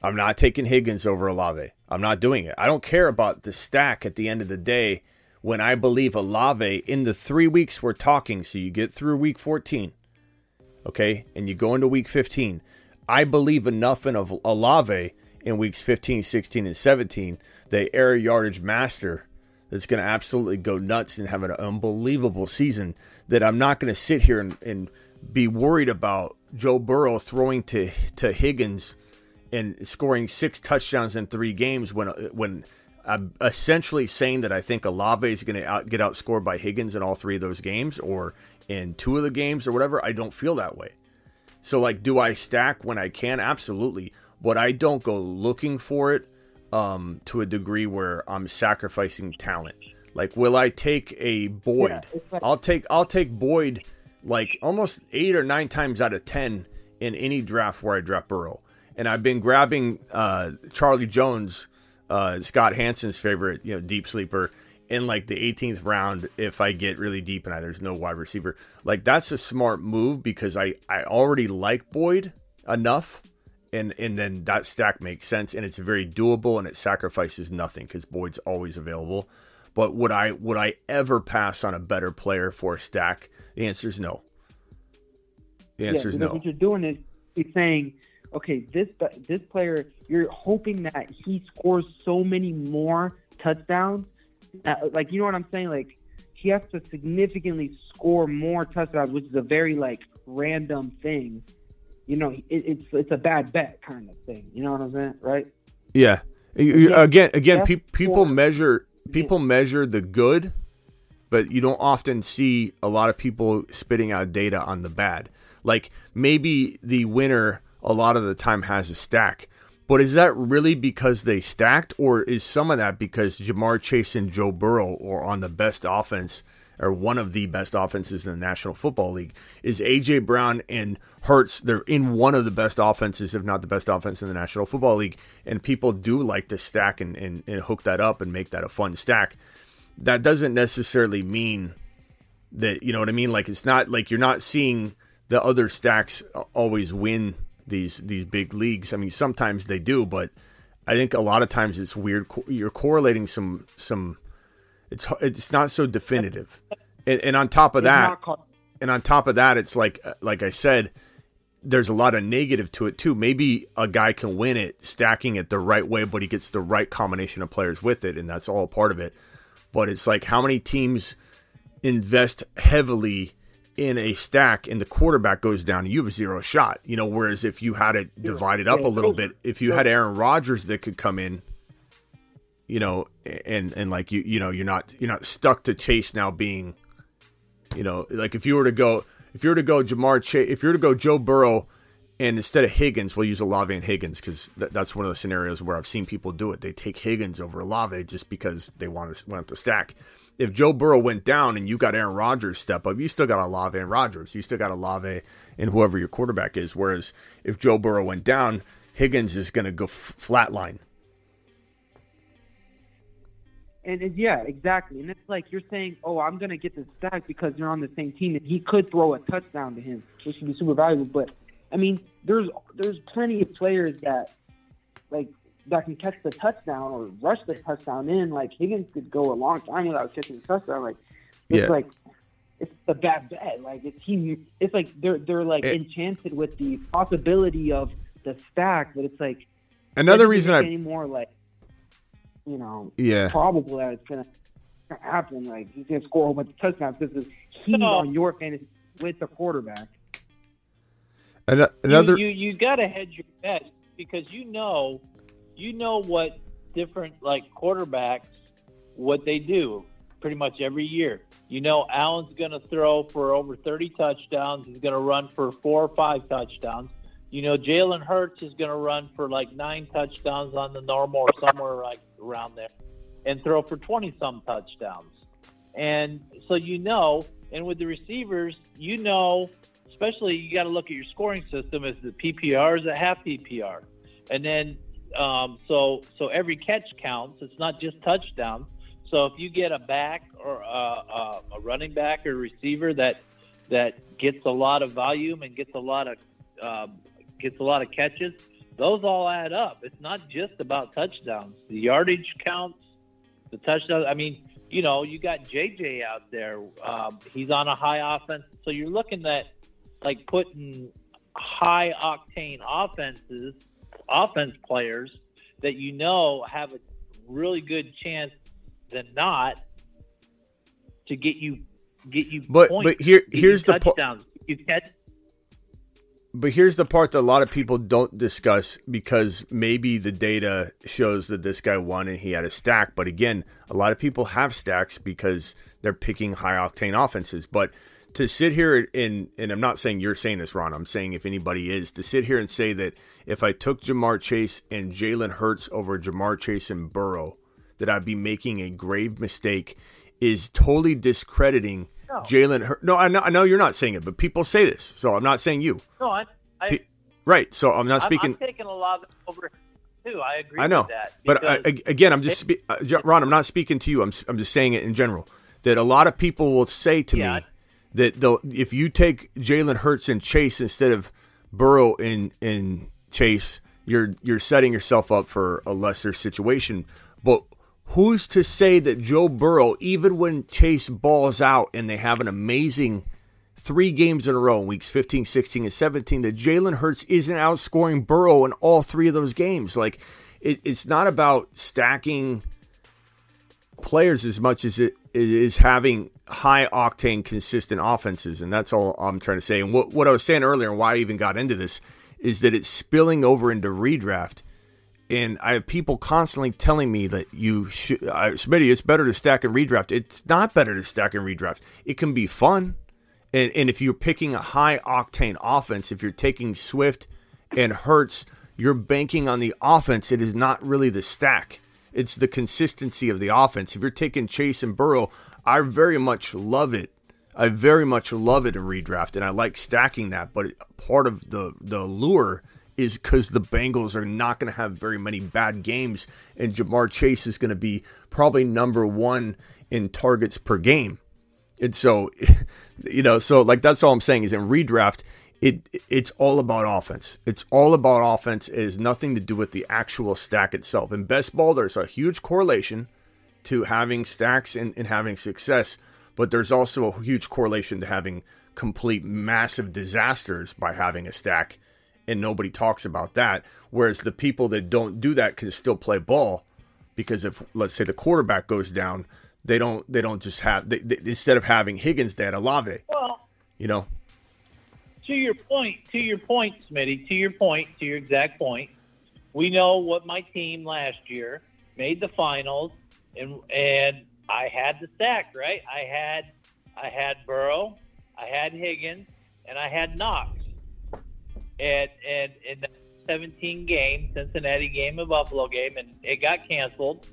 Speaker 1: I'm not taking Higgins over Olave. I'm not doing it. I don't care about the stack at the end of the day when I believe Olave in the three weeks we're talking. So you get through week 14, okay, and you go into week 15. I believe enough in of Olave in weeks 15, 16, and 17, the air yardage master that's going to absolutely go nuts and have an unbelievable season that I'm not going to sit here and, and be worried about Joe Burrow throwing to to Higgins and scoring six touchdowns in three games when when I'm essentially saying that I think Olave is going to out, get outscored by Higgins in all three of those games or in two of the games or whatever. I don't feel that way. So like, do I stack when I can? Absolutely, but I don't go looking for it um, to a degree where I'm sacrificing talent. Like, will I take a Boyd?
Speaker 9: Yeah, like-
Speaker 1: I'll take I'll take Boyd like almost eight or nine times out of ten in any draft where I draft Burrow. And I've been grabbing uh, Charlie Jones, uh, Scott Hansen's favorite, you know, deep sleeper in like the 18th round if I get really deep and I, there's no wide receiver. Like that's a smart move because I I already like Boyd enough. And, and then that stack makes sense and it's very doable and it sacrifices nothing because Boyd's always available. But would I would I ever pass on a better player for a stack? The answer is no. The answer is no.
Speaker 9: What you're doing is you're saying, okay, this this player, you're hoping that he scores so many more touchdowns. That, like you know what I'm saying? Like he has to significantly score more touchdowns, which is a very like random thing. You know, it, it's it's a bad bet kind of thing. You know what I'm saying, right?
Speaker 1: Yeah.
Speaker 9: Yeah,
Speaker 1: Again, again, pe- people measure people measure the good, but you don't often see a lot of people spitting out data on the bad. Like maybe the winner a lot of the time has a stack, but is that really because they stacked, or is some of that because Ja'Marr Chase and Joe Burrow are on the best offense? Or one of the best offenses in the National Football League is AJ Brown and Hurts. They're in one of the best offenses, if not the best offense in the National Football League. And people do like to stack and, and, and hook that up and make that a fun stack. That doesn't necessarily mean that, you know what I mean? Like, it's not like you're not seeing the other stacks always win these these big leagues. I mean, sometimes they do, but I think a lot of times it's weird. You're correlating some some. It's it's not so definitive, and, and on top of that, and on top of that, it's like like I said, there's a lot of negative to it too. Maybe a guy can win it stacking it the right way, but he gets the right combination of players with it, and that's all part of it. But it's like how many teams invest heavily in a stack and the quarterback goes down, you have a zero shot. You know, whereas if you had it divided up a little bit, if you had Aaron Rodgers that could come in, you know, and and like you you know, you're not you're not stuck to Chase now being, you know, like if you were to go if you were to go Ja'Marr Chase, if you were to go Joe Burrow and instead of Higgins, we'll use Olave and Higgins because th- that's one of the scenarios where I've seen people do it. They take Higgins over Olave just because they want to want to stack. If Joe Burrow went down and you got Aaron Rodgers step up, you still got Olave and Rodgers. You still got Olave and whoever your quarterback is. Whereas if Joe Burrow went down, Higgins is going to go f- flatline.
Speaker 9: And it, yeah, exactly. And it's like you're saying, oh, I'm gonna get this stack because they're on the same team, and he could throw a touchdown to him, which would be super valuable. But I mean, there's there's plenty of players that like that can catch the touchdown or rush the touchdown in. Like Higgins could go a long time without catching the touchdown. Like it's
Speaker 1: Yeah.
Speaker 9: like it's a bad bet. Like it's he. It's like they're they're like
Speaker 1: It-
Speaker 9: enchanted with the possibility of the stack, but it's like
Speaker 1: Another
Speaker 9: doesn't
Speaker 1: reason
Speaker 9: make
Speaker 1: I
Speaker 9: any more like you know
Speaker 1: Yeah.
Speaker 9: probable that it's gonna happen. Like he's gonna score a whole bunch of touchdowns because there's heat
Speaker 4: No.
Speaker 9: on your fantasy with the quarterback.
Speaker 1: Ano- another
Speaker 4: you you, you got to hedge your bets because you know you know what different like quarterbacks what they do pretty much every year. You know Allen's going to throw for over 30 touchdowns. He's going to run for four or five touchdowns. You know Jalen Hurts is going to run for like nine touchdowns on the normal or somewhere like around there, and throw for 20 some touchdowns. And so you know, and with the receivers, you know especially you got to look at your scoring system as the PPR is a half PPR, and then um, so so every catch counts. It's not just touchdowns. So if you get a back or uh, uh, a running back or receiver that that gets a lot of volume and gets a lot of um, gets a lot of catches, those all add up. It's not just about touchdowns. The yardage counts, the touchdowns. I mean, you know, you got JJ out there. Um, he's on a high offense, so you're looking at like putting high octane offenses, offense players that you know have a really good chance than not to get you get you
Speaker 1: But-
Speaker 4: points,
Speaker 1: but here- here's the
Speaker 4: touchdowns. you catch
Speaker 1: But here's the part that a lot of people don't discuss because maybe the data shows that this guy won and he had a stack. But again, a lot of people have stacks because they're picking high octane offenses. But to sit here and and I'm not saying you're saying this, Ron. I'm saying if anybody is to sit here and say that if I took Ja'Marr Chase and Jalen Hurts over Ja'Marr Chase and Burrow, that I'd be making a grave mistake is totally discrediting
Speaker 4: No.
Speaker 1: Jalen Hurts. No, I know, I know you're not saying it, but people say this, so I'm not saying you.
Speaker 4: no, I, I
Speaker 1: Pe- Right. So I'm not
Speaker 4: I'm-
Speaker 1: speaking.
Speaker 4: I'm, taking a lot over too. I agree.
Speaker 1: I know,
Speaker 4: with that
Speaker 1: but I, again, I'm just spe- uh, Ron. I'm not speaking to you. I'm I'm just saying it in general. That a lot of people will say to
Speaker 4: Yeah.
Speaker 1: me that they'll if you take Jalen Hurts and Chase instead of Burrow and and Chase, you're you're setting yourself up for a lesser situation. But who's to say that Joe Burrow, even when Chase balls out and they have an amazing three games in a row, weeks 15, 16, and 17, that Jalen Hurts isn't outscoring Burrow in all three of those games. Like, it, it's not about stacking players as much as it, it is having high octane, consistent offenses. And that's all I'm trying to say. And what, what I was saying earlier and why I even got into this is that it's spilling over into redraft. And I have people constantly telling me that you should, uh, Smitty, it's better to stack and redraft. It's not better to stack and redraft. It can be fun. And, and if you're picking a high octane offense, if you're taking Swift and Hurts, you're banking on the offense. It is not really the stack. It's the consistency of the offense. If you're taking Chase and Burrow, I very much love it. I very much love it in redraft, and I like stacking that. But part of the the lure is because the Bengals are not going to have very many bad games, and Ja'Marr Chase is going to be probably number one in targets per game. And so, you know, so like that's all I'm saying is in redraft, it it's all about offense. It's all about offense. It has nothing to do with the actual stack itself. In best ball, there's a huge correlation to having stacks and, and having success, but there's also a huge correlation to having complete massive disasters by having a stack, and nobody talks about that. Whereas the people that don't do that can still play ball because if let's say the quarterback goes down, they don't they don't just have they, they, instead of having Higgins, they had Olave.
Speaker 4: well,
Speaker 1: You know,
Speaker 4: to your point, to your point, Smitty, to your point, to your exact point, we know what my team last year made the finals, and and I had the stack right. I had I had Burrow, I had Higgins, and I had Knox. and and in the 17 game Cincinnati game, a Buffalo game, and it got canceled,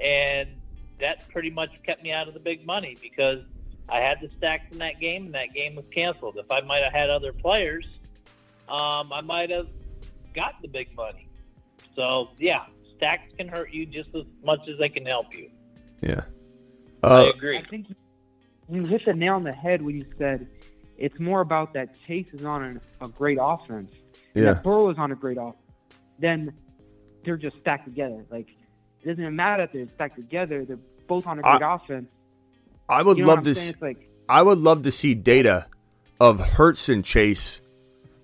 Speaker 4: and that pretty much kept me out of the big money because I had the stacks in that game, and that game was canceled. If I might have had other players, um, I might have got the big money. So yeah, stacks can hurt you just as much as they can help you.
Speaker 1: Yeah.
Speaker 4: I
Speaker 1: Uh,
Speaker 4: agree.
Speaker 9: I think you hit the nail on the head when you said it's more about that Chase is on an, a great offense. And
Speaker 1: yeah.
Speaker 9: that Burrow is on a great offense. Then they're just stacked together. Like it doesn't even matter if they're stacked together. They're both on a great offense.
Speaker 1: I would
Speaker 9: You know
Speaker 1: love to.
Speaker 9: saying?
Speaker 1: s-
Speaker 9: It's like
Speaker 1: I would love to see data of Hurts and Chase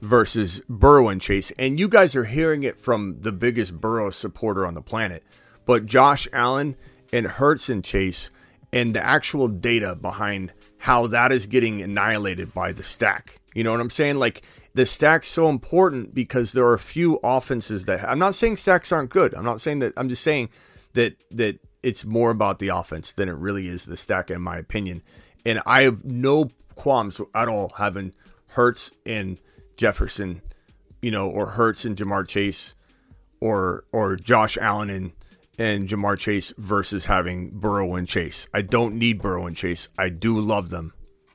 Speaker 1: versus Burrow and Chase. And you guys are hearing it from the biggest Burrow supporter on the planet. But Josh Allen and Hurts and Chase and the actual data behind how that is getting annihilated by the stack. You know what I'm saying? Like the stack's so important because there are a few offenses that I'm not saying stacks aren't good. I'm not saying that I'm just saying that that it's more about the offense than it really is the stack in my opinion. And I have no qualms at all having Hurts and Jefferson, you know, or Hurts and Ja'Marr Chase or or Josh Allen and and Ja'Marr Chase versus having Burrow and Chase. I don't need Burrow and Chase. I do love them.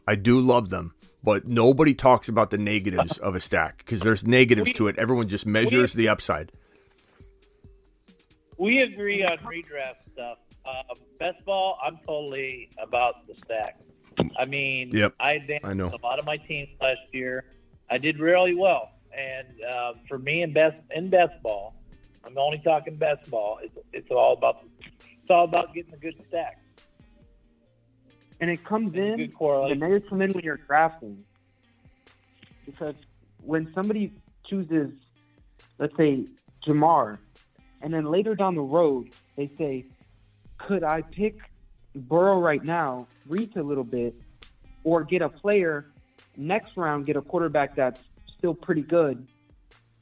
Speaker 1: I do love them. But nobody talks about the negatives of a stack because there's negatives to it. Everyone just measures the upside.
Speaker 4: We agree on redraft stuff. Um, best ball, I'm totally about the stack. I mean,
Speaker 1: Yep,
Speaker 4: I advanced
Speaker 1: I know.
Speaker 4: a lot of my teams last year. I did really well, and uh, for me in best in best ball, I'm only talking best ball. It's it's all about it's all about getting a good stack.
Speaker 9: and it comes
Speaker 4: Good
Speaker 9: in the
Speaker 4: correlation.
Speaker 9: negatives come in when you're drafting. Because when somebody chooses, let's say, Ja'Marr, and then later down the road they say, could I pick Burrow right now, reach a little bit, or get a player next round, get a quarterback that's still pretty good?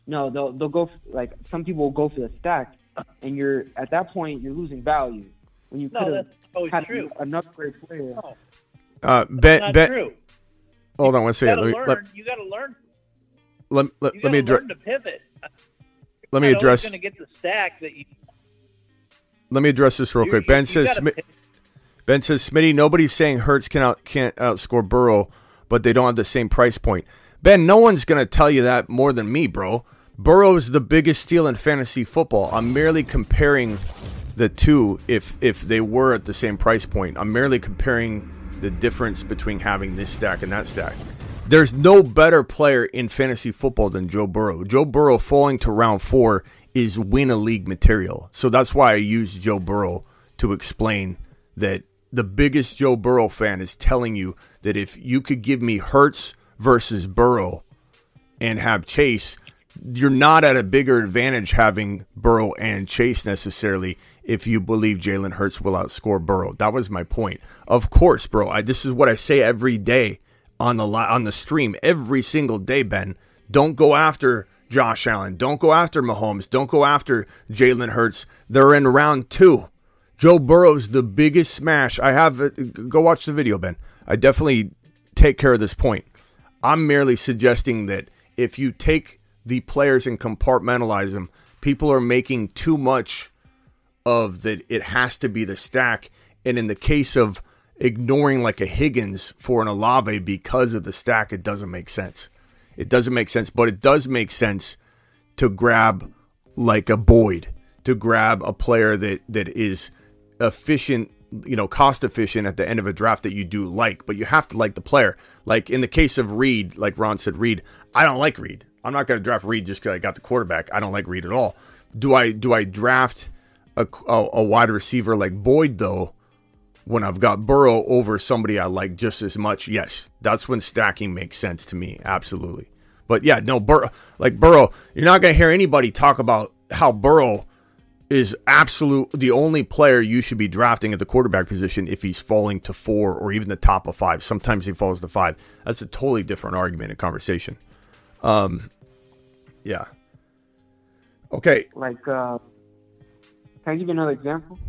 Speaker 9: No, they'll they'll go f- like some people will go for the stack, and you're at that point you're losing value when you
Speaker 4: No,
Speaker 9: could have
Speaker 4: that's
Speaker 9: had
Speaker 4: true.
Speaker 9: another great player.
Speaker 4: No,
Speaker 1: Uh,
Speaker 4: that's
Speaker 1: ben,
Speaker 4: not
Speaker 1: ben,
Speaker 4: true.
Speaker 1: hold on one
Speaker 4: You gotta
Speaker 1: Let me
Speaker 4: learn.
Speaker 1: let,
Speaker 4: you got to learn.
Speaker 1: let, let,
Speaker 4: You
Speaker 1: let
Speaker 4: got
Speaker 1: me
Speaker 4: to
Speaker 1: address
Speaker 4: learn to pivot.
Speaker 1: Let me address
Speaker 4: going to get the stack that you.
Speaker 1: let me address this real quick. Ben says Smi- Ben says, Smitty, nobody's saying Hurts can out, can't outscore Burrow, but they don't have the same price point. Ben, no one's going to tell you that more than me, bro. Burrow is the biggest steal in fantasy football. I'm merely comparing the two if if they were at the same price point. I'm merely comparing the difference between having this stack and that stack. There's no better player in fantasy football than Joe Burrow. Joe Burrow falling to round four is win a league material. So that's why I use Joe Burrow to explain that the biggest Joe Burrow fan is telling you that if you could give me Hurts versus Burrow and have Chase, you're not at a bigger advantage having Burrow and Chase necessarily if you believe Jalen Hurts will outscore Burrow. That was my point. Of course, bro. I, this is what I say every day on the li- on the stream every single day. Ben, don't go after Josh Allen. Don't go after Mahomes. Don't go after Jalen Hurts. They're in round two. Joe Burrow's the biggest smash. I have uh, it. Go watch the video, Ben. I definitely take care of this point. I'm merely suggesting that if you take the players and compartmentalize them, people are making too much of that it has to be the stack. And in the case of ignoring like a Higgins for an Olave because of the stack, it doesn't make sense. It doesn't make sense, but it does make sense to grab like a Boyd, to grab a player that that is efficient, you know, cost efficient at the end of a draft that you do like, but you have to like the player. Like in the case of Reed, like Ron said, Reed, I don't like Reed. I'm not going to draft Reed just because I got the quarterback. I don't like Reed at all. Do I do I draft a, a, a wide receiver like Boyd though? When I've got Burrow over somebody I like just as much, yes, that's when stacking makes sense to me. Absolutely. But yeah, no, Burrow, like Burrow, you're not going to hear anybody talk about how Burrow is absolute the only player you should be drafting at the quarterback position if he's falling to four or even the top of five. Sometimes he falls to five. That's a totally different argument and conversation. Um, yeah. Okay,
Speaker 9: Like, uh, can I give you another example?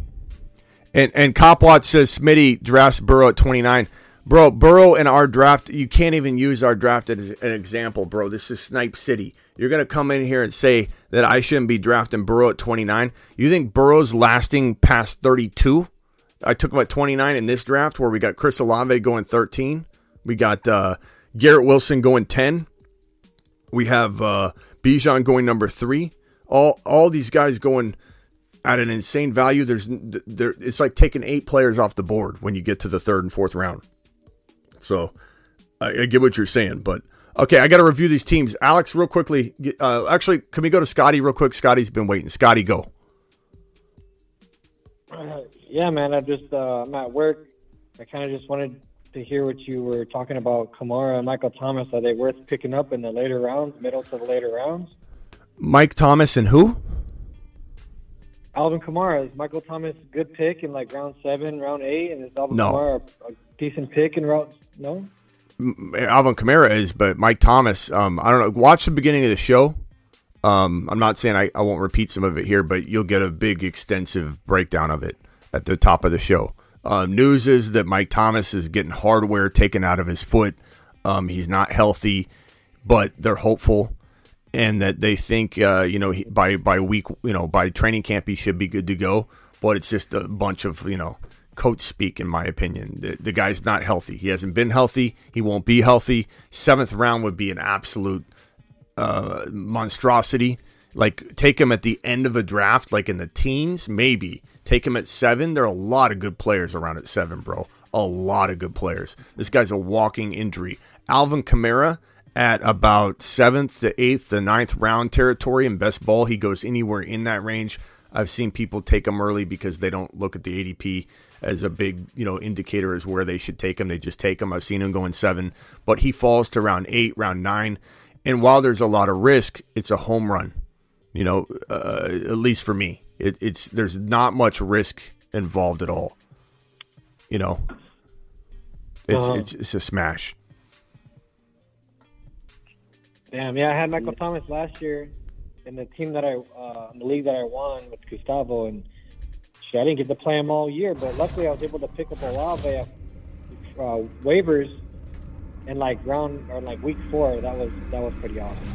Speaker 1: And and Copwatch says Smitty drafts Burrow at 29. Bro, Burrow and our draft, you can't even use our draft as an example, bro. This is Snipe City. You're going to come in here and say that I shouldn't be drafting Burrow at 29. You think Burrow's lasting past 32? I took him at 29 in this draft where we got Chris Olave going 13. We got uh, Garrett Wilson going 10. We have uh, Bijan going number three. All all these guys going at an insane value. There's there. It's like taking eight players off the board when you get to the third and fourth round. So I, I get what you're saying, but okay, I got to review these teams. Alex, real quickly. Uh, actually, can we go to Scotty real quick? Scotty's been waiting. Scotty, go.
Speaker 10: Uh, yeah, man. I just uh, I'm at work. I kind of just wanted to hear what you were talking about Kamara and Michael Thomas. Are they worth picking up in the later rounds, middle to the later rounds?
Speaker 1: Mike Thomas and who?
Speaker 10: Alvin Kamara. Is Michael Thomas a good pick in like round seven, round eight? And is Alvin
Speaker 1: No.
Speaker 10: Kamara a, a decent pick in round? No.
Speaker 1: Alvin Kamara is, but Mike Thomas. Um, I don't know. Watch the beginning of the show. Um, I'm not saying I, I won't repeat some of it here, but you'll get a big, extensive breakdown of it at the top of the show. Um, news is that Mike Thomas is getting hardware taken out of his foot. Um, he's not healthy, but they're hopeful, and that they think, uh, you know, by by week, you know, by training camp, he should be good to go. But it's just a bunch of, you know, coach speak, in my opinion. The, the guy's not healthy. He hasn't been healthy. He won't be healthy. Seventh round would be an absolute uh, monstrosity. Like take him at the end of a draft, like in the teens, maybe. Take him at seven. There are a lot of good players around at seven, bro. A lot of good players. This guy's a walking injury. Alvin Kamara at about seventh to eighth to ninth round territory in best ball. He goes anywhere in that range. I've seen people take him early because they don't look at the ADP as a big, you know, indicator as where they should take him. They just take him. I've seen him going seven, but he falls to round eight, round nine. And while there's a lot of risk, it's a home run. You know, uh, at least for me, it, it's there's not much risk involved at all. You know, it's
Speaker 10: Uh-huh.
Speaker 1: it's, it's a smash.
Speaker 10: Damn, yeah, I had Michael Thomas last year in the team that I, uh, in the league that I won with Gustavo, and shit, I didn't get to play him all year, but luckily I was able to pick up Olave at uh, waivers in like round or like week four. That was that was pretty awesome.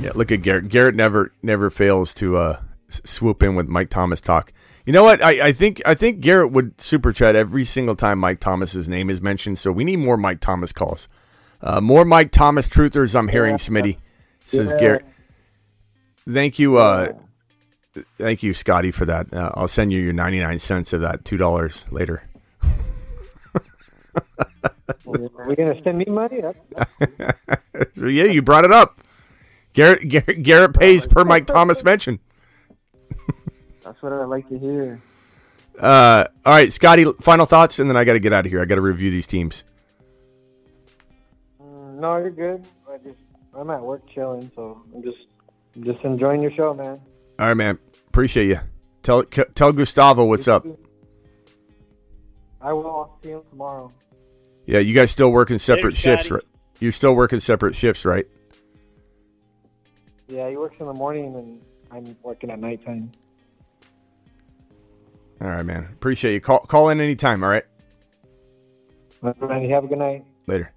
Speaker 1: Yeah, look at Garrett. Garrett never never fails to uh, swoop in with Mike Thomas talk. You know what? I, I think I think Garrett would super chat every single time Mike Thomas's name is mentioned. So we need more Mike Thomas calls. Uh, more Mike Thomas truthers. I'm hearing Smitty says
Speaker 10: Yeah.
Speaker 1: Garrett. Thank you, uh, thank you, Scotty, for that. Uh, I'll send you your 99 cents of that two dollars later.
Speaker 10: Are we gonna send me money?
Speaker 1: Yeah, you brought it up. Garrett Garrett, Garrett pays per Mike Thomas mention.
Speaker 9: That's what I like to hear.
Speaker 1: Uh, all right, Scotty. Final thoughts, and then I got to get out of here. I got to review these teams.
Speaker 10: No, you're good. I just I'm at work chilling, so I'm just just enjoying your show, man.
Speaker 1: All right, man. Appreciate you. Tell c- tell Gustavo what's up.
Speaker 10: I will. I'll see him tomorrow.
Speaker 1: Yeah, you guys still working separate
Speaker 10: Later,
Speaker 1: shifts, right? You're still working separate shifts, right?
Speaker 10: Yeah, he works in the morning, and I'm working at nighttime.
Speaker 1: All right, man. Appreciate you. Call call in anytime. All right.
Speaker 10: Man, you have a good night.
Speaker 1: Later.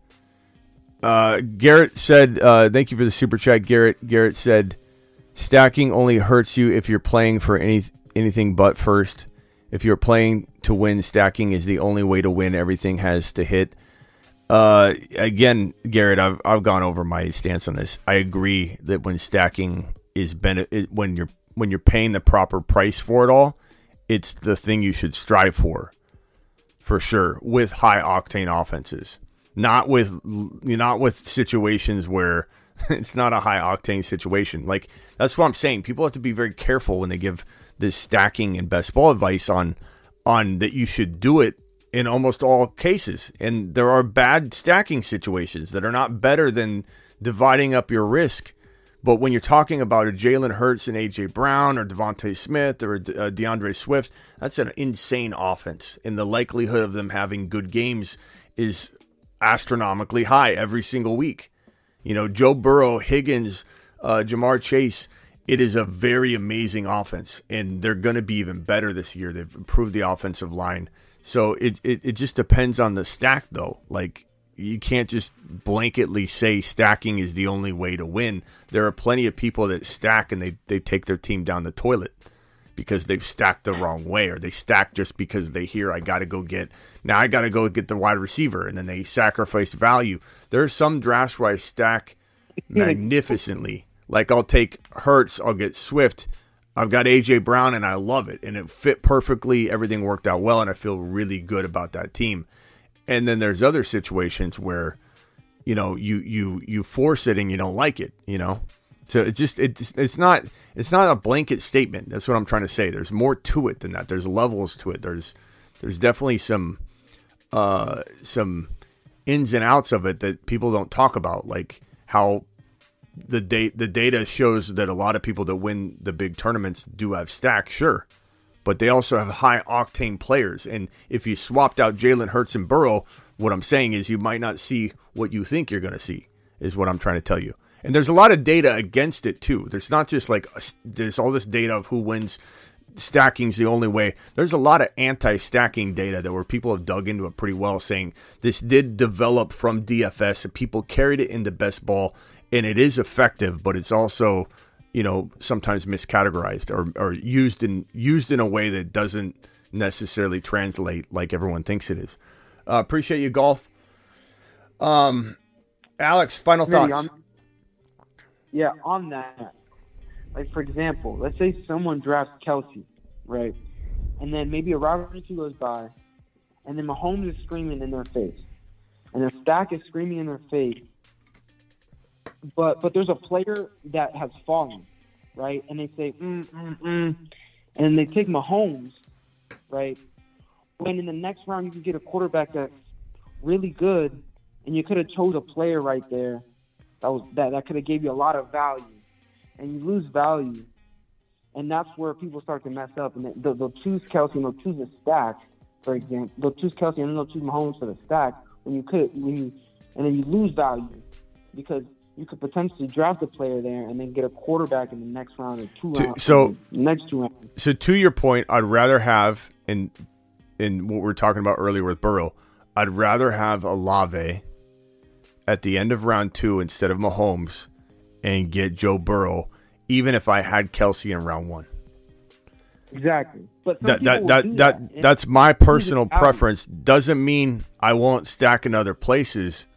Speaker 1: Uh, Garrett said, uh, "Thank you for the super chat." Garrett Garrett said, "Stacking only hurts you if you're playing for any anything but first. If you're playing to win, stacking is the only way to win. Everything has to hit." Uh, again, Garrett, I've I've gone over my stance on this. I agree that when stacking is bene- it- when you're when you're paying the proper price for it all, it's the thing you should strive for for sure with high octane offenses not with not with situations where it's not a high octane situation. Like that's what i'm saying. People have to be very careful when they give this stacking and best ball advice on on that you should do it in almost all cases. And there are bad stacking situations that are not better than dividing up your risk. But when you're talking about a Jalen Hurts and AJ Brown or DeVonta Smith or De- uh, D'Andre Swift, that's an insane offense, and the likelihood of them having good games is astronomically high every single week. You know, Joe Burrow, Higgins, uh, Ja'Marr Chase. It is a very amazing offense, and they're going to be even better this year. They've improved the offensive line So it, it it just depends on the stack though. Like you can't just blanketly say stacking is the only way to win. There are plenty of people that stack and they, they take their team down the toilet because they've stacked the wrong way or they stack just because they hear I got to go get now I got to go get the wide receiver and then they sacrifice value. There are some drafts where I stack magnificently. Like I'll take Hurts, I'll get Swift. I've got AJ Brown and I love it and it fit perfectly. Everything worked out well and I feel really good about that team. And then there's other situations where you know you you you force it and you don't like it, you know. So it's just it's it's not it's not a blanket statement. That's what I'm trying to say. There's more to it than that. There's levels to it. There's there's definitely some uh some ins and outs of it that people don't talk about, like how the date the data shows that a lot of people that win the big tournaments do have stacks, sure, but they also have high octane players. And if you swapped out Jalen Hurts and Burrow, what I'm saying is you might not see what you think you're going to see. Is what I'm trying to tell you. And there's a lot of data against it too. There's not just like there's all this data of who wins. Stacking's the only way. There's a lot of anti-stacking data that where people have dug into it pretty well, saying this did develop from DFS and people carried it into best ball, and it is effective, but it's also you know sometimes miscategorized or, or used in used in a way that doesn't necessarily translate like everyone thinks it is. Uh, appreciate you, golf. Um, Alex, final thoughts.
Speaker 9: Yeah, on that, like for example, let's say someone drafts Kelce, right, and then maybe a two goes by, and then Mahomes is screaming in their face, and their stack is screaming in their face, but but there's a player that has fallen, right, and they say mm mm mm, and they take Mahomes, right, when in the next round you can get a quarterback that's really good, and you could have chose a player right there that was that, that could have gave you a lot of value, and you lose value, and that's where people start to mess up, and they'll, they'll choose Kelce and they'll choose a stack, for example, they'll choose Kelce and then they'll choose Mahomes for the stack when you could when you and then you lose value because you could potentially draft a player there and then get a quarterback in the next round or two
Speaker 1: To-
Speaker 9: rounds.
Speaker 1: so-
Speaker 9: next two rounds.
Speaker 1: so to your point, I'd rather have in in what we are talking about earlier with Burrow, I'd rather have Olave at the end of round two instead of Mahomes and get Joe Burrow, even if I had Kelce in round one.
Speaker 9: Exactly. But
Speaker 1: that, that, that, that, that's my personal preference. Doesn't mean I won't stack in other places.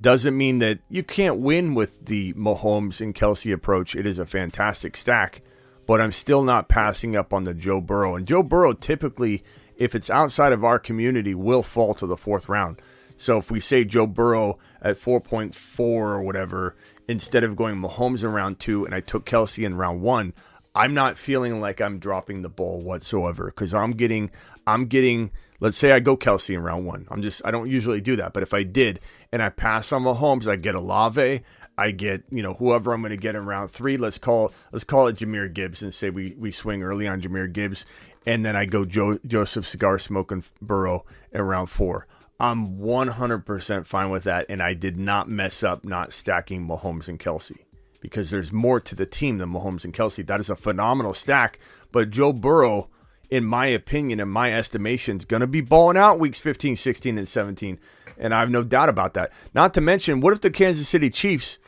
Speaker 1: Doesn't mean that you can't win with the Mahomes and Kelce approach. It is a fantastic stack, but I'm still not passing up on the Joe Burrow. And Joe Burrow typically, if it's outside of our community, will fall to the fourth round. So if we say Joe Burrow at 4.4 or whatever, instead of going Mahomes in round two and I took Kelce in round one, I'm not feeling like I'm dropping the ball whatsoever because I'm getting, I'm getting, let's say I go Kelce in round one. I'm just, I don't usually do that. But if I did and I pass on Mahomes, I get Olave, I get, you know, whoever I'm going to get in round three. Let's call, let's call it Jahmyr Gibbs and say we, we swing early on Jahmyr Gibbs. And then I go Joe, Joseph Cigar Smoking Burrow in round four. I'm 100% fine with that. And I did not mess up not stacking Mahomes and Kelce because there's more to the team than Mahomes and Kelce. That is a phenomenal stack. But Joe Burrow, in my opinion, in my estimation, is going to be balling out weeks 15, 16, and 17. And I have no doubt about that. Not to mention, what if the Kansas City Chiefs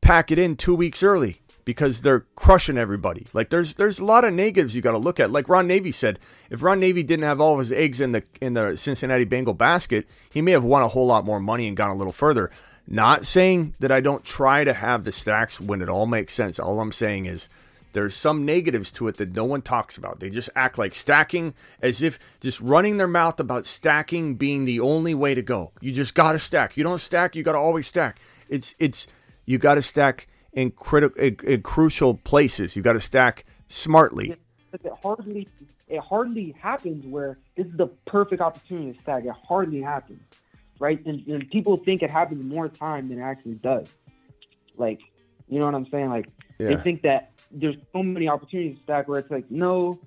Speaker 1: pack it in two weeks early? Because they're crushing everybody. Like there's there's a lot of negatives you got to look at. Like Ron Navy said, if Ron Navy didn't have all of his eggs in the in the Cincinnati Bengal basket, he may have won a whole lot more money and gone a little further. Not saying that I don't try to have the stacks when it all makes sense. All I'm saying is there's some negatives to it that no one talks about. They just act like stacking as if just running their mouth about stacking being the only way to go. You just got to stack. You don't stack, you got to always stack. It's it's you got to stack in critical in, in crucial places. You've got to stack smartly.
Speaker 9: But it hardly it hardly happens where this is the perfect opportunity to stack. It hardly happens, right? And, and people think it happens more time than it actually does. Like, you know what I'm saying? Like, they think that there's so many opportunities to stack where it's like, no,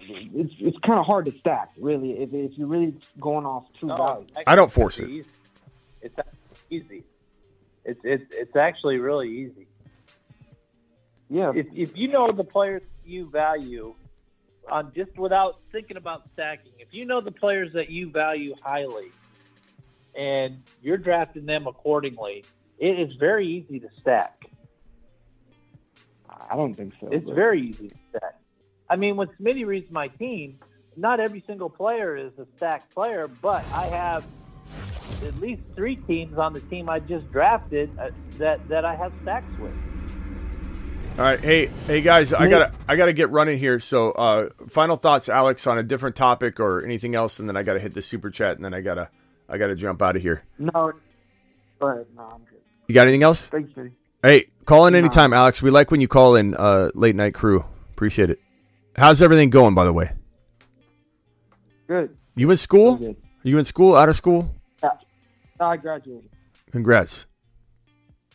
Speaker 9: it's it's kind of hard to stack, really, if, if you're really going off true value.
Speaker 1: I don't force it.
Speaker 4: easy. It's actually easy. It's it's it's actually really easy.
Speaker 9: Yeah.
Speaker 4: If if you know the players you value, on just without thinking about stacking. If you know the players that you value highly, and you're drafting them accordingly, it is very easy to stack.
Speaker 9: I don't think so.
Speaker 4: It's
Speaker 9: but-
Speaker 4: very easy to stack. I mean, when Smitty reads my team, not every single player is a stacked player, but I have at least three teams on the team I just drafted uh, that that I have stacks with.
Speaker 1: All right, hey, hey guys, I gotta, I gotta get running here. So, uh, final thoughts, Alex, on a different topic or anything else, and then I gotta hit the super chat, and then I gotta, I gotta jump out of here.
Speaker 9: No, go ahead. No, I'm good.
Speaker 1: You got anything else?
Speaker 9: Thanks, Jay.
Speaker 1: Hey, call in
Speaker 9: No.
Speaker 1: anytime, Alex. We like when you call in, uh, late night crew. Appreciate it. How's everything going, by the way?
Speaker 9: Good.
Speaker 1: You in school? Are you in school? Out of school?
Speaker 9: Yeah. I graduated.
Speaker 1: Congrats.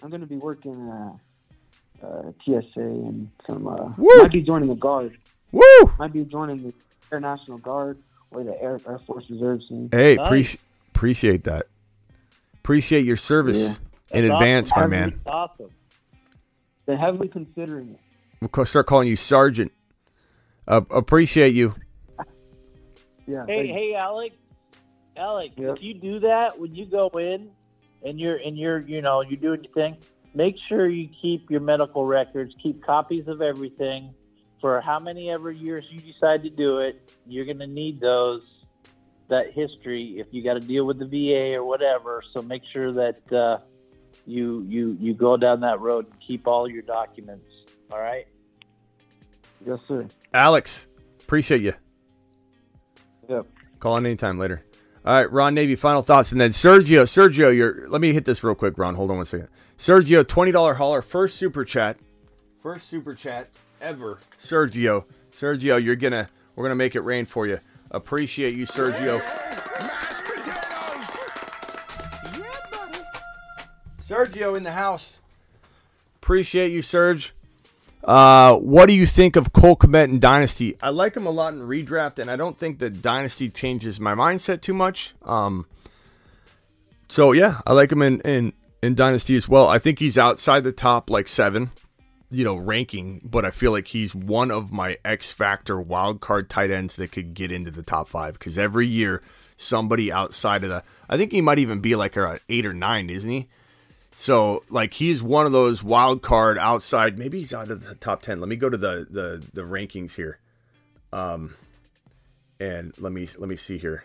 Speaker 9: I'm going to be working uh, uh, TSA and some. Uh,
Speaker 1: Woo!
Speaker 9: might be joining the Guard.
Speaker 1: Woo!
Speaker 9: Might be joining the Air National Guard or the Air, Air Force Reserve soon.
Speaker 1: Hey,
Speaker 4: Nice.
Speaker 1: appreciate appreciate that. Appreciate your service
Speaker 9: Yeah.
Speaker 1: in
Speaker 4: That's
Speaker 1: advance,
Speaker 4: awesome.
Speaker 1: my man.
Speaker 4: Awesome.
Speaker 9: They're heavily considering it.
Speaker 1: We'll start calling you Sergeant. Uh, appreciate you.
Speaker 9: Yeah.
Speaker 4: Hey,
Speaker 9: thanks.
Speaker 4: hey, Alex, Alex,
Speaker 9: Yep.
Speaker 4: if you do that when you go in and you're and you're you know you're doing your thing, make sure you keep your medical records, keep copies of everything for how many ever years you decide to do it. You're going to need those that history if you got to deal with the VA or whatever. So make sure that uh, you you you go down that road and keep all your documents. All right.
Speaker 9: Yes, sir.
Speaker 1: Alex, appreciate you.
Speaker 9: Yep.
Speaker 1: Call in anytime later. All right, Ron Navy, final thoughts, and then Sergio. Sergio, you're. Let me hit this real quick, Ron. Hold on one second. Sergio, twenty dollar hauler, first super chat, first super chat ever. Sergio, Sergio, you're gonna. We're gonna make it rain for you. Appreciate you, Sergio.
Speaker 2: Mashed potatoes.
Speaker 1: Sergio in the house. Appreciate you, Serge. Uh, what do you think of Cole Kmet in Dynasty? I like him a lot in redraft, and I don't think that Dynasty changes my mindset too much. Um, so yeah, I like him in, in in Dynasty as well. I think he's outside the top like seven, you know, ranking, but I feel like he's one of my X factor wild card tight ends that could get into the top five because every year somebody outside of the, I think he might even be like a eight or nine, isn't he? So like he's one of those wild card outside. Maybe he's out of the top ten. Let me go to the the the rankings here. Um, and let me let me see here.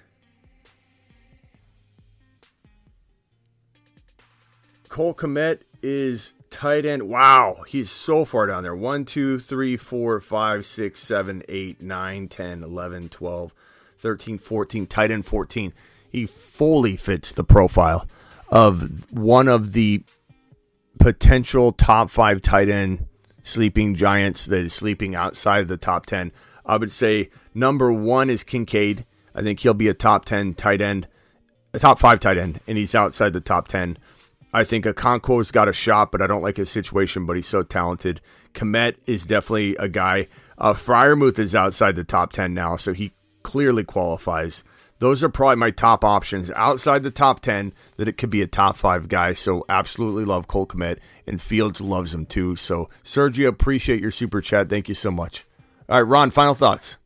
Speaker 1: Cole Kmet is tight end. Wow, he's so far down there. 1, 2, 3, 4, 5, 6, 7, 8, 9, 10, 11, 12, 13, 14. Tight end 14. He fully fits the profile of one of the potential top five tight end sleeping giants that is sleeping outside of the top 10. I would say number one is Kincaid. I think he'll be a top 10 tight end, a top five tight end, and he's outside the top 10. I think Okonkwo's got a shot, but I don't like his situation, but he's so talented. Kmet is definitely a guy. Uh, is outside the top 10 now, so he clearly qualifies. Those are probably my top options outside the top 10 that it could be a top five guy. So absolutely love Cole Kmet, and Fields loves him too. So Sergio, appreciate your super chat. Thank you so much. All right, Ron, final thoughts.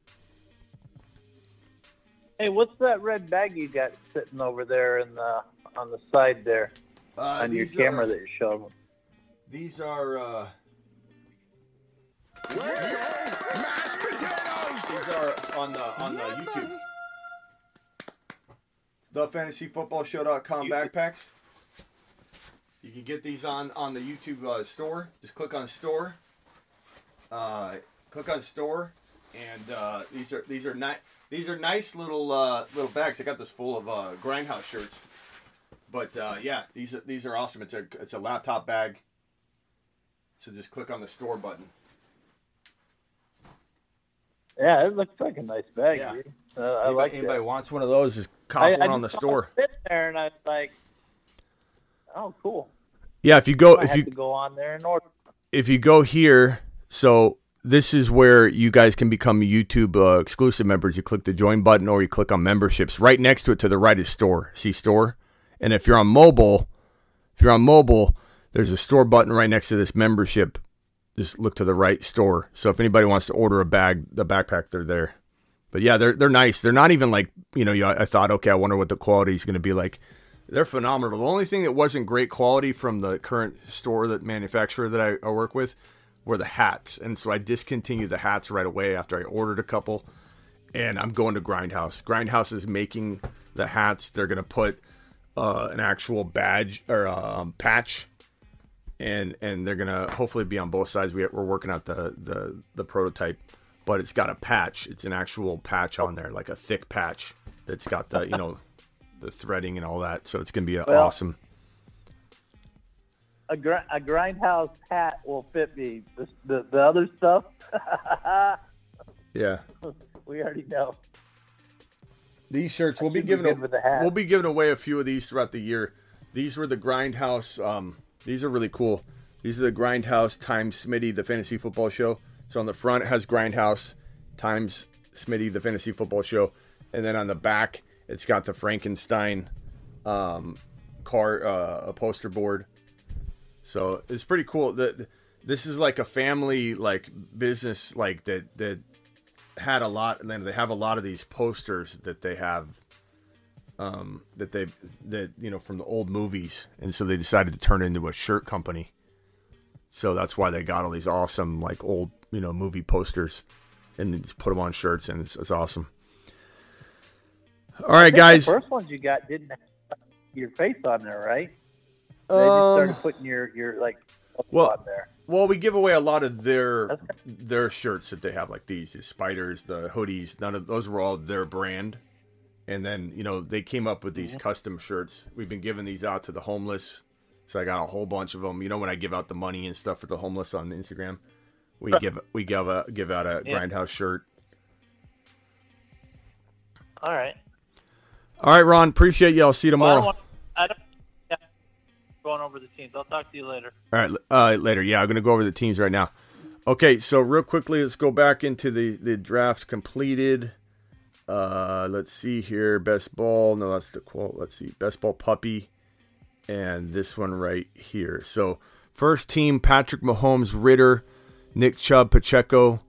Speaker 4: Hey, what's that red bag you got sitting over there in the on the side there on your camera
Speaker 1: are-
Speaker 4: that you're showing?
Speaker 1: These are uh,
Speaker 2: Mashed potatoes.
Speaker 1: these are on the on the YouTube. TheFantasyFootballShow.com backpacks. You can get these on on the YouTube uh, store. Just click on store. Uh, click on store, and uh, these are these are nice these are nice little uh, little bags. I got this full of uh, Grindhouse shirts. But uh, yeah, these are these are awesome. It's a it's a laptop bag. So just click on the store button.
Speaker 4: Yeah, it looks like a nice bag.
Speaker 1: Yeah.
Speaker 4: dude. Uh, I
Speaker 1: Anybody,
Speaker 4: like
Speaker 1: anybody
Speaker 4: that.
Speaker 1: wants one of those? Just cop
Speaker 4: I,
Speaker 1: one
Speaker 4: I
Speaker 1: on the store.
Speaker 4: there, and I was like, "Oh, cool."
Speaker 1: Yeah, if you go if
Speaker 4: have
Speaker 1: you
Speaker 4: to go on there and order.
Speaker 1: if you go here, so this is where you guys can become YouTube uh, exclusive members. You click the join button or you click on memberships. Right next to it to the right is store. See store? And if you're on mobile, if you're on mobile, there's a store button right next to this membership just look to the right store. So if anybody wants to order a bag, the backpack, they're there. But yeah, they're they're nice. They're not even like you know. I thought, okay, I wonder what the quality is going to be like. They're phenomenal. The only thing that wasn't great quality from the current store that manufacturer that I, I work with were the hats, and so I discontinued the hats right away after I ordered a couple. And I'm going to Grindhouse. Grindhouse is making the hats. They're going to put uh, an actual badge or um, patch and and they're gonna hopefully be on both sides. We, we're working out the, the the prototype, but it's got a patch. It's an actual patch on there, like a thick patch that's got the you know the threading and all that. So it's gonna be
Speaker 4: Well-
Speaker 1: awesome.
Speaker 4: A, gr- a grindhouse hat will fit me. The, the, the other stuff,
Speaker 1: Yeah,
Speaker 4: we already know.
Speaker 1: these shirts we'll be
Speaker 4: should be
Speaker 1: giving a-
Speaker 4: the hat.
Speaker 1: we'll be giving away a few of these throughout the year. These were the Grindhouse. Um, these are really cool. These are the Grindhouse times Smitty, the fantasy football show. So on the front has Grindhouse times Smitty, the fantasy football show, and then on the back it's got the Frankenstein um, car uh, a poster board. So it's pretty cool. That this is like a family like business like that that had a lot, and then they have a lot of these posters that they have um, that they that you know from the old movies, and so they decided to turn into a shirt company. So that's why they got all these awesome like old you know movie posters, and they just put them on shirts, and it's, it's awesome. All right, guys.
Speaker 4: The first ones you got didn't have your face on there, right? They
Speaker 1: Um,
Speaker 4: just started putting your your like
Speaker 1: Well,
Speaker 4: on there.
Speaker 1: well, we give away a lot of their their shirts that they have, like these, the spiders, the hoodies. None of those were all their brand. And then you know they came up with these custom shirts. We've been giving these out to the homeless, so I got a whole bunch of them. You know when I give out the money and stuff for the homeless on Instagram, we give we give a give out a
Speaker 4: Yeah.
Speaker 1: grindhouse shirt.
Speaker 4: All right.
Speaker 1: All right, Ron, appreciate you. I'll see you
Speaker 4: Well, I
Speaker 1: tomorrow.
Speaker 4: don't I don't, yeah, going over the teams. I'll talk to you later.
Speaker 1: All right, uh, later. Yeah, I'm going to go over the teams right now. Okay, so real quickly, let's go back into the, the draft completed. Uh, let's see here. Best ball. No, that's the quote. Let's see. Best ball puppy. And this one right here. So, first team Patrick Mahomes, Ridder, Nick Chubb, Pacheco,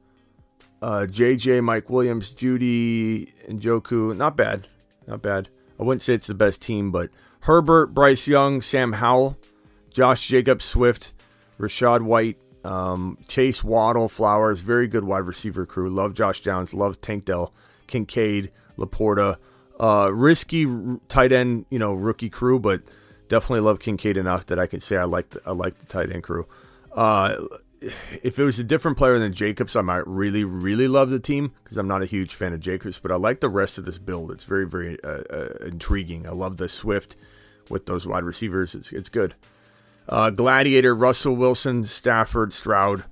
Speaker 1: uh, JJ, Mike Williams, Jeudy, and Njoku. Not bad. Not bad. I wouldn't say it's the best team, but Herbert, Bryce Young, Sam Howell, Josh Jacobs, Swift, Rachaad White, um, Chase Waddle, Flowers. Very good wide receiver crew. Love Josh Downs. Love Tank Dell, Kincaid, Laporta. Uh, risky tight end, you know, rookie crew, but definitely love Kincaid enough that I can say I like the, I like the tight end crew. Uh, if it was a different player than Jacobs, I might really, really love the team because I'm not a huge fan of Jacobs, but I like the rest of this build. It's very, very uh, uh, intriguing. I love the Swift with those wide receivers. It's it's good. Uh, Gladiator, Russell Wilson, Stafford, Stroud.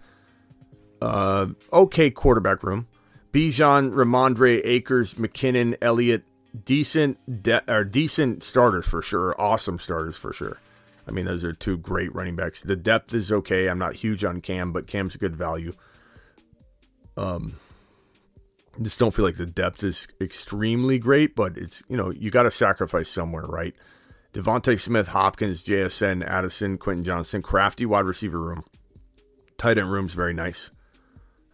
Speaker 1: Uh, okay quarterback room. Bijan, Rhamondre, Akers, McKinnon, Elliott. Decent, de- or decent starters for sure. Awesome starters for sure. I mean, those are two great running backs. The depth is okay. I'm not huge on Cam, but Cam's a good value. Um, just don't feel like the depth is extremely great, but it's you know you got to sacrifice somewhere, right? DeVonta Smith, Hopkins, JSN, Addison, Quentin Johnston, crafty wide receiver room. Tight end room's very nice.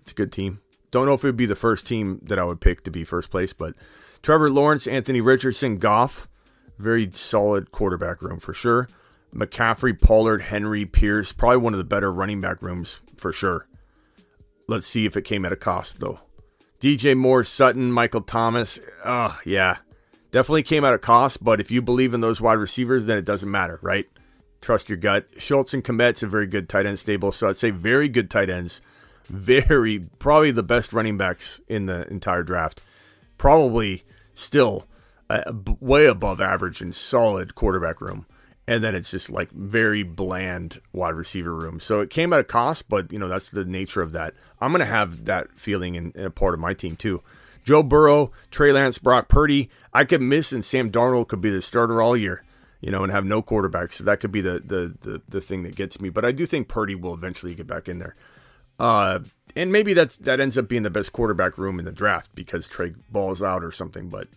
Speaker 1: It's a good team. Don't know if it would be the first team that I would pick to be first place, but Trevor Lawrence, Anthony Richardson, Goff, very solid quarterback room for sure. McCaffrey, Pollard, Henry, Pierce, probably one of the better running back rooms for sure. Let's see if it came at a cost though. DJ Moore, Sutton, Michael Thomas. Oh, yeah. Definitely came at a cost, but if you believe in those wide receivers, then it doesn't matter, right? Trust your gut. Schultz and Kmet's a very good tight end stable, so I'd say very good tight ends. Very, probably the best running backs in the entire draft. Probably still uh, way above average and solid quarterback room. And then it's just like very bland wide receiver room. So it came at a cost, but you know that's the nature of that. I'm gonna have that feeling in, in a part of my team too. Joe Burrow, Trey Lance, Brock Purdy. I could miss, and Sam Darnold could be the starter all year, you know, and have no quarterback. So that could be the the the, the thing that gets me. But I do think Purdy will eventually get back in there. Uh, and maybe that's that ends up being the best quarterback room in the draft because Trey balls out or something. But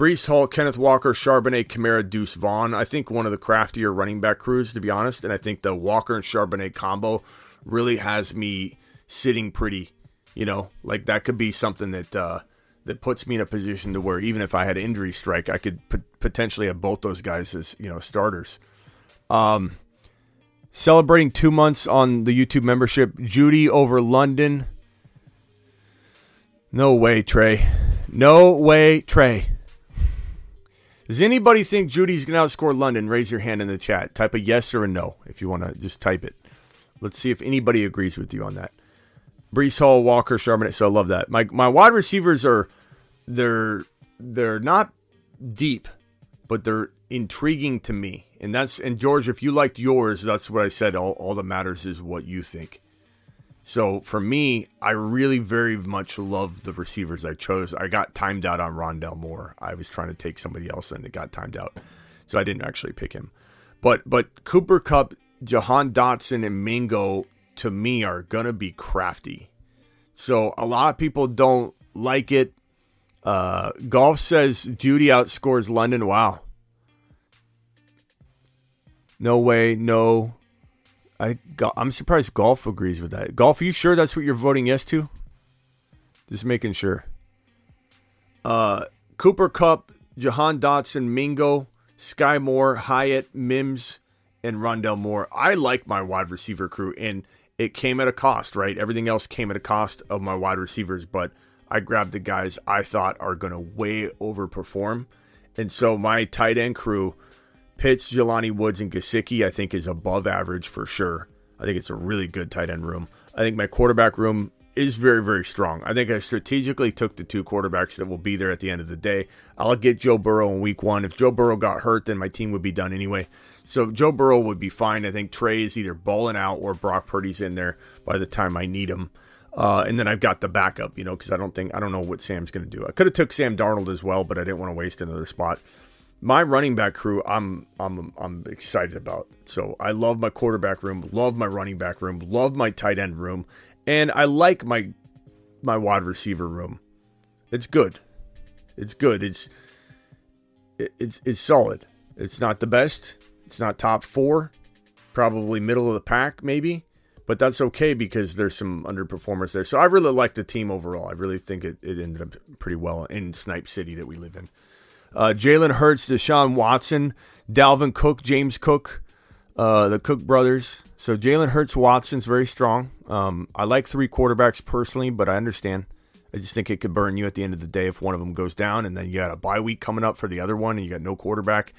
Speaker 1: Breece Hall, Kenneth Walker, Charbonnet, Kamara, Deuce Vaughn. I think one of the craftier running back crews, to be honest. And I think the Walker and Charbonnet combo really has me sitting pretty. You know, like that could be something that uh, that puts me in a position to where even if I had injury strike, I could p- potentially have both those guys as you know starters. Um, celebrating two months on the YouTube membership. Jeudy over London. No way, Trey. No way, Trey. Does anybody think Jeudy's going to outscore London? Raise your hand in the chat. Type a yes or a no if you want to just type it. Let's see if anybody agrees with you on that. Breece Hall, Walker, Charbonnet. So I love that. My my wide receivers are they're they're not deep, but they're intriguing to me. And that's and George, if you liked yours, that's what I said. All all that matters is what you think. So for me, I really very much love the receivers I chose. I got timed out on Rondale Moore. I was trying to take somebody else and it got timed out. So I didn't actually pick him. But but Cooper Kupp, Jahan Dotson, and Mingo to me are gonna be crafty. So a lot of people don't like it. Uh, Golf says Jeudy outscores London. Wow. No way, no. I I'm surprised Golf agrees with that. Golf, are you sure that's what you're voting yes to? Just making sure. Uh, Cooper Kupp, Jahan Dotson, Mingo, Skyy Moore, Hyatt, Mims, and Rondale Moore. I like my wide receiver crew, and it came at a cost, right? Everything else came at a cost of my wide receivers, but I grabbed the guys I thought are going to way overperform. And so my tight end crew Pitts, Jelani Woods, and Gesicki, I think, is above average for sure. I think it's a really good tight end room. I think my quarterback room is very, very strong. I think I strategically took the two quarterbacks that will be there at the end of the day. I'll get Joe Burrow in week one. If Joe Burrow got hurt, then my team would be done anyway. So Joe Burrow would be fine. I think Trey is either balling out or Brock Purdy's in there by the time I need him. Uh, and then I've got the backup, you know, because I don't think I don't know what Sam's going to do. I could have took Sam Darnold as well, but I didn't want to waste another spot my running back crew I'm I'm I'm excited about. So I love my quarterback room, love my running back room, love my tight end room, and I like my my wide receiver room. It's good. It's good. It's it's it's solid. It's not the best. It's not top 4. Probably middle of the pack maybe, but that's okay because there's some underperformers there. So I really like the team overall. I really think it, it ended up pretty well in Snipe City that we live in. Uh, Jalen Hurts, Deshaun Watson, Dalvin Cook, James Cook, uh, the Cook brothers. So Jalen Hurts, Watson's very strong. Um, I like three quarterbacks personally, but I understand. I just think it could burn you at the end of the day if one of them goes down, and then you got a bye week coming up for the other one, and you got no quarterback.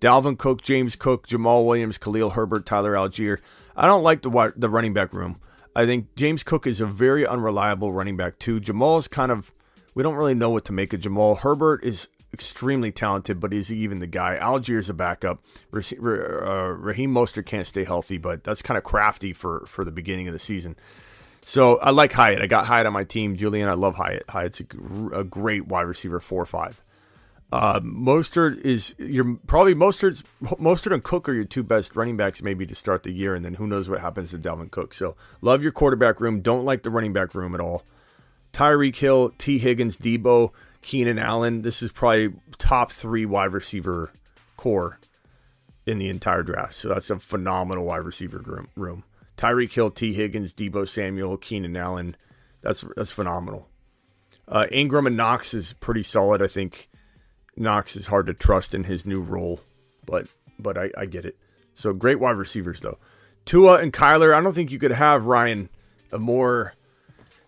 Speaker 1: Dalvin Cook, James Cook, Jamaal Williams, Khalil Herbert, Tyler Allgeier. I don't like the the running back room. I think James Cook is a very unreliable running back too. Jamaal is kind of we don't really know what to make of Jamaal. Herbert is extremely talented, but is he even the guy? Allgeier's a backup. Uh, Raheem Mostert can't stay healthy, but that's kind of crafty for for the beginning of the season. So I like Hyatt. I got Hyatt on my team. Julian, I love Hyatt. Hyatt's a, a great wide receiver, four or five. Uh, Mostert is your probably Mostert's Mostert and Cook are your two best running backs maybe to start the year, and then who knows what happens to Dalvin Cook. So love your quarterback room. Don't like the running back room at all. Tyreek Hill, Tee Higgins, Deebo. Keenan Allen. This is probably top three wide receiver core in the entire draft. So that's a phenomenal wide receiver room. Tyreek Hill, Tee Higgins, Deebo Samuel, Keenan Allen. That's that's phenomenal. Uh, Ingram and Knox is pretty solid. I think Knox is hard to trust in his new role, but but I, I get it. So great wide receivers though. Tua and Kyler. I don't think you could have Ryan a more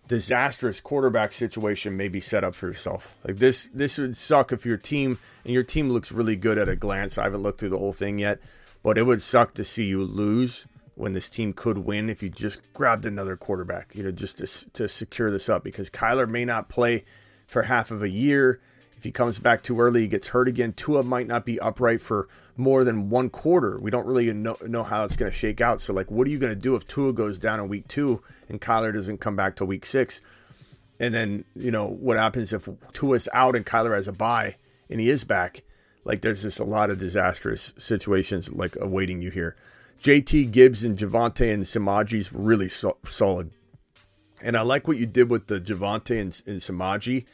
Speaker 1: disastrous quarterback situation may be set up for yourself. Like this, this would suck if your team and your team looks really good at a glance. I haven't looked through the whole thing yet, but it would suck to see you lose when this team could win if you just grabbed another quarterback, you know, just to, to secure this up because Kyler may not play for half of a year. If he comes back too early, he gets hurt again. Tua might not be upright for more than one quarter. We don't really know, know how it's going to shake out. So, like, what are you going to do if Tua goes down in week two and Kyler doesn't come back till week six? And then, you know, what happens if Tua's out and Kyler has a bye and he is back? Like, there's just a lot of disastrous situations like awaiting you here. JT Gibbs and Javonte and Samaje's really so- solid. And I like what you did with the Javonte and, and Samaje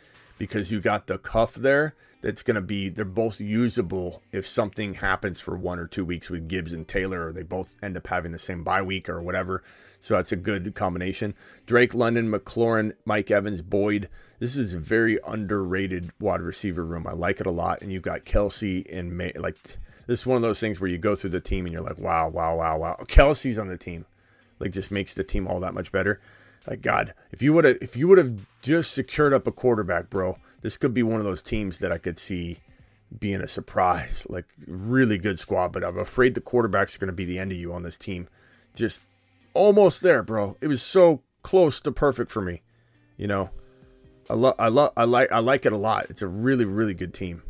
Speaker 1: because you got the cuff there. that's going to be they're both usable if something happens for one or two weeks with Gibbs and Taylor, or they both end up having the same bye week or whatever. So that's a good combination. Drake London, McLaurin, Mike Evans, Boyd. This is a very underrated wide receiver room. I like it a lot. And you've got Kelce and May. Like this is one of those things where you go through the team and you're like, wow, wow, wow, wow. Kelce's on the team, like just makes the team all that much better. Like God, if you would have, if you would have just secured up a quarterback, bro, this could be one of those teams that I could see being a surprise. Like really good squad, but I'm afraid the quarterback's are going to be the end of you on this team. Just almost there, bro. It was so close to perfect for me. You know, I love, I love, I like, I like it a lot. It's a really, really good team.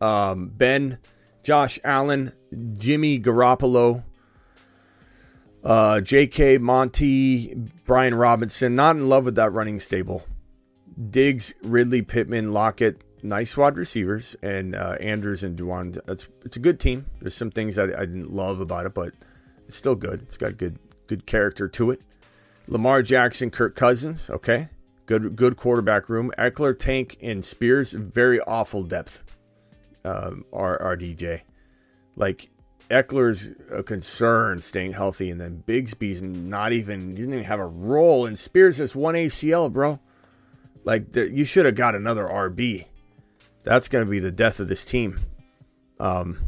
Speaker 1: Um, Ben, Josh Allen, Jimmy Garoppolo, uh, J.K. Monty, Brian Robinson. Not in love with that running stable. Diggs, Ridley, Pittman, Lockett, nice wide receivers, and uh, Andrews and Dewan. That's it's a good team. There's some things I, I didn't love about it, but it's still good. It's got good good character to it. Lamar Jackson, Kirk Cousins, okay, good good quarterback room. Ekeler, Tank, and Spears, very awful depth. Um, our RDJ, like Ekeler's a concern staying healthy, and then Bigsby's not even didn't even have a role, and Spears has one ACL, bro. Like you should have got another RB. That's to be the death of this team. Um,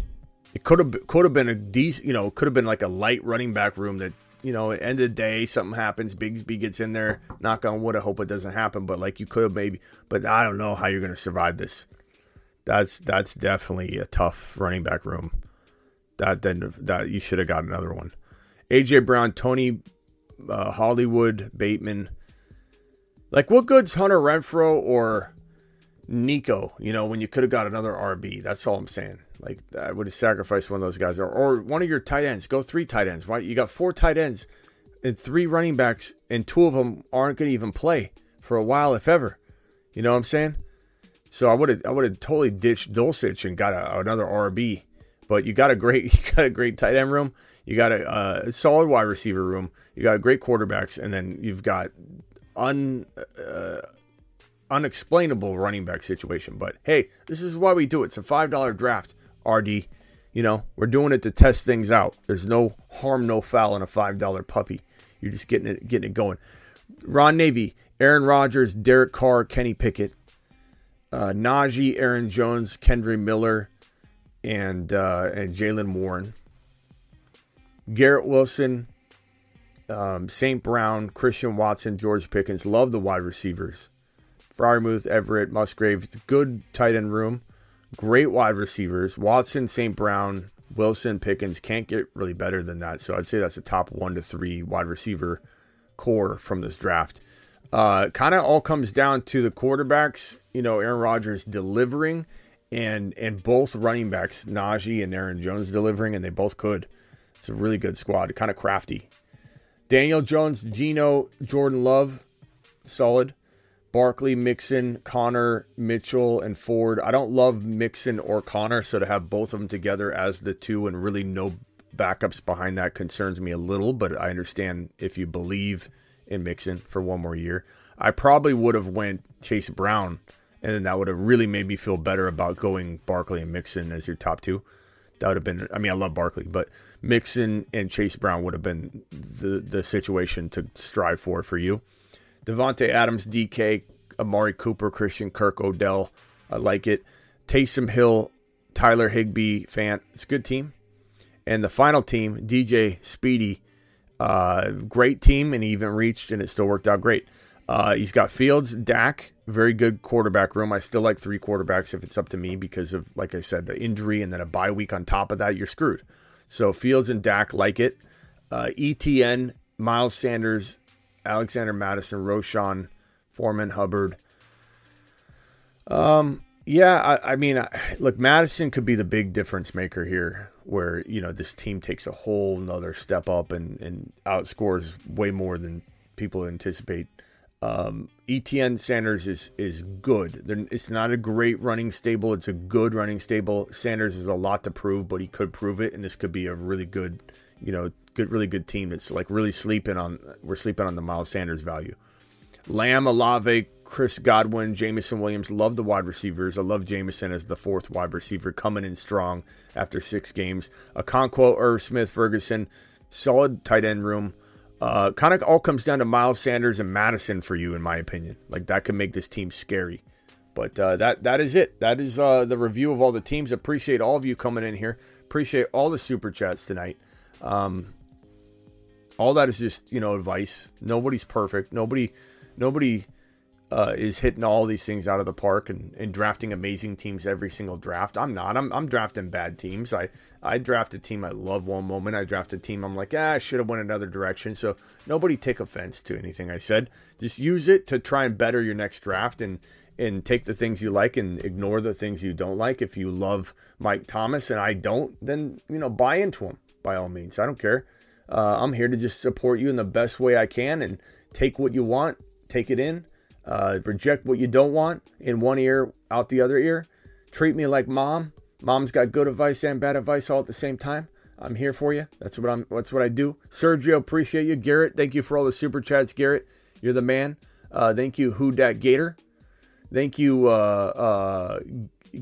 Speaker 1: it could have could have been a decent, you know, could have been like a light running back room that you know, at end of the day, something happens. Bigsby gets in there. Knock on wood. I hope it doesn't happen. But like you could have maybe. But I don't know how you're to survive this. That's that's definitely a tough running back room. That then that you should have got another one. AJ Brown, Tony, uh, Hollywood, Bateman. Like, what good's Hunter Renfrow or Nico? You know, when you could have got another RB. That's all I'm saying. Like, I would have sacrificed one of those guys, or, or one of your tight ends. Go three tight ends. Why you got four tight ends and three running backs, and two of them aren't going to even play for a while, if ever. You know what I'm saying? So I would have I would have totally ditched Dulcich and got a, another RB. But you got a great you got a great tight end room. You got a, a solid wide receiver room. You got great quarterbacks, and then you've got un uh, unexplainable running back situation. But hey, this is why we do it. It's a five dollar draft, RD. You know, we're doing it to test things out. There's no harm, no foul in a five dollar puppy. You're just getting it getting it going. Ron Navy, Aaron Rodgers, Derek Carr, Kenny Pickett, uh, Najee, Aaron Jones, Kendre Miller, and uh, and Jaylen Warren. Garrett Wilson, um, St. Brown, Christian Watson, George Pickens. Love the wide receivers. Freiermuth, Everett, Musgrave. Good tight end room. Great wide receivers. Watson, St. Brown, Wilson, Pickens. Can't get really better than that. So I'd say that's a top one to three wide receiver core from this draft. Uh, kind of all comes down to the quarterbacks. You know, Aaron Rodgers delivering, and and both running backs, Najee and Aaron Jones delivering, and they both could. It's a really good squad. Kind of crafty. Daniel Jones, Geno, Jordan Love, solid. Barkley, Mixon, Connor, Mitchell, and Ford. I don't love Mixon or Connor, so to have both of them together as the two and really no backups behind that concerns me a little, but I understand if you believe in Mixon for one more year. I probably would have went Chase Brown, and then that would have really made me feel better about going Barkley and Mixon as your top two. That would have been. I mean, I love Barkley, but Mixon and Chase Brown would have been the the situation to strive for for you. Davante Adams, DK, Amari Cooper, Christian Kirk, Odell. I like it. Taysom Hill, Tyler Higbee, Fant. It's a good team. And the final team, DJ Speedy, uh, great team, and he even reached, and it still worked out great. Uh, he's got Fields, Dak, very good quarterback room. I still like three quarterbacks if it's up to me because of, like I said, the injury and then a bye week on top of that. You're screwed. So Fields and Dak like it. Uh, ETN, Miles Sanders, Alexander Mattison, Roschon, Foreman, Hubbard. Um, yeah, I, I mean, look, Mattison could be the big difference maker here, where you know this team takes a whole another step up and and outscores way more than people anticipate. Um, ETN Sanders is is good. They're, it's not a great running stable. It's a good running stable. Sanders has a lot to prove, but he could prove it, and this could be a really good, you know, good, really good team that's like really sleeping on. We're sleeping on the Miles Sanders value. Lamb, Olave, Chris Godwin, Jameson Williams. Love the wide receivers. I love Jameson as the fourth wide receiver coming in strong after six games. Okonkwo, Irv Smith, Ferguson. Solid tight end room. Uh, kind of all comes down to Miles Sanders and Mattison for you, in my opinion. Like that could make this team scary. But uh, that that is it. That is uh, the review of all the teams. Appreciate all of you coming in here. Appreciate all the super chats tonight. Um, all that is just you know advice. Nobody's perfect. Nobody nobody uh, is hitting all these things out of the park and, and drafting amazing teams every single draft. I'm not. I'm, I'm drafting bad teams. I I draft a team I love one moment. I draft a team I'm like, ah, I should have went another direction. So nobody take offense to anything I said. Just use it to try and better your next draft and and take the things you like and ignore the things you don't like. If you love Mike Thomas and I don't, then you know buy into him by all means. I don't care. Uh, I'm here to just support you in the best way I can and take what you want, take it in, uh, reject what you don't want in one ear, out the other ear. Treat me like mom. Mom's got good advice and bad advice all at the same time. I'm here for you. That's what I'm. That's what I do. Sergio, appreciate you. Garrett, thank you for all the super chats. Garrett, you're the man. Uh, thank you, Who Dat Gator. Thank you, uh, uh,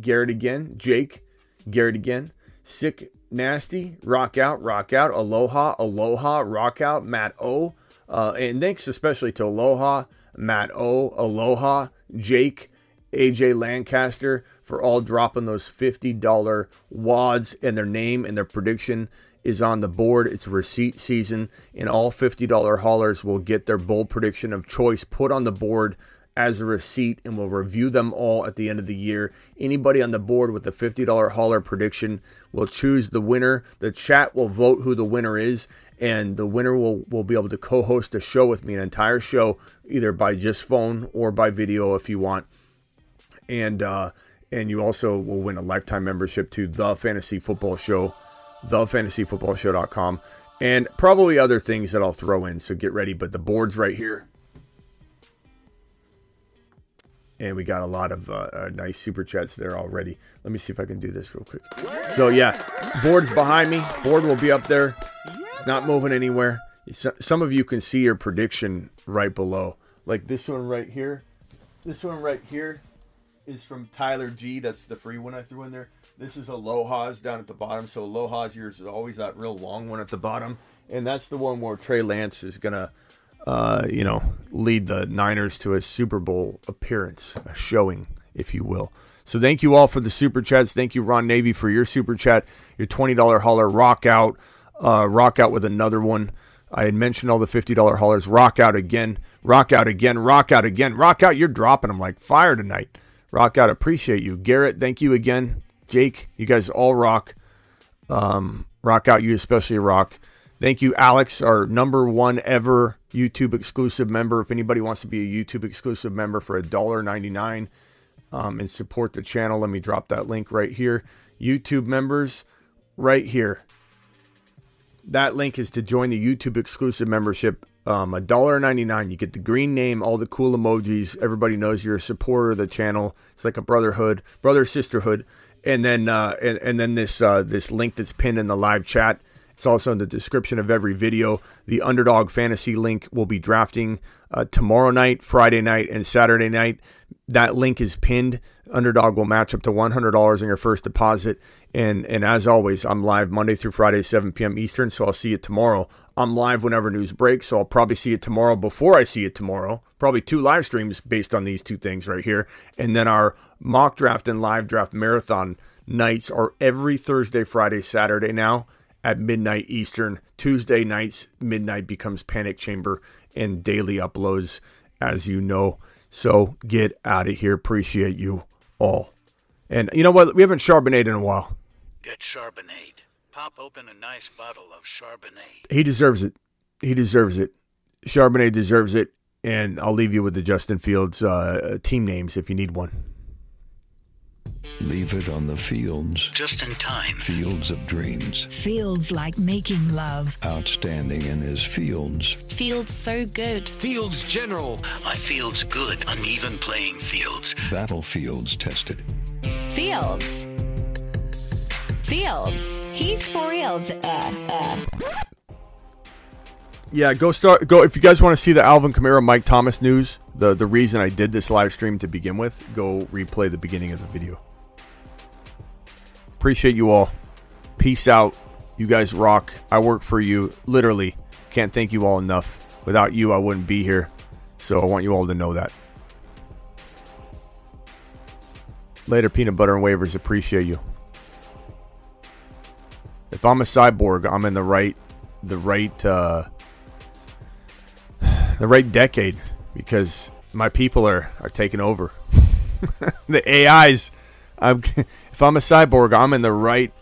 Speaker 1: Garrett again. Jake, Garrett again. Sick, nasty. Rock out, rock out. Aloha, aloha. Rock out. Matt O. Uh, and thanks especially to Aloha, Matt O, Aloha, Jake, AJ Lancaster for all dropping those $50 wads and their name and their prediction is on the board. It's receipt season, and all $50 haulers will get their bold prediction of choice put on the board as a receipt, and we'll review them all at the end of the year. Anybody on the board with a $50 hauler prediction will choose the winner. The chat will vote who the winner is, and the winner will, will be able to co host a show with me, an entire show, either by just phone or by video if you want. And, uh, and you also will win a lifetime membership to the fantasy football show, thefantasyfootballshow.com, and probably other things that I'll throw in. So get ready. But the board's right here. And we got a lot of uh, uh, nice super chats there already. Let me see if I can do this real quick. So, yeah, board's behind me. Board will be up there. Not moving anywhere. Some of you can see your prediction right below. Like this one right here. This one right here is from Tyler G. That's the free one I threw in there. This is Aloha's down at the bottom. So Aloha's yours is always that real long one at the bottom. And that's the one where Trey Lance is going to, uh, you know, lead the Niners to a Super Bowl appearance, a showing, if you will. So thank you all for the super chats. Thank you, Ron Navy, for your super chat, your $20 hauler. Rock out. Uh, rock out with another one. I had mentioned all the $50 haulers. Rock out again. Rock out again. Rock out again. Rock out. You're dropping them like fire tonight. Rock out. Appreciate you. Garrett, thank you again. Jake, you guys all rock. Um, rock out. You especially rock. Thank you, Alex, our number one ever YouTube exclusive member. If anybody wants to be a YouTube exclusive member for $1.99 um, and support the channel, let me drop that link right here. YouTube members, right here. That link is to join the YouTube exclusive membership. Um, $1.99. You get the green name, all the cool emojis. Everybody knows you're a supporter of the channel. It's like a brotherhood, brother sisterhood. And then uh, and, and then this uh, this link that's pinned in the live chat. It's also in the description of every video. The Underdog Fantasy link will be drafting uh, tomorrow night, Friday night, and Saturday night. That link is pinned. Underdog will match up to $100 in your first deposit. And and as always, I'm live Monday through Friday, 7 p.m. Eastern. So I'll see you tomorrow. I'm live whenever news breaks. So I'll probably see it tomorrow before I see it tomorrow. Probably two live streams based on these two things right here. And then our mock draft and live draft marathon nights are every Thursday, Friday, Saturday now at midnight Eastern. Tuesday nights, midnight becomes Panic Chamber and daily uploads, as you know. So get out of here. Appreciate you all. And you know what? We haven't Charbonnet in a while.
Speaker 11: Get Charbonnet. Pop open a nice bottle of Charbonnet.
Speaker 1: He deserves it. He deserves it. Charbonnet deserves it. And I'll leave you with the Justin Fields uh, team names if you need one.
Speaker 3: Leave it on the fields.
Speaker 11: Just in time.
Speaker 3: Fields of dreams.
Speaker 12: Fields like making love.
Speaker 3: Outstanding in his fields.
Speaker 13: Fields so good.
Speaker 14: Fields General.
Speaker 11: I fields good. Uneven playing fields.
Speaker 3: Battlefields tested.
Speaker 13: Fields. Fields. He's for reals. Uh, uh.
Speaker 1: Yeah, go start. Go if you guys want to see the Alvin Kamara, Mike Thomas news. The the reason I did this live stream to begin with. Go replay the beginning of the video. Appreciate you all. Peace out. You guys rock. I work for you. Literally, can't thank you all enough. Without you, I wouldn't be here. So I want you all to know that. Later, peanut butter and wavers. Appreciate you. If I'm a cyborg, I'm in the right, the right, uh, the right decade because my people are are taking over. the AIs. I'm, if I'm a cyborg, I'm in the right,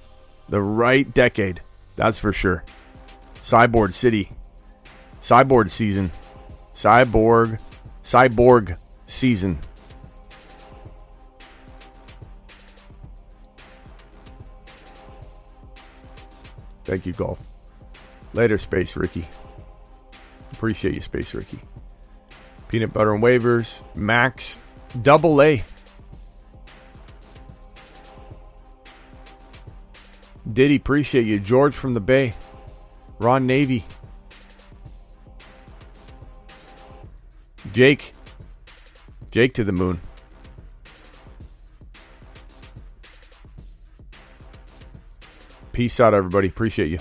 Speaker 1: the right decade. That's for sure. Cyborg City, cyborg season, cyborg, cyborg season. Thank you, golf. Later, Space Ricky. Appreciate you, Space Ricky. Peanut butter and wavers. Max, double A. Diddy, appreciate you. George from the Bay. Ron Navy. Jake. Jake to the moon. Peace out, everybody. Appreciate you.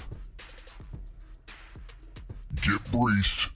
Speaker 2: Get breached.